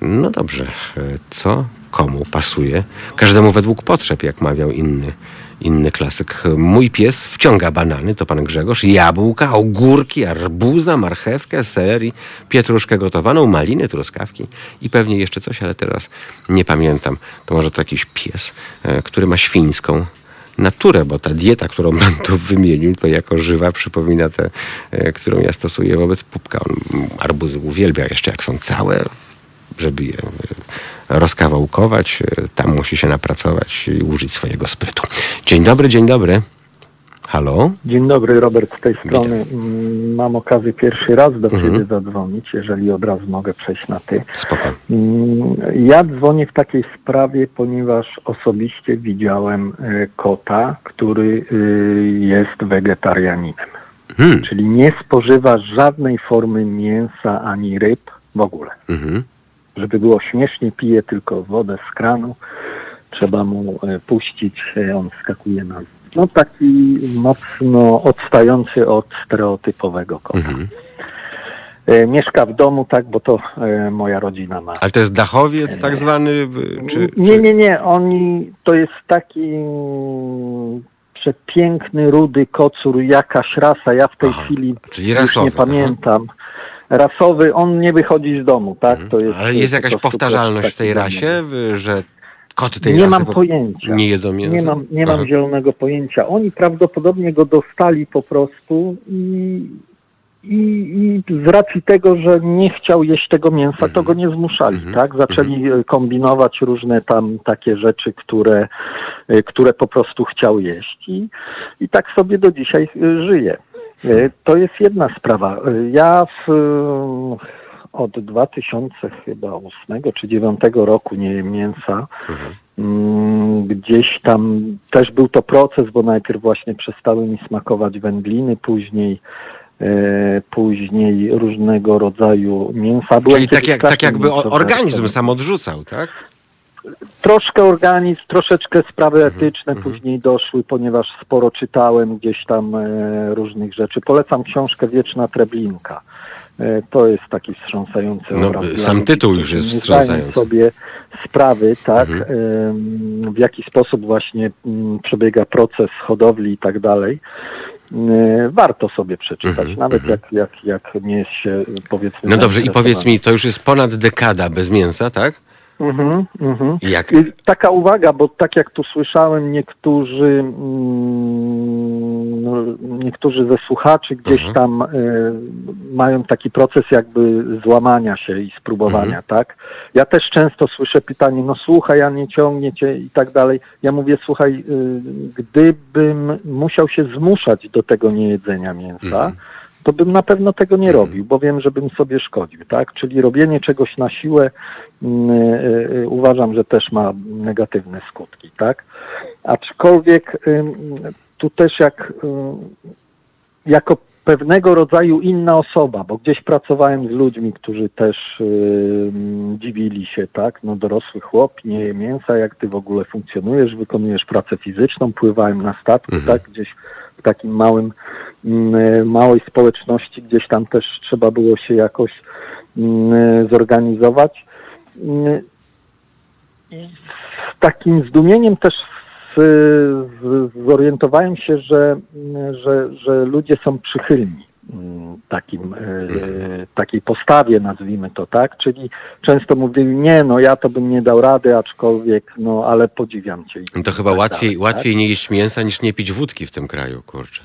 No dobrze, e, co komu pasuje? Każdemu według potrzeb, jak mawiał inny, inny klasyk. Mój pies wciąga banany, to pan Grzegorz, jabłka, ogórki, arbuza, marchewkę, seleri, pietruszkę gotowaną, maliny, truskawki i pewnie jeszcze coś, ale teraz nie pamiętam. To może to jakiś pies, e, który ma świńską naturę, bo ta dieta, którą pan tu wymienił, to jako żywa przypomina tę, e, którą ja stosuję wobec pupka. On arbuzy uwielbia jeszcze jak są całe, żeby je e, rozkawałkować, e, tam musi się napracować i użyć swojego sprytu. Dzień dobry, dzień dobry. Halo? Dzień dobry, Robert z tej strony. Mm, Mam okazję pierwszy raz do Mhm. Ciebie zadzwonić, jeżeli od razu mogę przejść na Ty. Spoko. Mm, Ja dzwonię w takiej sprawie, ponieważ osobiście widziałem e, kota, który y, jest wegetarianinem. Hmm. Czyli nie spożywa żadnej formy mięsa ani ryb w ogóle. Mhm. Żeby było śmiesznie, pije tylko wodę z kranu. Trzeba mu e, puścić, e, on skakuje na... No taki mocno odstający od stereotypowego kota. Mhm. E, Mieszka w domu, tak, bo to moja rodzina ma. Ale to jest dachowiec tak zwany? Czy, Nie, nie, nie. Oni to jest taki przepiękny, rudy kocur, jakaś rasa. Ja w tej Aha, chwili już nie aha. Rasowy, on nie wychodzi z domu, tak? To jest, Ale jest jakaś powtarzalność w tej rasie, że koty tej Nie rasy mam po- pojęcia. nie jedzą mięsa? Nie mam, nie mam Aha. zielonego pojęcia. Oni prawdopodobnie go dostali po prostu i, i, i z racji tego, że nie chciał jeść tego mięsa, to go nie zmuszali, Mhm. tak? Zaczęli e, kombinować różne tam takie rzeczy, które, e, które po prostu chciał jeść i, i tak sobie do dzisiaj e, żyje. E, To jest jedna sprawa. E, Ja w, e, od 2008 czy 2009 roku nie jem mięsa. Mm, Gdzieś tam też był to proces, bo najpierw właśnie przestały mi smakować wędliny, później później różnego rodzaju mięsa. Czyli tak, jak, tak jakby organizm sam odrzucał, tak? Troszkę organizm, troszeczkę sprawy Mhm, etyczne później doszły, ponieważ sporo czytałem gdzieś tam e, różnych rzeczy. Polecam książkę Wieczna Treblinka. E, to jest taki wstrząsający No, obraz. sam tytuł już jest wstrząsający. sobie sprawy, tak, Mhm. w jaki sposób właśnie mm, przebiega proces hodowli i tak dalej. E, Warto sobie przeczytać, Mhm, nawet mhm. jak, jak, jak nie jest się powiedzmy... No dobrze, i powiedz mi, to już jest ponad dekada bez mięsa, tak? Mhm, mhm. Jak? Taka uwaga, bo tak jak tu słyszałem, niektórzy, mm, no, niektórzy ze słuchaczy gdzieś Mhm. tam y, mają taki proces jakby złamania się i spróbowania, Mhm. tak? Ja też często słyszę pytanie, no słuchaj, a nie ciągnie cię i tak dalej. Ja mówię, słuchaj, y, gdybym musiał się zmuszać do tego niejedzenia mięsa, Mhm. To bym na pewno tego nie robił, bo wiem, że bym sobie szkodził, tak? Czyli robienie czegoś na siłę mm, y, y, uważam, że też ma negatywne skutki, tak? Aczkolwiek ym, tu też jak ym, jako pewnego rodzaju inna osoba, bo gdzieś pracowałem z ludźmi, którzy też ym, dziwili się, tak? No dorosły chłop, nie je mięsa, jak ty w ogóle funkcjonujesz, wykonujesz pracę fizyczną, pływałem na statku, Mhm. tak? Gdzieś w takim małym, mm, małej społeczności, gdzieś tam też trzeba było się jakoś mm, zorganizować. Mm, I z takim zdumieniem też z, zorientowałem się, że, że, że ludzie są przychylni takim, e, takiej postawie, nazwijmy to tak, czyli często mówili, nie, no ja to bym nie dał rady, aczkolwiek, no ale podziwiam cię. I To chyba tak łatwiej, dalej, łatwiej nie jeść mięsa niż nie pić wódki w tym kraju, kurczę.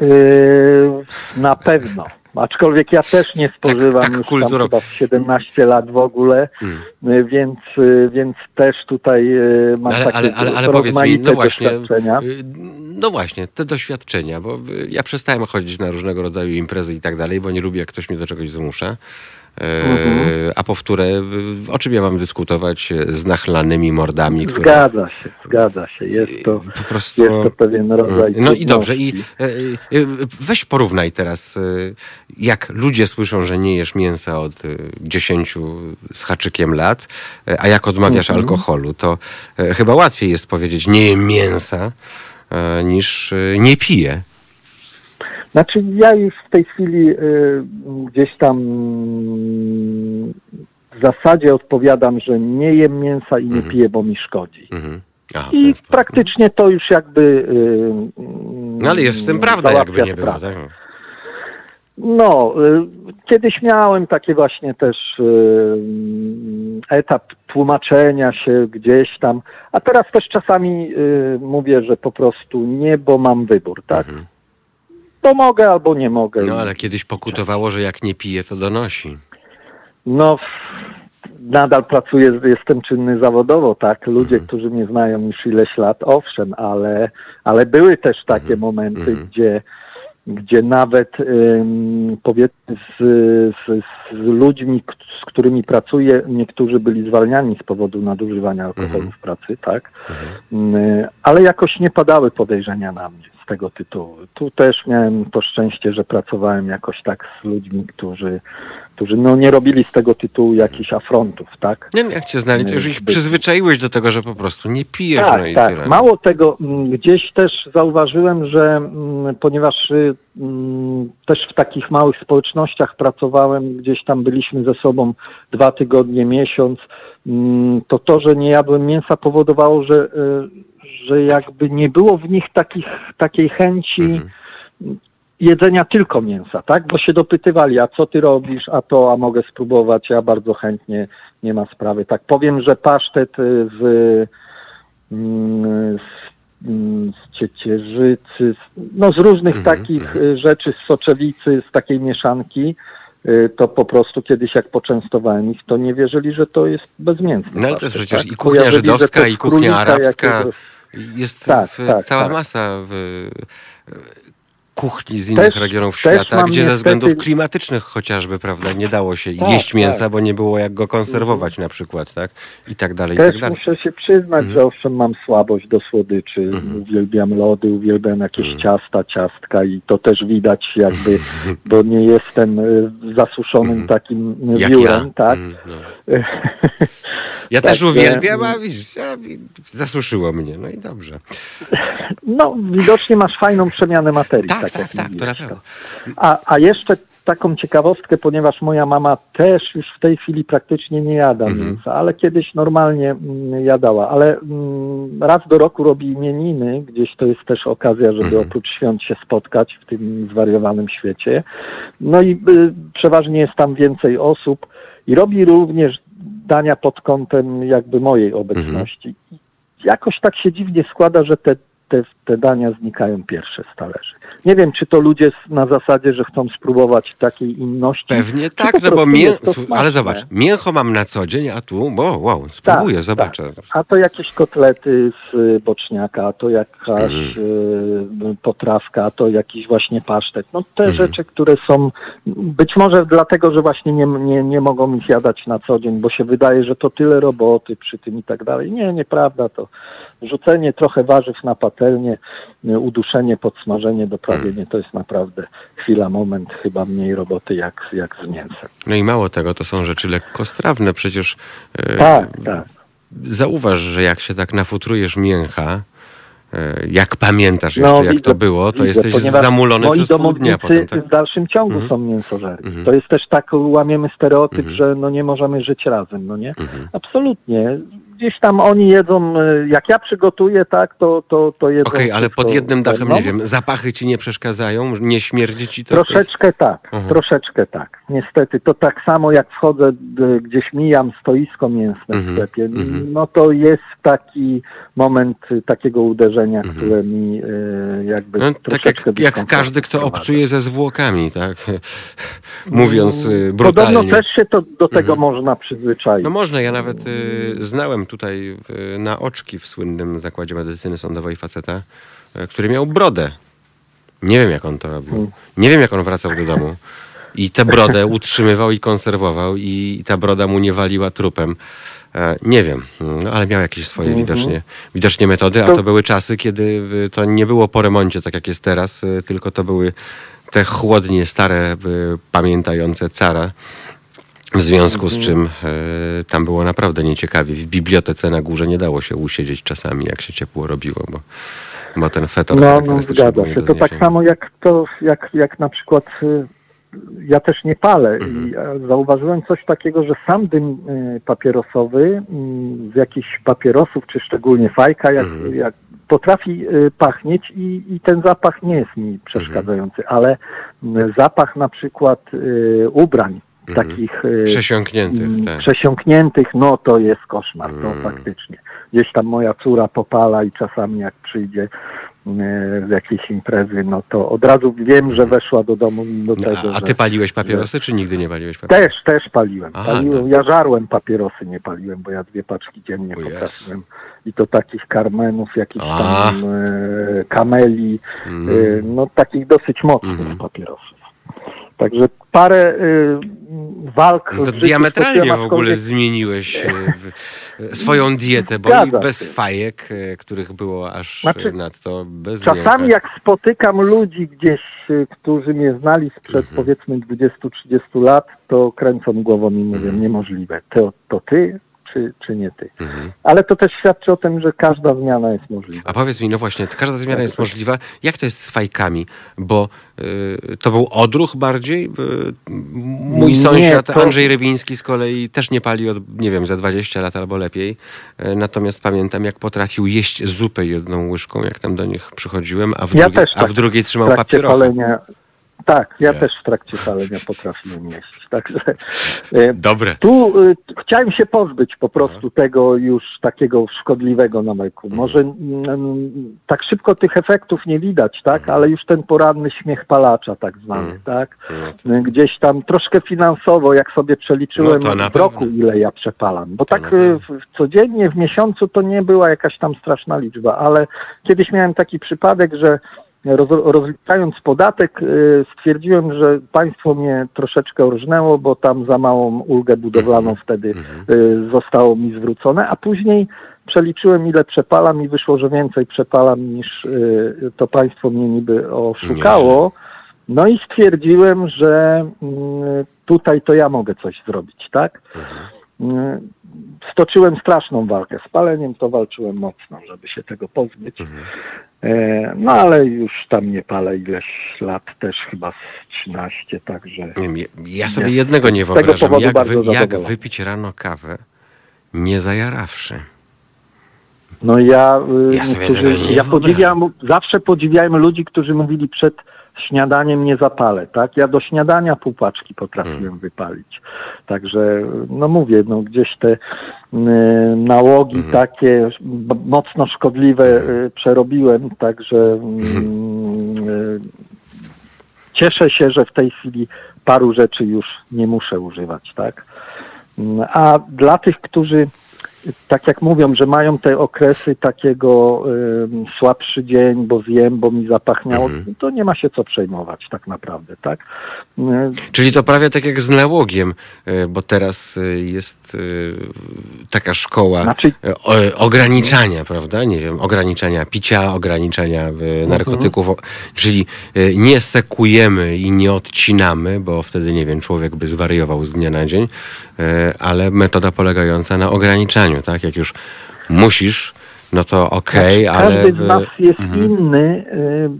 Yy, na pewno. Aczkolwiek ja też nie spożywam tak już kulturo- tam chyba w 17 lat w ogóle, Mm. yy, więc, yy, więc też tutaj yy, mam Ale, takie ale, ale, ale powiedz mi, no właśnie, y, no właśnie, te doświadczenia, bo y, ja przestałem chodzić na różnego rodzaju imprezy i tak dalej, bo nie lubię, jak ktoś mnie do czegoś zmusza. Mhm. A powtórę, o czym ja mam dyskutować z nachlanymi mordami, które... Zgadza się, zgadza się. Jest to, Po prostu... jest to pewien rodzaj No i dobrze, i e, e, weź porównaj teraz, jak ludzie słyszą, że nie jesz mięsa od e, 10 z haczykiem lat, a jak odmawiasz Mhm. alkoholu, to chyba łatwiej jest powiedzieć nie jem mięsa, niż nie piję. Znaczy ja już w tej chwili y, gdzieś tam w zasadzie odpowiadam, że nie jem mięsa i nie Mhm. piję, bo mi szkodzi. Mhm. Aha, I praktycznie to już jakby. y, No ale jest w tym prawda, jakby nie było. Tak? No, y, kiedyś miałem takie właśnie też etap tłumaczenia się gdzieś tam, a teraz też czasami mówię, że po prostu nie, bo mam wybór, tak? Mhm. To mogę albo nie mogę. No ale kiedyś pokutowało, że jak nie pije, to donosi. No, nadal pracuję, jestem czynny zawodowo, tak? Ludzie, Mhm. którzy mnie znają już ileś lat, owszem, ale, ale były też takie momenty, Mhm. gdzie, gdzie nawet ym, powiedzmy z, z, z ludźmi, z którymi pracuję, niektórzy byli zwalniani z powodu nadużywania alkoholu Mhm. w pracy, tak? Yy, ale jakoś nie padały podejrzenia na mnie. Tego tytułu. Tu też miałem to szczęście, że pracowałem jakoś tak z ludźmi, którzy, którzy no, nie robili z tego tytułu jakichś afrontów, tak? Nie, jak cię znali, to już ich przyzwyczaiłeś do tego, że po prostu nie pijesz, Tak, no i tak. tyle. Mało tego, mm, gdzieś też zauważyłem, że mm, ponieważ y, mm, też w takich małych społecznościach pracowałem, gdzieś tam byliśmy ze sobą dwa tygodnie, miesiąc, to to, że nie jadłem mięsa powodowało, że, y, że jakby nie było w nich takich, takiej chęci Mhm. jedzenia tylko mięsa, tak? Bo się dopytywali, a co ty robisz, a to, a mogę spróbować, ja bardzo chętnie, nie ma sprawy. Tak powiem, że pasztet y, z, mm, z, mm, z ciecierzycy, z, no z różnych Mhm, takich y, rzeczy, z soczewicy, z takiej mieszanki, to po prostu kiedyś jak poczęstowałem ich, to nie wierzyli, że to jest bezmięsny No ale to jest przecież tak? i kuchnia Kojarzyli, żydowska, i kuchnia królika arabska. jakiegoś. Jest Tak, tak, cała tak. masa w, kuchni z innych Też- regionów też świata, gdzie ze niestety- względów klimatycznych chociażby, prawda, nie dało się Tak, jeść mięsa, tak. bo nie było jak go konserwować na przykład, tak? I tak dalej, i Też tak dalej. muszę się przyznać, Mhm. że owszem mam słabość do słodyczy. Mhm. Uwielbiam lody, uwielbiam jakieś Mhm. ciasta, ciastka i to też widać jakby, bo nie jestem y, zasuszonym Mhm. takim Jak wiórem, ja. tak? No. Ja też Także- uwielbiam, a widzisz, zasuszyło mnie, no i dobrze. No, widocznie masz fajną przemianę materii, Tak, tak, tak, jak tak, to mówiłeś, na pewno. A, a jeszcze taką ciekawostkę, ponieważ moja mama też już w tej chwili praktycznie nie jada Mhm. mięsa, ale kiedyś normalnie mm, jadała, ale mm, raz do roku robi imieniny, gdzieś to jest też okazja, żeby Mhm. oprócz świąt się spotkać w tym zwariowanym świecie. No i y, przeważnie jest tam więcej osób i robi również dania pod kątem jakby mojej obecności. Mhm. Jakoś tak się dziwnie składa, że te, te, te dania znikają pierwsze z talerzy. Nie wiem, czy to ludzie na zasadzie, że chcą spróbować takiej inności. Pewnie tak, no bo mię... ale zobacz, mięcho mam na co dzień, a tu, wow, wow, spróbuję, Tak, zobaczę. A to jakieś kotlety z y, boczniaka, a to jakaś y, potrawka, a to jakiś właśnie pasztet. No te Mhm. rzeczy, które są być może dlatego, że właśnie nie, nie, nie mogą ich jadać na co dzień, bo się wydaje, że to tyle roboty przy tym i tak dalej. Nie, nieprawda. To rzucenie trochę warzyw na patelnię, y, uduszenie, podsmażenie, doprawienie, to jest naprawdę chwila, moment, chyba mniej roboty jak, jak z mięsem. No i mało tego, to są rzeczy lekkostrawne, przecież e, Tak, tak. zauważ, że jak się tak nafutrujesz mięcha, e, jak pamiętasz No, jeszcze, jak widzę, to było, to widzę, jesteś zamulony przez pół dnia potem. Tak? w dalszym ciągu Mhm. są mięsożerni. Mhm. To jest też tak, łamiemy stereotyp, Mhm. że no nie możemy żyć razem, no nie? Mhm. Absolutnie. Gdzieś tam oni jedzą, y, jak ja przygotuję, tak, to, to, to jedzą Okej, ale pod jednym dachem, nie wiem, zapachy ci nie przeszkadzają, nie śmierdzi ci to? Troszeczkę tak, Mhm. troszeczkę tak. Niestety, to tak samo jak wchodzę, d- gdzieś mijam stoisko mięsne Mhm, w sklepie, mhm. no to jest taki moment y, takiego uderzenia, Mhm. które mi y, jakby No, tak jak, jak każdy, kto obcuje ze zwłokami, tak? Mówiąc y, brutalnie. Podobno też się to, do tego Mhm. można przyzwyczaić. No można, ja nawet y, znałem tutaj y, na oczki w słynnym zakładzie medycyny sądowej faceta, y, który miał brodę. Nie wiem, jak on to robił. Mm. Nie wiem, jak on wracał do domu. I tę brodę utrzymywał i konserwował i ta broda mu nie waliła trupem. E, nie wiem, no, ale miał jakieś swoje Mhm. widocznie, widocznie metody, a To- były czasy, kiedy to nie było po remoncie, tak jak jest teraz, tylko to były te chłodnie stare, pamiętające cara. W związku z czym e, tam było naprawdę nieciekawie. W bibliotece na górze nie dało się usiedzieć czasami, jak się ciepło robiło, bo, bo ten fetor No, no zgadza się. To tak samo jak to, jak, jak na przykład y, ja też nie palę Mhm. i zauważyłem coś takiego, że sam dym y, papierosowy mm, z jakichś papierosów, czy szczególnie fajka, jak, Mhm. jak potrafi y, pachnieć i, i ten zapach nie jest mi przeszkadzający, ale mm, zapach na przykład y, ubrań Mhm. takich y, Przesiąkniętych, mm, tak. przesiąkniętych, no to jest koszmar, to Mm. faktycznie. Gdzieś tam moja córa popala i czasami jak przyjdzie e, z jakiejś imprezy, no to od razu wiem, że weszła do domu do Mhm. Tego, a, a że... ty paliłeś papierosy, czy nigdy nie paliłeś papierosów? Też, też paliłem. Aha, paliłem. no. Ja żarłem papierosy, nie paliłem, bo ja dwie paczki dziennie O Jezu. potrafiłem. I to takich karmenów, jakichś tam e, kameli, Mm. e, no takich dosyć mocnych Mhm. papierosów. Także parę e, walk No to diametralnie w ogóle zmieniłeś e, swoją dietę, bo i bez się. fajek, e, których było aż Znaczy, e, nadto bez Czasami jak spotykam ludzi gdzieś, y, którzy mnie znali sprzed Mhm. powiedzmy 20-30 lat, to kręcą głową i mówią, Mhm. niemożliwe. To, to ty, czy, czy nie ty? Mhm. Ale to też świadczy o tym, że każda zmiana jest możliwa. A powiedz mi, no właśnie, każda zmiana jest możliwa. Jak to jest z fajkami? Bo y, to był odruch bardziej. Y, mój Nie, sąsiad to- Andrzej Rybiński z kolei też nie pali od, nie wiem, za 20 lat albo lepiej. Y, natomiast pamiętam, jak potrafił jeść zupę jedną łyżką, jak tam do nich przychodziłem, a w, Ja drugiej, też a tak w drugiej trzymał papierocha. palenia. Tak, ja Nie. też w trakcie palenia potrafiłem jeść. Także e, Dobre. tu y, chciałem się pozbyć po prostu tego już takiego szkodliwego nawyku. Może mm, tak szybko tych efektów nie widać, tak, ale już ten poranny śmiech palacza tak zwany, Mhm. tak. Y, Gdzieś tam troszkę finansowo, jak sobie przeliczyłem No w roku, ile ja przepalam. Bo tak codziennie w miesiącu to nie była jakaś tam straszna liczba, ale kiedyś miałem taki przypadek, że roz, rozliczając podatek y, stwierdziłem, że państwo mnie troszeczkę orżnęło, bo tam za małą ulgę budowlaną Mhm. wtedy y, zostało mi zwrócone, a później przeliczyłem ile przepalam i wyszło, że więcej przepalam niż y, to państwo mnie niby oszukało. No i stwierdziłem, że mm, tutaj to ja mogę coś zrobić, tak? Mm, Stoczyłem straszną walkę. Z paleniem to walczyłem mocno, żeby się tego pozbyć. E, No ale już tam nie palę ileś lat, też chyba z 13, także... Nie ja- sobie Nie. jednego nie wyobrażam. powodu Jak, bardzo wy, jak wypić rano kawę, nie zajarawszy? No ja, y, Ja nie ja podziwiam, zawsze podziwiałem ludzi, którzy mówili przed śniadaniem nie zapalę, tak? Ja do śniadania pół paczki potrafiłem Hmm. wypalić. Także, no mówię, no gdzieś te y, nałogi Mhm. takie mocno szkodliwe y, przerobiłem, także Mhm. mm, y, cieszę się, że w tej chwili paru rzeczy już nie muszę używać, tak? Mm, A dla tych, którzy tak jak mówią, że mają te okresy takiego ym, słabszy dzień, bo zjem, bo mi zapachniało, Mhm. to nie ma się co przejmować tak naprawdę, tak? Y, Czyli to prawie tak jak z nałogiem, e, bo teraz e, jest e, taka szkoła Znaczy- o- ograniczania, prawda? Nie wiem, ograniczania picia, ograniczania Mhm. narkotyków, o- czyli nie sekujemy i nie odcinamy, bo wtedy, nie wiem, człowiek by zwariował z dnia na dzień, ale metoda polegająca na ograniczaniu, tak? Jak już musisz, no to okej, ale... Każdy z nas jest Mhm. inny y,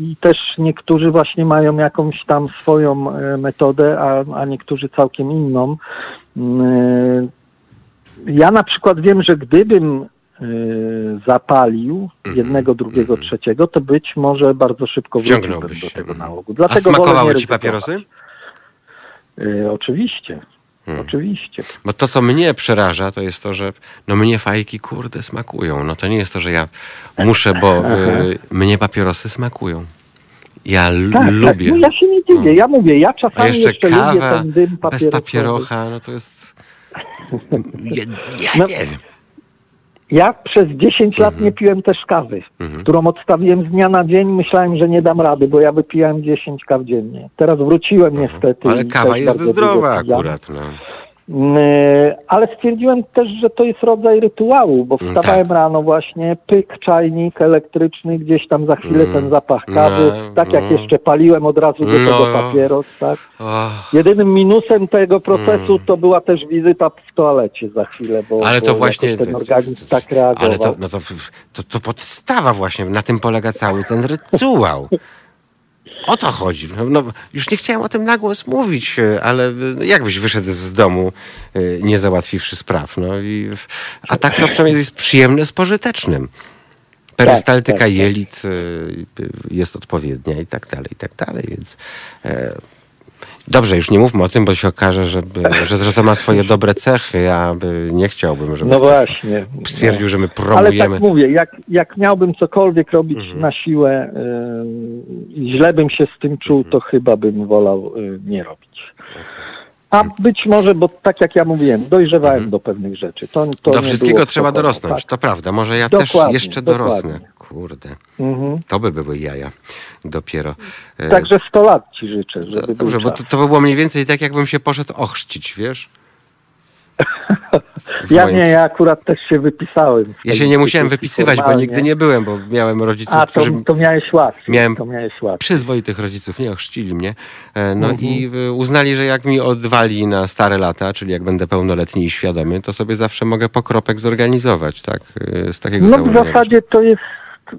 i- też niektórzy właśnie mają jakąś tam swoją y, metodę, a, a niektórzy całkiem inną. Y, Ja na przykład wiem, że gdybym zapalił Mhm. jednego, drugiego, trzeciego, to być może bardzo szybko wróciłbym do tego Mhm. nałogu. A Dlatego nie smakowały ci papierosy? Y, Oczywiście, Hmm. oczywiście. Bo to, co mnie przeraża, to jest to, że no mnie fajki kurde smakują. No to nie jest to, że ja muszę, bo y, mnie papierosy smakują. Ja Tak, tak, lubię. no ja się nie dziwię. Ja mówię, ja A czasami jeszcze jeszcze, lubię kawa ten dym bez papierocha, no to jest... Ja, ja No. nie wiem. Ja przez 10 lat nie piłem też kawy, Mhm. którą odstawiłem z dnia na dzień. Myślałem, że nie dam rady, bo ja wypijałem 10 kaw dziennie. Teraz wróciłem niestety. Ale kawa jest zdrowa akurat. No. Mm, Ale stwierdziłem też, że to jest rodzaj rytuału, bo Mm, wstawałem tak. rano właśnie, pyk, czajnik elektryczny, gdzieś tam za chwilę Mm, ten zapach kawy, no, tak jak no. jeszcze paliłem od razu do No. tego papieros, tak. Jedynym minusem tego procesu Mm. to była też wizyta w toalecie za chwilę, bo, ale bo to właśnie... jakoś ten organizm tak reagował. Ale to, no to, to, to podstawa właśnie, na tym polega cały ten rytuał. O to chodzi. No, no, już nie chciałem o tym na głos mówić, e, ale e, jakbyś wyszedł z domu, e, nie załatwiwszy spraw. No i, a tak to przynajmniej jest przyjemne z pożytecznym. Perystaltyka tak, tak. jelit e, jest odpowiednia i tak dalej, i tak dalej, więc... Dobrze, już nie mówmy o tym, bo się okaże, że, że, że to ma swoje dobre cechy. Ja nie chciałbym, żeby No właśnie. stwierdził, że my Ale promujemy. tak mówię, jak, jak miałbym cokolwiek robić Mhm. na siłę yy, i źle bym się z tym czuł, Mhm. to chyba bym wolał yy, nie robić. A być może, bo tak jak ja mówiłem, dojrzewałem do pewnych rzeczy. To, to Mhm. Do wszystkiego trzeba dorosnąć, Tak. to prawda. Może ja też Dokładnie, jeszcze dokładnie. Kurde, Mhm. to by były jaja dopiero. E, Także 100 lat ci życzę, żeby Dobrze, bo to, to by było mniej więcej tak, jakbym się poszedł ochrzcić, wiesz? Ja nie, ja akurat też się wypisałem. Ja się nie musiałem wypisywać, bo formalnie. nigdy nie byłem, bo miałem rodziców, A, to, którzy to miałeś łatwiej. Miałem- To miałeś łatwiej. przyzwoitych rodziców, nie ochrzcili mnie. E, No Mhm. i e, uznali, że jak mi odwali na stare lata, czyli jak będę pełnoletni i świadomy, to sobie zawsze mogę pokropek zorganizować, tak? Z takiego No w zasadzie to jest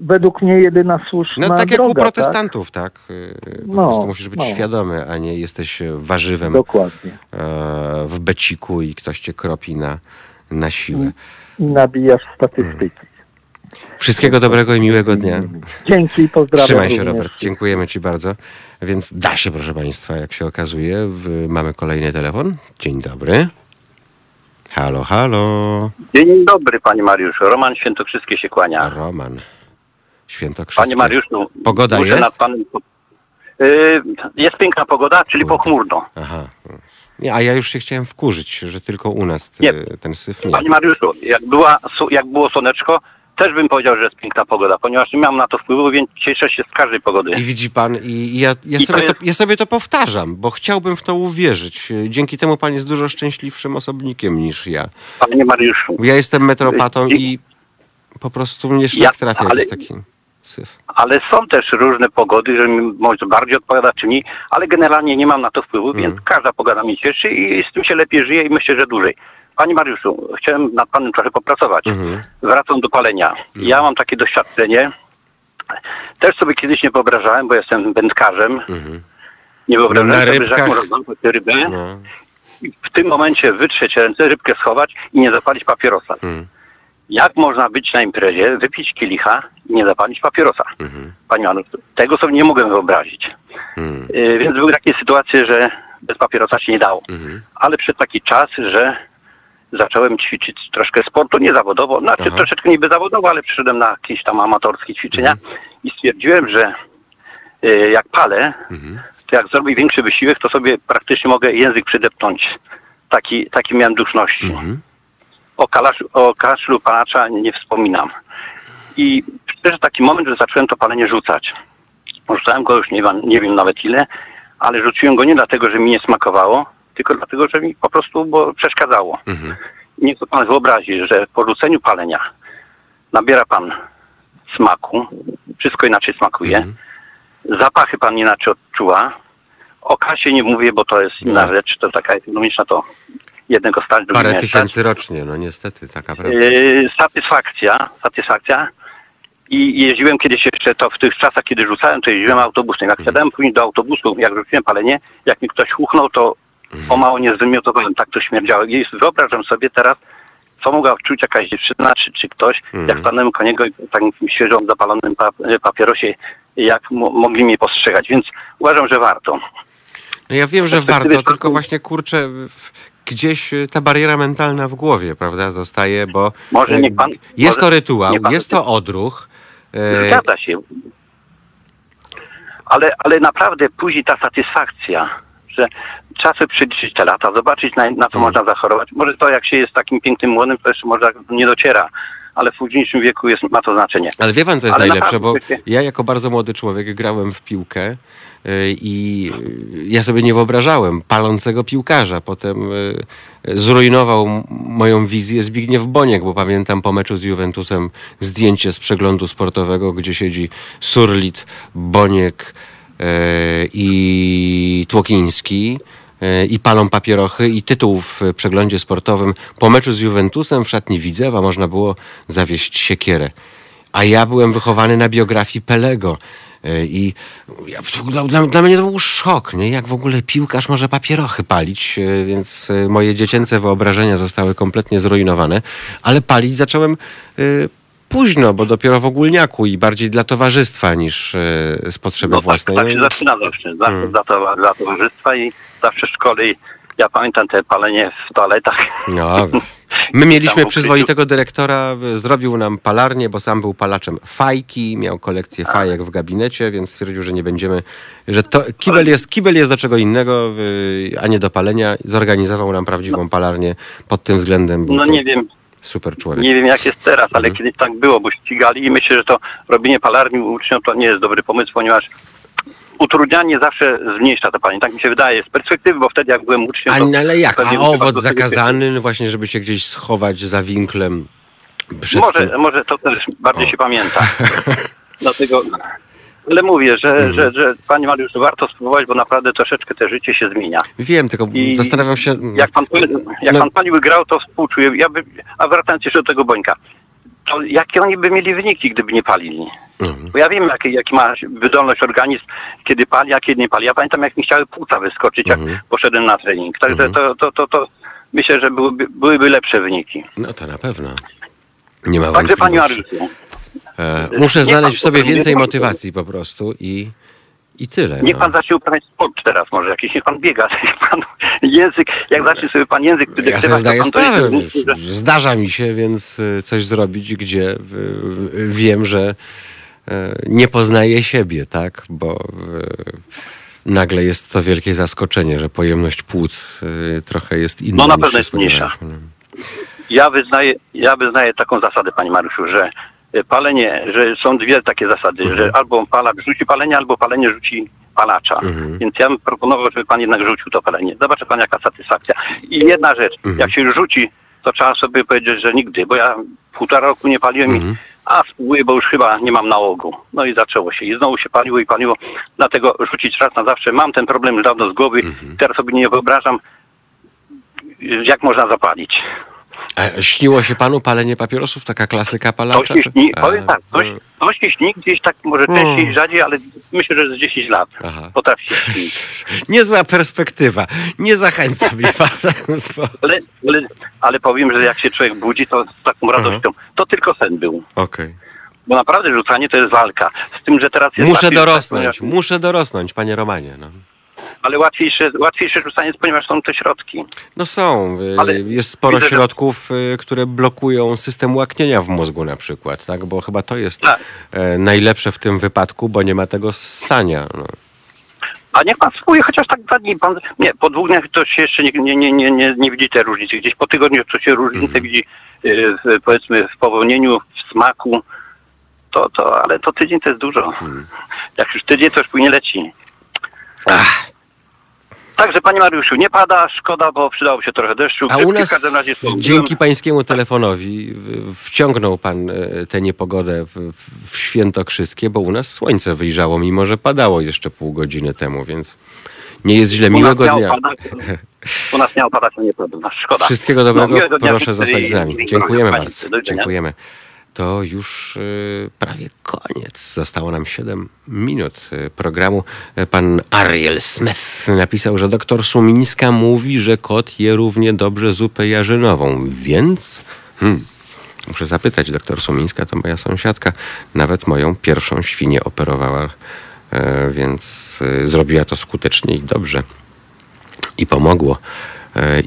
według mnie jedyna słuszna No tak jak droga, u protestantów, tak? E, Po No, prostu musisz być no. świadomy, a nie jesteś e, warzywem Tak? Dokładnie. e, w beciku i ktoś cię kropi na, na siłę. I nabijasz statystyki. Wszystkiego dobrego i miłego dnia. Dzięki i pozdrawiam. Trzymaj się, również. Robert. Dziękujemy Ci bardzo. Więc da się, proszę Państwa, jak się okazuje. Mamy kolejny telefon. Dzień dobry. Halo, halo. Dzień dobry, panie Mariuszu. Roman Świętokrzyskie się kłania. Roman. Świętokrzyskie. Panie Mariuszu, Pogoda jest? nad panem... Yy, jest piękna pogoda, czyli Kurde. pochmurno. Aha. Nie, a ja już się chciałem wkurzyć, że tylko u nas Nie. e, ten syf nie. Panie Mariuszu, jak, była, jak było słoneczko, też bym powiedział, że jest piękna pogoda, ponieważ nie mam na to wpływu, więc cieszę się z każdej pogody. I widzi pan, i, ja, ja, I sobie to to, jest- ja sobie to powtarzam, bo chciałbym w to uwierzyć. Dzięki temu pan jest dużo szczęśliwszym osobnikiem niż ja. Panie Mariuszu, Ja jestem metropatą I- i po prostu mnie szlak Ja- trafia, ale- jest taki syf. ale są też różne pogody, że mi może bardziej odpowiada czy mniej, ale generalnie nie mam na to wpływu, Mm. więc każda pogoda mnie cieszy i z tym się lepiej żyje i myślę, że dłużej. Panie Mariuszu, chciałem nad panem trochę popracować. Mhm. Wracam do palenia. Ja mam takie doświadczenie. Też sobie kiedyś nie wyobrażałem, bo jestem wędkarzem. Mhm. Nie wyobrażałem No sobie, że rybkach- jak można złapać rybę No. i w tym momencie wytrzeć ręce, rybkę schować i nie zapalić papierosa. Mhm. Jak można być na imprezie, wypić kielicha i nie zapalić papierosa? Mhm. Panie Janu, tego sobie nie mogłem wyobrazić. Mhm. Yy, więc były takie sytuacje, że bez papierosa się nie dało. Mhm. Ale przyszedł taki czas, że zacząłem ćwiczyć troszkę sportu, nie zawodowo, znaczy Aha. troszeczkę niby zawodowo, ale przyszedłem na jakieś tam amatorskie ćwiczenia i stwierdziłem, że yy, jak palę, Mhm. to jak zrobię większy wysiłek, to sobie praktycznie mogę język przydepnąć. Taki, taki miałem duszności. Mhm. O, kalaszu, o kaszlu palacza nie wspominam. I przyszedł taki moment, że zacząłem to palenie rzucać. Rzucałem go już nie, wiem- nie wiem nawet ile, ale rzuciłem go nie dlatego, że mi nie smakowało, tylko dlatego, że mi po prostu bo przeszkadzało. Mhm. Niech to pan wyobrazi, że po rzuceniu palenia nabiera pan smaku, wszystko inaczej smakuje, Mhm. zapachy pan inaczej odczuwa, o kasie nie mówię, bo to jest inna No. rzecz, to taka ekonomiczna, to jednego stać, drugiego Parę nie stać. tysięcy rocznie, no niestety, taka prawda. Yy, satysfakcja, satysfakcja. I jeździłem kiedyś jeszcze to w tych czasach, kiedy rzucałem, to jeździłem autobusem. Jak wsiadałem później do autobusu, jak rzuciłem palenie, jak mi ktoś huchnął, to o mało nie zwymiotowałem, tak to śmierdziało. I wyobrażam sobie teraz, co mogła czuć jakaś dziewczyna czy, czy ktoś, Mhm. jak stanąłem koło niego takim świeżo zapalonym pa, papierosie, jak mo, mogli mnie postrzegać. Więc uważam, że warto. No ja wiem, że warto, tylko właśnie kurczę, gdzieś y, ta bariera mentalna w głowie, prawda, zostaje, bo Może y, niech pan- jest może to rytuał, jest to odruch. y, Zgadza się. Ale, ale naprawdę później ta satysfakcja, że trzeba sobie przeliczyć te lata, zobaczyć na, na co Mm. można zachorować. Może to jak się jest takim pięknym młodym, to jeszcze może nie dociera, ale w późniejszym wieku jest, ma to znaczenie. Ale wie pan, co jest Ale najlepsze, bo ja jako bardzo młody człowiek grałem w piłkę y, i y, ja sobie nie wyobrażałem palącego piłkarza. Potem y, zrujnował moją wizję Zbigniew Boniek, bo pamiętam po meczu z Juventusem zdjęcie z przeglądu sportowego, gdzie siedzi Surlit, Boniek i Tłokiński i palą papierochy i tytuł w przeglądzie sportowym po meczu z Juventusem w szatni Widzewa można było zawieść siekierę. A ja byłem wychowany na biografii Pelego. Y, I dla, dla, mnie to był szok, nie? jak w ogóle piłkarz może papierochy palić, y, więc moje dziecięce wyobrażenia zostały kompletnie zrujnowane, ale palić zacząłem późno, bo dopiero w ogólniaku i bardziej dla towarzystwa niż z potrzeby No tak, własnej. tak No się zaczyna zawsze, zawsze Mm. dla, to, dla towarzystwa i zawsze w szkole. I ja pamiętam te palenie w toaletach. No, my mieliśmy przyzwoitego dyrektora, zrobił nam palarnię, bo sam był palaczem fajki, miał kolekcję fajek w gabinecie, więc stwierdził, że nie będziemy, że to kibel jest, kibel jest do czego innego, y, a nie do palenia. Zorganizował nam prawdziwą palarnię pod tym względem. Był No nie wiem, super człowiek. Nie wiem jak jest teraz, ale Mhm. kiedyś tak było, bo ścigali i myślę, że to robienie palarni uczniom to nie jest dobry pomysł, ponieważ utrudnianie zawsze zmniejsza to pani. Tak mi się wydaje z perspektywy, bo wtedy jak byłem uczniem... A, to no, ale jak? A owoc zakazany, no właśnie, żeby się gdzieś schować za winklem. Przed Może, tym. może to też bardziej O. się pamięta. Dlatego, ale mówię, że, Mhm. że, że Panie Mariuszu, warto spróbować, bo naprawdę troszeczkę te życie się zmienia. Wiem, tylko I zastanawiam się... Jak pan, jak No. pan palił grał, to współczuję. Ja by, a wracając jeszcze do tego Bońka, to jakie oni by mieli wyniki, gdyby nie palili? Mhm. Bo ja wiem, jaki, jaki ma wydolność organizm, kiedy pali, a kiedy nie pali. Ja pamiętam, jak mi chciały płuca wyskoczyć, jak Mhm. poszedłem na trening. Także Mhm. to, to, to, to myślę, że byłyby, byłyby lepsze wyniki. No to na pewno. Nie ma Także Panie. Mariuszu, E, muszę Niech znaleźć w sobie więcej motywacji po prostu i, i tyle. Niech no. pan zacznie uprawiać sport teraz może jakiś, niech pan biega, pan język, jak zacznie sobie pan język Ja sobie to zdaję pan to sprawę. jeszcze że- Zdarza mi się więc y, coś zrobić, gdzie wiem, że nie poznaję siebie, tak? Bo y, nagle jest to wielkie zaskoczenie, że pojemność płuc y, trochę jest inna. No na pewno jest mniejsza. Ja wyznaję, ja wyznaję taką zasadę, panie Mariuszu, że palenie, że są dwie takie zasady, Mhm. że albo palacz rzuci palenie, albo palenie rzuci palacza. Mhm. Więc ja bym proponował, żeby pan jednak rzucił to palenie. Zobaczy pan jaka satysfakcja. I jedna rzecz, Mhm. jak się już rzuci, to trzeba sobie powiedzieć, że nigdy, bo ja półtora roku nie paliłem Mhm. i a spróbuję, bo już chyba nie mam nałogu. No i zaczęło się. I znowu się paliło i paliło. Dlatego rzucić raz na zawsze. Mam ten problem już dawno z głowy. Mhm. Teraz sobie nie wyobrażam, jak można zapalić. A śniło się panu palenie papierosów? Taka klasyka To palacza? się czy- śni, A, powiem tak, to, no. to się śni gdzieś tak może Mm. częściej, rzadziej, ale myślę, że z 10 lat Aha. potrafi się śnić. Niezła perspektywa. Nie zachęca mnie pan. Ale, ale, ale powiem, że jak się człowiek budzi, to z taką radością. To tylko sen był. Okej. Bo naprawdę rzucanie to jest walka. Z tym, że teraz jest Muszę dorosnąć, muszę dorosnąć, panie Romanie. No, Ale łatwiejsze, łatwiejsze rzucanie, jest, ponieważ są te środki. no są. y, Ale jest sporo widzę, że- środków, y, które blokują system łaknienia w mózgu na przykład, tak? Bo chyba to jest Tak. e, najlepsze w tym wypadku, bo nie ma tego ssania. No. A niech pan spróbuje chociaż tak dwa dni. Pan, nie, po dwóch dniach to się jeszcze nie, nie, nie, nie, nie, nie widzi tej różnicy. Gdzieś po tygodniu to się różnicę Mhm. widzi y, w, powiedzmy w powolnieniu, w smaku. To, to, ale to tydzień to jest dużo. Mhm. Jak już tydzień, to już później leci. Ach, Także panie Mariuszu, nie pada, szkoda, bo przydało się trochę deszczu. a u nas w każdym razie są. dzięki pańskiemu telefonowi wciągnął pan e, tę niepogodę w, w świętokrzyskie, bo u nas słońce wyjrzało, mimo że padało jeszcze pół godziny temu, więc nie jest źle. Miłego dnia. padać, u nas miało padać, a nie pada. No, Szkoda. Wszystkiego No, dobrego, dnia proszę zostać z nami. Dziękujemy bardzo. Dziękujemy. To już y, prawie koniec. Zostało nam 7 minut y, programu. Y, Pan Ariel Smith napisał, że doktor Sumińska mówi, że kot je równie dobrze zupę jarzynową, więc... Hmm, muszę zapytać, doktor Sumińska to moja sąsiadka. Nawet moją pierwszą świnię operowała, więc zrobiła to skutecznie i dobrze i pomogło e,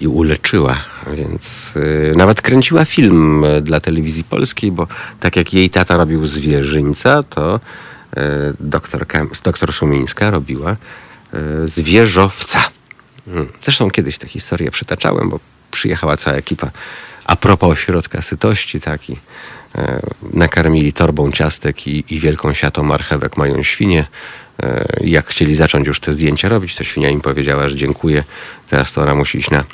i uleczyła, więc e, nawet kręciła film e, dla telewizji polskiej, bo tak jak jej tata robił zwierzyńca, to e, doktor, Kam- doktor Szumińska robiła e, zwierzowca. Hmm. Zresztą kiedyś tę historię przytaczałem, bo przyjechała cała ekipa a propos ośrodka sytości, taki e, nakarmili torbą ciastek i, i wielką siatą marchewek moją świnię. E, jak chcieli zacząć już te zdjęcia robić, to świnia im powiedziała, że dziękuję, teraz to ona musi iść na,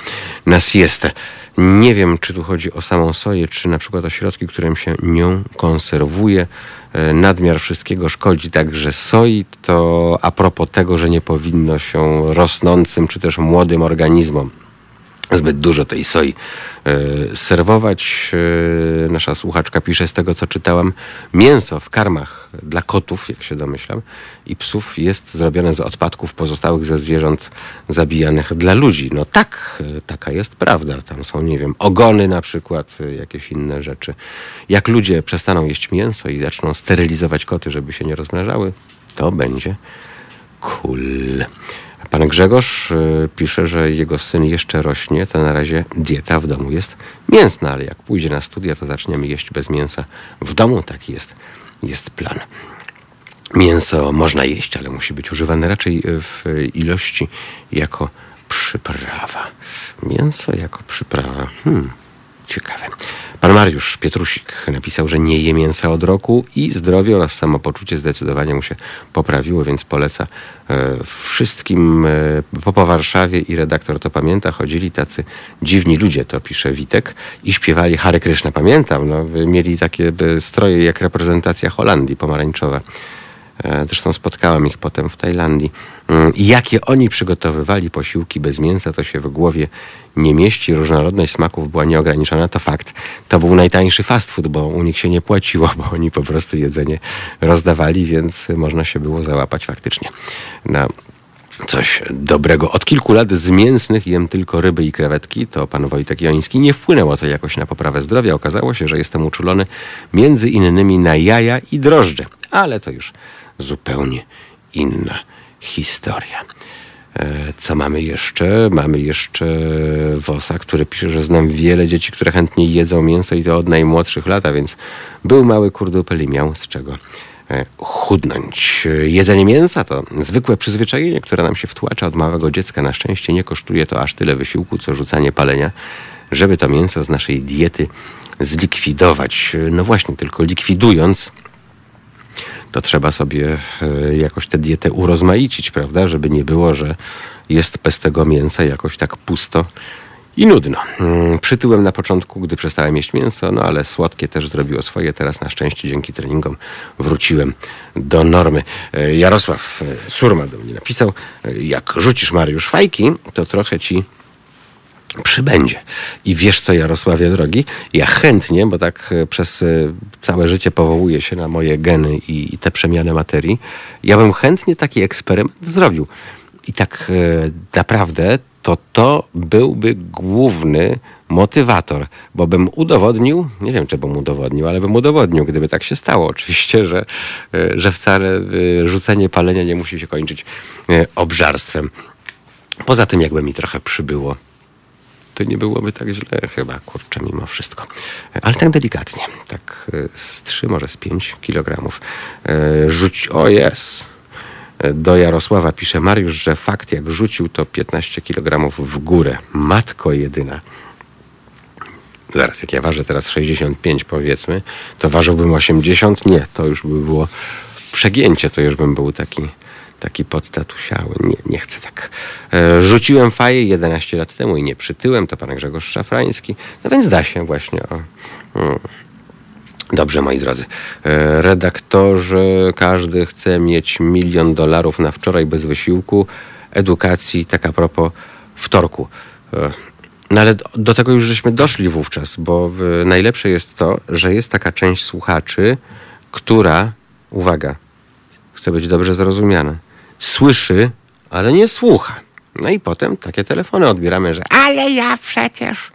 na siestę. Nie wiem, czy tu chodzi o samą soję, czy na przykład o środki, którym się nią konserwuje. E, Nadmiar wszystkiego szkodzi także soi, to a propos tego, że nie powinno się rosnącym czy też młodym organizmom zbyt dużo tej soi e, serwować. E, nasza słuchaczka pisze z tego, co czytałam, mięso w karmach dla kotów, jak się domyślam, i psów jest zrobione z odpadków pozostałych ze zwierząt zabijanych dla ludzi. No tak, e, taka jest prawda. Tam są, nie wiem, ogony na przykład, jakieś inne rzeczy. Jak ludzie przestaną jeść mięso i zaczną sterylizować koty, żeby się nie rozmnażały, to będzie cool. Pan Grzegorz y, pisze, że jego syn jeszcze rośnie, to na razie dieta w domu jest mięsna, ale jak pójdzie na studia, to zaczniemy jeść bez mięsa w domu. Taki jest, jest plan. Mięso można jeść, ale musi być używane raczej w ilości jako przyprawa. Mięso jako przyprawa. Hmm, ciekawe. Pan Mariusz Pietrusik napisał, że nie je mięsa od roku i zdrowie oraz samopoczucie zdecydowanie mu się poprawiło, więc poleca e, wszystkim e, po, po Warszawie i redaktor to pamięta, chodzili tacy dziwni ludzie, to pisze Witek, i śpiewali Hare Krishna. Pamiętam, no, mieli takie stroje jak reprezentacja Holandii pomarańczowa. E, Zresztą spotkałem ich potem w Tajlandii. Mm, jakie oni przygotowywali posiłki bez mięsa, to się w głowie nie mieści. Różnorodność smaków była nieograniczona, to fakt. To był najtańszy fast food, bo u nich się nie płaciło, bo oni po prostu jedzenie rozdawali, więc można się było załapać faktycznie na coś dobrego. Od kilku lat z mięsnych jem tylko ryby i krewetki. To pan Wojtek Joński. Nie wpłynęło to jakoś na poprawę zdrowia. Okazało się, że jestem uczulony między innymi na jaja i drożdże. Ale to już zupełnie inna historia. E, Co mamy jeszcze? Mamy jeszcze Wosa, który pisze, że znam wiele dzieci, które chętnie jedzą mięso i to od najmłodszych lat, a więc był mały kurdupel i miał z czego e, chudnąć. Jedzenie mięsa to zwykłe przyzwyczajenie, które nam się wtłacza od małego dziecka. Na szczęście nie kosztuje to aż tyle wysiłku, co rzucanie palenia, żeby to mięso z naszej diety zlikwidować. No właśnie, tylko likwidując to trzeba sobie e, jakoś tę dietę urozmaicić, prawda? Żeby nie było, że jest bez tego mięsa jakoś tak pusto i nudno. Mm, Przytyłem na początku, gdy przestałem jeść mięso, no ale słodkie też zrobiło swoje. Teraz na szczęście dzięki treningom wróciłem do normy. E, Jarosław e, Surma do mnie napisał, jak rzucisz Mariusz fajki, to trochę ci przybędzie. I wiesz co, Jarosławie drogi, ja chętnie, bo tak e, przez e, całe życie powołuję się na moje geny i, te przemiany materii, ja bym chętnie taki eksperyment zrobił. I tak e, naprawdę to to byłby główny motywator, bo bym udowodnił, nie wiem czy bym udowodnił, ale bym udowodnił, gdyby tak się stało oczywiście, że, że wcale rzucenie palenia nie musi się kończyć obżarstwem. Poza tym jakby mi trochę przybyło, to nie byłoby tak źle chyba, kurczę, mimo wszystko. Ale tak delikatnie, tak e, z 3, może z 5 kilogramów. E, Rzuć, o jest. Do Jarosława pisze Mariusz, że fakt jak rzucił to 15 kilogramów w górę. Matko jedyna. Zaraz, jak ja ważę teraz 65 powiedzmy, to ważyłbym 80? Nie, to już by było przegięcie, to już bym był taki, taki podtatusiały. Nie, nie chcę tak. E, rzuciłem faję 11 lat temu i nie przytyłem, to pan Grzegorz Szafrański. No więc da się właśnie. O. Mm. Dobrze, moi drodzy. E, Redaktorze, każdy chce mieć milion dolarów na wczoraj bez wysiłku, edukacji, tak a propos wtorku. E, No ale do- tego już żeśmy doszli wówczas, bo najlepsze jest to, że jest taka część słuchaczy, która, uwaga, chce być dobrze zrozumiana, słyszy, ale nie słucha. No i potem takie telefony odbieramy, że ale ja przecież.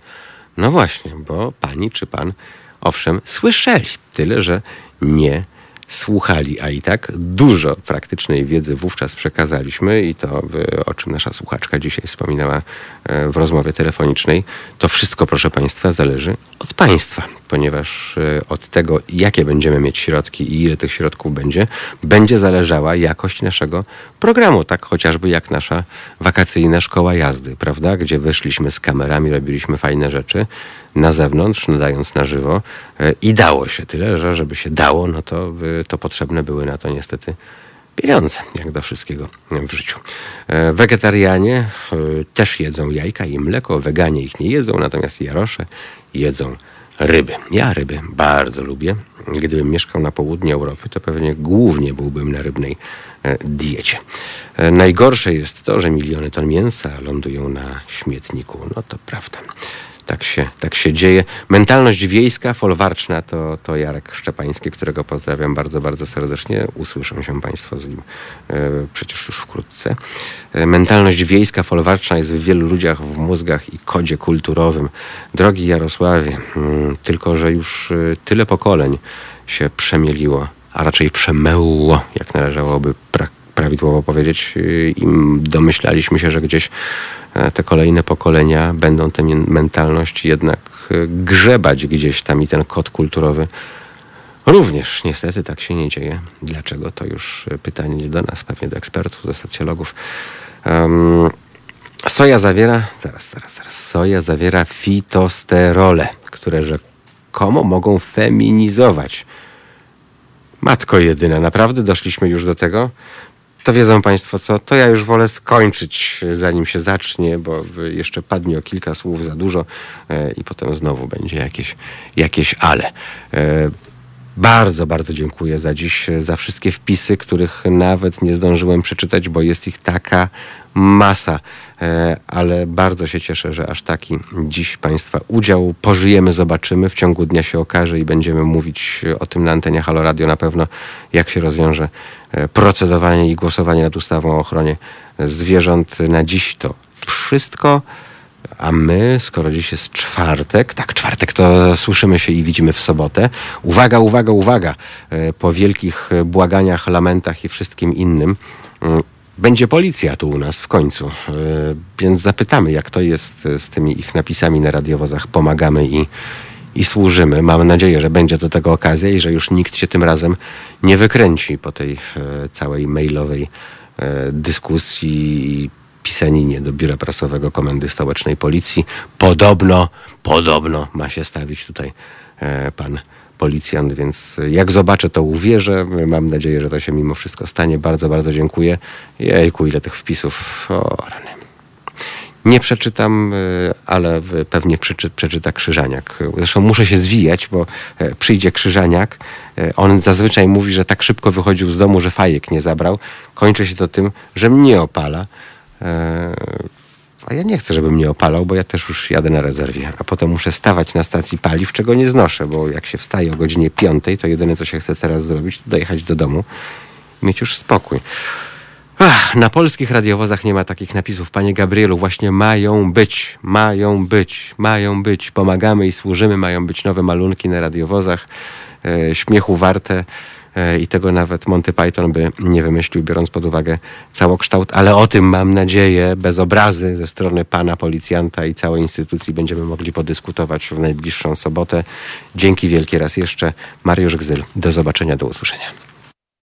No właśnie, bo pani czy pan, owszem, słyszeli, tyle że nie słuchali, a i tak dużo praktycznej wiedzy wówczas przekazaliśmy i to, o czym nasza słuchaczka dzisiaj wspominała e, w rozmowie telefonicznej, to wszystko, proszę Państwa, zależy od Państwa, ponieważ e, od tego, jakie będziemy mieć środki i ile tych środków będzie, będzie zależała jakość naszego programu, tak chociażby jak nasza wakacyjna szkoła jazdy, prawda, gdzie wyszliśmy z kamerami, robiliśmy fajne rzeczy na zewnątrz, nadając na żywo e, i dało się tyle, że żeby się dało, no to, y, to potrzebne były na to niestety pieniądze, jak do wszystkiego w życiu. E, Wegetarianie e, też jedzą jajka i mleko, weganie ich nie jedzą, natomiast jarosze jedzą ryby. Ja ryby bardzo lubię. Gdybym mieszkał na południu Europy, to pewnie głównie byłbym na rybnej e, diecie. E, Najgorsze jest to, że miliony ton mięsa lądują na śmietniku. No to prawda. Tak się, tak się dzieje. Mentalność wiejska, folwarczna to, to Jarek Szczepański, którego pozdrawiam bardzo, bardzo serdecznie. Usłyszą się Państwo z nim e, przecież już wkrótce. E, mentalność wiejska, folwarczna jest w wielu ludziach w mózgach i kodzie kulturowym. Drogi Jarosławie, mm, tylko że już e, tyle pokoleń się przemieliło, a raczej przemyło, jak należałoby pra- prawidłowo powiedzieć, i domyślaliśmy się, że gdzieś te kolejne pokolenia będą tę mentalność jednak e, grzebać gdzieś tam i ten kod kulturowy również niestety tak się nie dzieje. Dlaczego? To już e, pytanie nie do nas, pewnie do ekspertów, do socjologów. Em, soja zawiera, zaraz, zaraz, zaraz, soja zawiera fitosterole, które rzekomo mogą feminizować. Matko jedyna, naprawdę doszliśmy już do tego? To wiedzą Państwo co, to ja już wolę skończyć, zanim się zacznie, bo jeszcze padnie o kilka słów za dużo e, i potem znowu będzie jakieś, jakieś ale. E, bardzo, bardzo dziękuję za dziś, za wszystkie wpisy, których nawet nie zdążyłem przeczytać, bo jest ich taka masa. E, ale bardzo się cieszę, że aż taki dziś Państwa udział. Pożyjemy, zobaczymy. W ciągu dnia się okaże i będziemy mówić o tym na antenie Halo Radio na pewno, jak się rozwiąże e, procedowanie i głosowanie nad ustawą o ochronie zwierząt. Na dziś to wszystko. A my, skoro dziś jest czwartek, tak, czwartek to słyszymy się i widzimy w sobotę. Uwaga, uwaga, uwaga. E, po wielkich błaganiach, lamentach i wszystkim innym mm, będzie policja tu u nas w końcu. E, więc zapytamy, jak to jest z tymi ich napisami na radiowozach. Pomagamy i, i służymy. Mam nadzieję, że będzie do tego okazja i że już nikt się tym razem nie wykręci po tej e, całej mailowej dyskusji pisaninie do biura prasowego Komendy Stołecznej Policji. Podobno, podobno ma się stawić tutaj e, pan policjant, więc jak zobaczę, to uwierzę. Mam nadzieję, że to się mimo wszystko stanie. Bardzo, bardzo dziękuję. Jejku, ile tych wpisów. O, rany. Nie przeczytam, e, ale pewnie przeczy, przeczyta Krzyżaniak. Zresztą muszę się zwijać, bo e, przyjdzie Krzyżaniak. On zazwyczaj mówi, że tak szybko wychodził z domu, że fajek nie zabrał. Kończy się to tym, że mnie opala. A ja nie chcę, żeby mnie opalał, bo ja też już jadę na rezerwie, a potem muszę stawać na stacji paliw, czego nie znoszę, bo jak się wstaje o godzinie piątej, to jedyne, co się chce teraz zrobić, to dojechać do domu i mieć już spokój. Ach, na polskich radiowozach nie ma takich napisów. Panie Gabrielu, właśnie mają być, mają być, mają być. Pomagamy i służymy, mają być nowe malunki na radiowozach. E, śmiechu warte. E, i tego nawet Monty Python by nie wymyślił, biorąc pod uwagę całokształt, ale o tym mam nadzieję, bez obrazy ze strony pana policjanta i całej instytucji będziemy mogli podyskutować w najbliższą sobotę. Dzięki wielkie raz jeszcze. Mariusz Gzyl. Do zobaczenia, do usłyszenia.